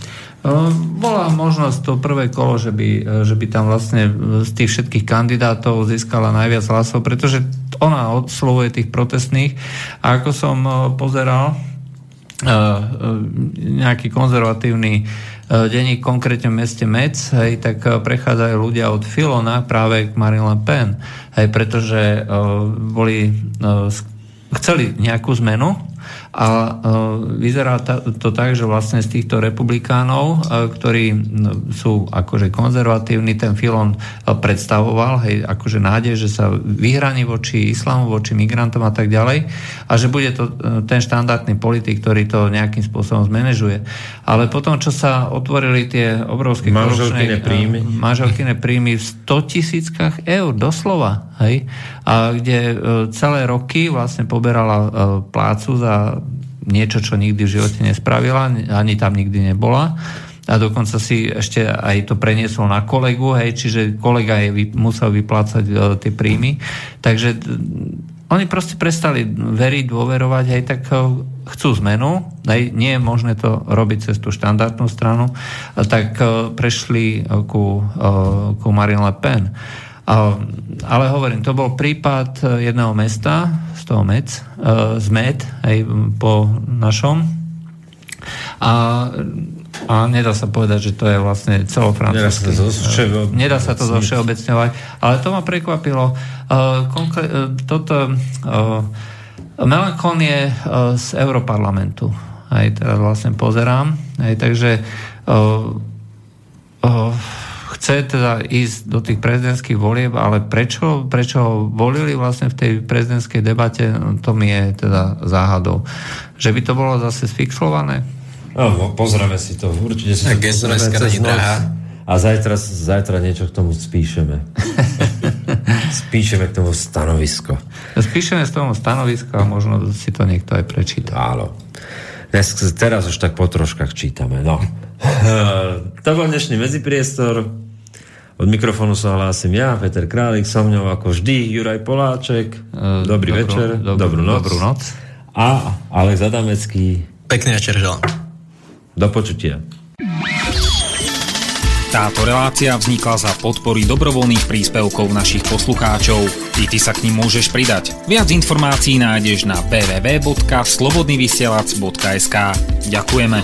Bola možnosť to prvé kolo, že by, že by tam vlastne z tých všetkých kandidátov získala najviac hlasov, pretože ona odslovuje tých protestných. A ako som pozeral, nejaký konzervatívny denník, konkrétne v meste Mec, hej, tak prechádzajú ľudia od Filona práve k Marine Le Pen, hej, pretože boli, chceli nejakú zmenu, a e, vyzerá to tak, že vlastne z týchto republikánov, e, ktorí sú akože konzervatívni, ten Filon e, predstavoval, hej, akože nádej, že sa vyhraní voči islamu, voči migrantom a tak ďalej a že bude to ten štandardný politik, ktorý to nejakým spôsobom zmanéžuje. Ale potom, čo sa otvorili tie obrovské manželkyné príjmy, manželkyné príjmy v 100 tisíckach eur, doslova, hej, a kde celé roky vlastne poberala plácu za niečo, čo nikdy v živote nespravila, ani tam nikdy nebola. A dokonca si ešte aj to preniesol na kolegu, hej, čiže kolega jej musel vyplácať e, tie príjmy. Takže oni proste prestali veriť, dôverovať, hej, tak e, chcú zmenu, hej, nie je možné to robiť cez tú štandardnú stranu, tak e, prešli ku, ku Marine Le Pen. Ale hovorím, to bol prípad jedného mesta, toho MEC, uh, z MED, aj po našom. A, a nedá sa povedať, že to je vlastne celofrancúzsky. Nedá sa to, uh, nedá sa to zo všeobecňovať. Ale to ma prekvapilo. Uh, konkré- uh, toto uh, Melankon je z Europarlamentu. Aj teraz vlastne pozerám. Aj, takže chce teda ísť do tých prezidentských volieb, ale prečo, prečo ho volili vlastne v tej prezidentskej debate, no, to mi je teda záhadou. Že by to bolo zase sfixlované? No, pozrieme si to. Určite si to pozrieme A zajtra, zajtra niečo k tomu spíšeme. spíšeme k tomu stanovisko. Spíšeme z tomu stanovisko a možno si to niekto aj prečíta. Áno. Dnes, teraz už tak po troškách čítame. No. To bol dnešný medzipriestor. Od mikrofónu sa hlásim ja, Peter Králik, so mňou ako vždy Juraj Poláček. E, dobrý dobrú, večer, dobrú, dobrú noc. Dobrú noc. A Alex Adamecký. Pekný večer želám. Do počutia. Táto relácia vznikla za podpory dobrovoľných príspevkov našich poslucháčov. I ty sa k ním môžeš pridať. Viac informácií nájdeš na www.slobodnyvysielac.sk Ďakujeme.